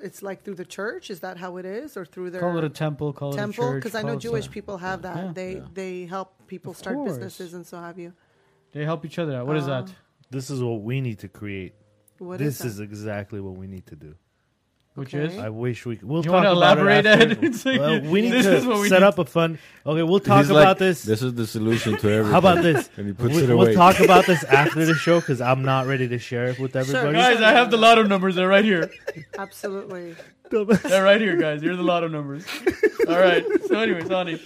it's like through the church? Is that how it is, or through their Call it a temple. Call temple? it a church. Because I know Jewish some- people have that. Yeah. they Yeah. they help people Of start course. businesses and so have you. They help each other out. What is Uh, that? this is what we need to create. What this that? is exactly what we need to do. Which okay. is I wish we. c- We'll You talk wanna about elaborate, it after. *laughs* Ed? Like, Well, we need this to is what we set need. up a fun. Okay, we'll talk He's about like, this. This is the solution to everything. How about this? And he puts we, it will talk about this *laughs* after the show because I'm not ready to share it with everybody. Guys, I have the lotto numbers. They're right here. Absolutely. They're right here, guys. Here's the lotto numbers. All right. So, anyways, Ani.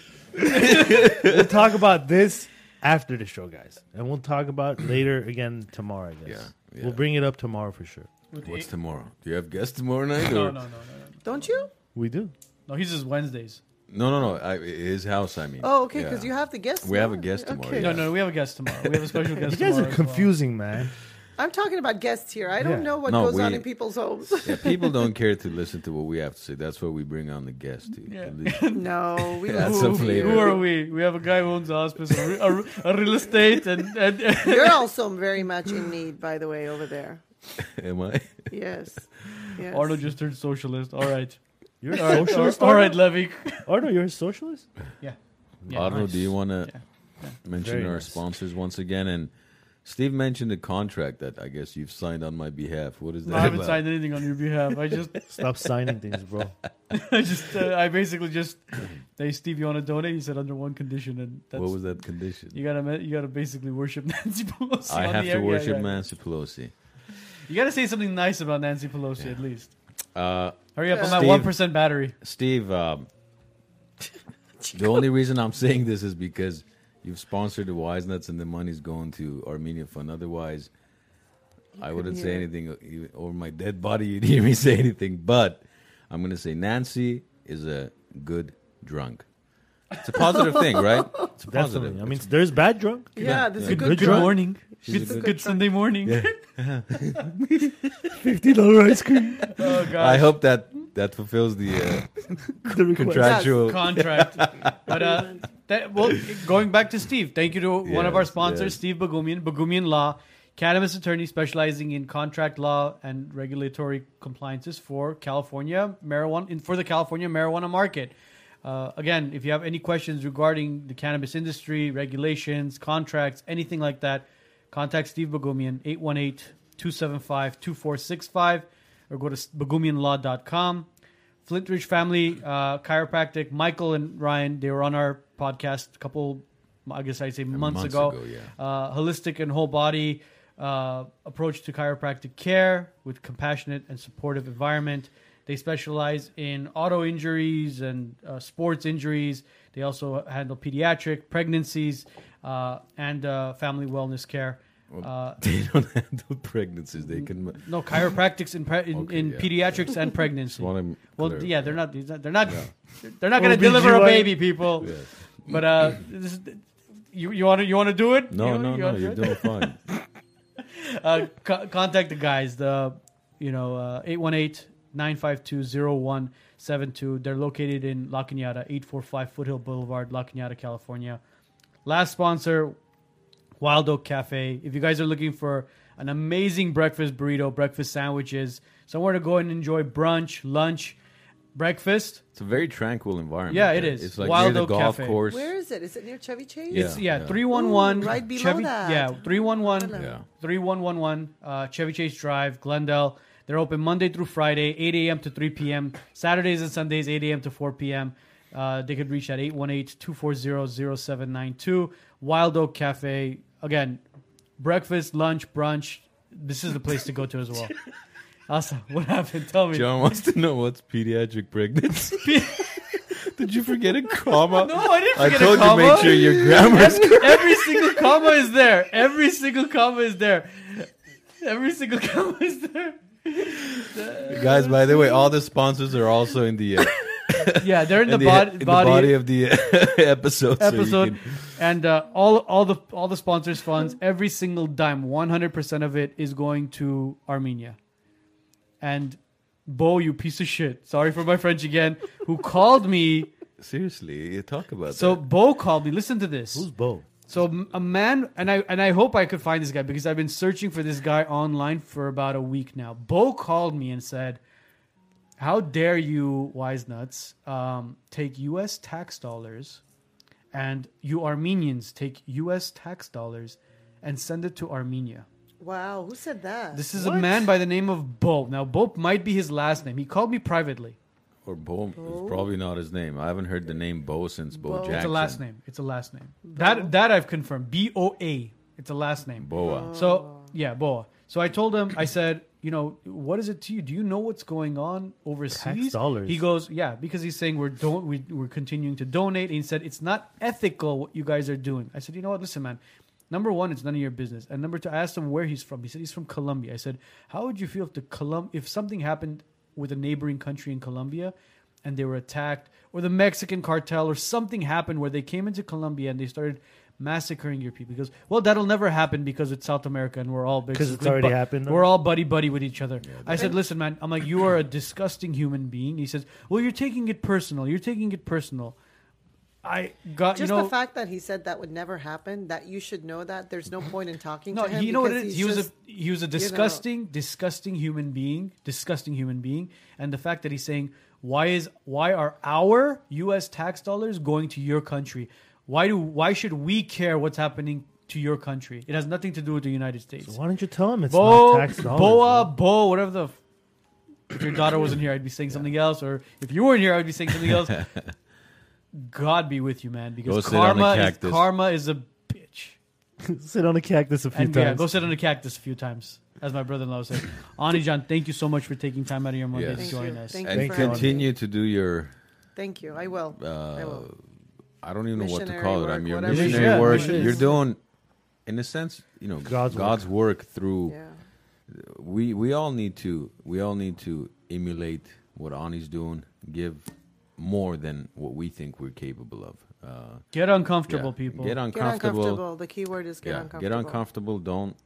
we'll talk about this after the show, guys, and we'll talk about later again tomorrow. I guess Yeah, yeah. we'll bring it up tomorrow for sure. What's tomorrow? Do you have guests tomorrow *laughs* night? No, or? no, no, no, no. Don't you? We do. No, he's just Wednesdays. No, no, no. I, his house, I mean. Oh, okay. Because Yeah. you have the guest. We have a guest tomorrow, Okay. Yeah. No, no, we have a guest tomorrow. We have a special *laughs* guest You guys tomorrow are as well. confusing, man. I'm talking about guests here. I don't Yeah. know what No, goes on in people's homes. Yeah, *laughs* people don't care to listen to what we have to say. That's why we bring on the guests. To, Yeah. to lead- no, we That's don't. a flavor. Who are we? We have a guy who owns a hospice, a, re- a, re- a real estate, and, and You're also very much in need, by the way, over there. *laughs* Am I? Yes. *laughs* yes. Arnold just turned socialist. All right. *laughs* You're a socialist. all right, Arno? Levy. Arno, you're a socialist. Yeah. Arno, nice. do you want to Yeah. mention Very our nice. sponsors once again? And Steve mentioned a contract that I guess you've signed on my behalf. What is that? No, I haven't about? signed anything on your behalf. I just, Stop signing things, bro. I just, uh, I basically just, hey, Steve, you want to donate? He said under one condition, and that's What was that condition? you gotta, ma- you gotta basically worship Nancy Pelosi. I on have the to air. Worship yeah. Nancy Pelosi. You gotta say something nice about Nancy Pelosi at least. Uh, Hurry up on that Steve- one percent battery. Steve, um, *laughs* the only reason I'm saying this is because you've sponsored the Wise Nuts and the money's going to Armenia Fund. Otherwise, I wouldn't say hear it. anything even over my dead body. You'd *laughs* hear me say anything, but I'm going to say Nancy is a good drunk. It's a positive thing, right? It's a positive. Definitely. I mean, there's bad drunk. Yeah, this is Yeah. a Good, good, good, drunk. morning. She's Good, a good- good Sunday morning. *laughs* Fifty dollar ice cream. oh god. I hope that that fulfills the uh, *laughs* The request. contractual. contract. but uh, that, well, going back to Steve, thank you to one of our Yes, sponsors, yes. Steve Bagumian, Bagumian Law, cannabis attorney specializing in contract law and regulatory compliances for California marijuana in, for the California marijuana market. Uh, again, if you have any questions regarding the cannabis industry, regulations, contracts, anything like that, contact Steve Bagumian, 818-275-2465, or go to bagumianlaw.com. Flintridge Family uh, Chiropractic, Michael and Ryan, they were on our podcast a couple, I guess I'd say months, months ago. ago, yeah. uh, holistic and whole body uh, approach to chiropractic care with compassionate and supportive environment. They specialize in auto injuries and uh, sports injuries. They also handle pediatric pregnancies uh, and uh, family wellness care. Uh, *laughs* They don't handle pregnancies. They can. no chiropractics in pre- in, Okay, in yeah. pediatrics and pregnancy. Just want to Well, yeah, they're not. They're not. They're not going to deliver a baby, people. Yeah. But uh, this is, you you want to you want to do it? No, You- no, you no. You're it? doing fine. *laughs* uh, co- contact the guys. The you know uh, 818-952-0172. They're located in La Cañada, 845 Foothill Boulevard, La Cañada, California. Last sponsor, Wild Oak Cafe. If you guys are looking for an amazing breakfast burrito, breakfast sandwiches, somewhere to go and enjoy brunch, lunch, breakfast. It's a very tranquil environment. Yeah, it is. It's like Wild near the Oak golf Cafe. course. Where is it? Is it near Chevy Chase? Yeah. It's yeah, yeah. three one one Ooh, right below Chevy. that. Yeah, three one one. Yeah. Three one one one. Uh, Chevy Chase Drive, Glendale. They're open Monday through Friday, 8 a.m. to 3 p.m. Saturdays and Sundays, 8 a.m. to 4 p.m. Uh, they could reach at 818-240-0792. Wild Oak Cafe. Again, breakfast, lunch, brunch. This is the place to go to as well. *laughs* Awesome. What happened? Tell me. John wants to know what's pediatric pregnancy. *laughs* Did you forget a comma? No, I didn't I told a comma. you make sure your grammar is every, every single comma is there. Every single comma is there. Every single comma is there. *laughs* Guys, by the way, all the sponsors are also in the uh, *laughs* Yeah, they're in, *laughs* in the, the, bod- in the body, body of the uh, episode. so episode, can- and uh, all all the all the sponsors funds, every single dime, one hundred percent of it is going to Armenia. And Bo, you piece of shit. Sorry for my French again. Who called me? seriously, you talk about So that. Bo called me. Listen to this. Who's Bo? So a man, and I and I hope I could find this guy because I've been searching for this guy online for about a week now. Bo called me and said, "How dare you, wise nuts, um, take U.S. tax dollars, and you Armenians take U.S. tax dollars, and send it to Armenia." Wow, who said that? This is a man by the name of Bo. Now, Bo might be his last name. He called me privately. Or Bo is probably not his name. I haven't heard the name Bo since Bo, Bo. Jackson. It's a last name. It's a last name. That that I've confirmed. B O A. It's a last name. Boa. So yeah, Boa. So I told him, I said, you know, what is it to you? Do you know what's going on overseas? Tax dollars. He goes, yeah, because he's saying we're don't we, we're continuing to donate. And he said it's not ethical what you guys are doing. I said, you know what? Listen, man. Number one, it's none of your business. And number two, I asked him where he's from. He said he's from Colombia. I said, how would you feel if the Colum- if something happened with a neighboring country in Colombia, and they were attacked, or the Mexican cartel, or something happened where they came into Colombia and they started massacring your people. He goes, well, that'll never happen because it's South America and we're all because it's already bu- happened, though? We're all buddy buddy with each other. I said, listen, man. I'm like, you are a disgusting human being. He says, well, you're taking it personal. You're taking it personal. I got Just you know. the fact that he said that would never happen, that you should know that. There's no point in talking no, to him. you know what it because is. he's He was just- a he was a know. disgusting, disgusting human being. Disgusting human being, and the fact that he's saying, "Why is why are our U.S. tax dollars going to your country? Why do why should we care what's happening to your country? It has nothing to do with the United States." So why don't you tell him it's Bo, not tax dollars? Boa, bro? Bo, whatever the. f- If your daughter wasn't here, I'd be saying something else, or if you weren't here, I'd be saying something else. *laughs* God be with you, man, Go because sit on a karma is cactus. karma is a bitch. *laughs* Sit on a cactus a few And yeah, times. go sit on a cactus a few times, as my brother-in-law said. *laughs* Ani Jan, thank you so much for taking time out of your Monday Yes. to Thank join you. us. Thank and you for having me. continue to do your. Thank you. I will. I Uh, will. I don't even know what to Missionary call it. I work, mean, your whatever it is. missionary Yeah, work. it is. You're doing, in a sense, you know, God's God's, work. work. through. Yeah. We we all need to we all need to emulate what Ani's doing. Give more than what we think we're capable of. Uh, Get uncomfortable, yeah. people. Get Get uncomfortable. uncomfortable. The key word is get yeah, uncomfortable. get uncomfortable. Don't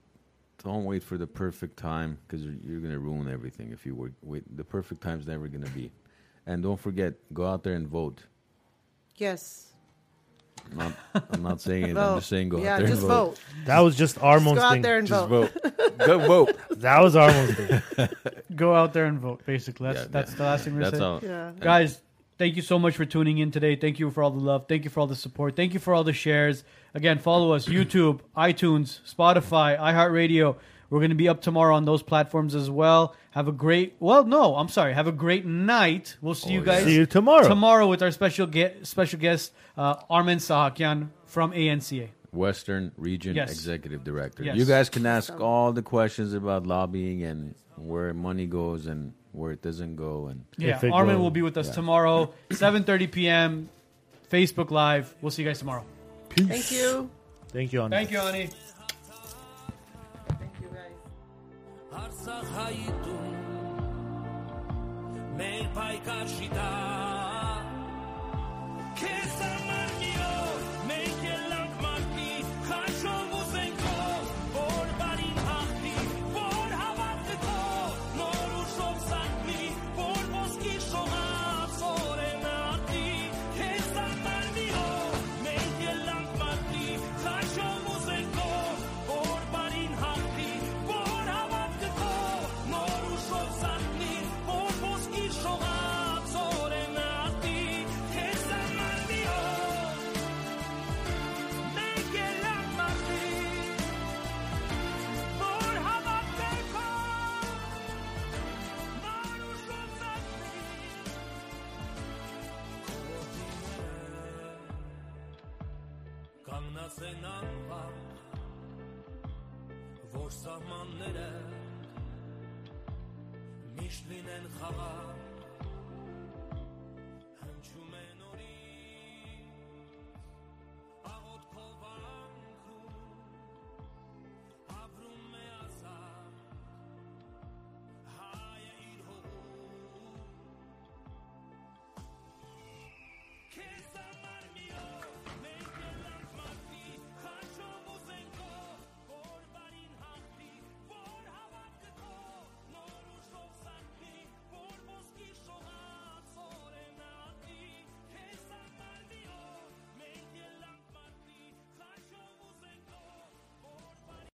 don't wait for the perfect time because you're, you're gonna ruin everything if you wait. wait the perfect time's never gonna be. And don't forget, go out there and vote. Yes. I'm not, I'm not saying it. Vote. I'm just saying go yeah, out there and vote. vote. That was just Armon's Go out thing. there and Just vote. vote. go vote. *laughs* That was Armon's thing. Go out there and vote. Basically, that's Yeah, that's yeah. the last thing we're That's saying. all. Yeah. Guys, thank you so much for tuning in today. Thank you for all the love. Thank you for all the support. Thank you for all the shares. Again, follow us YouTube, iTunes, Spotify, iHeartRadio. We're going to be up tomorrow on those platforms as well. Have a great, well, no, I'm sorry. Have a great night. We'll see you Oh, guys See you tomorrow. tomorrow with our special ge- special guest, uh, Armen Sahakyan from ANCA. Western Region Yes. Executive Director. Yes. You guys can ask all the questions about lobbying and where money goes and where it doesn't go. And Yeah, If Armen goes- will be with us yeah. tomorrow, *coughs* 7.30 p.m., Facebook Live. We'll see you guys tomorrow. Thank you. Thank you, Ani. Thank you, Ani. Thank you, guys.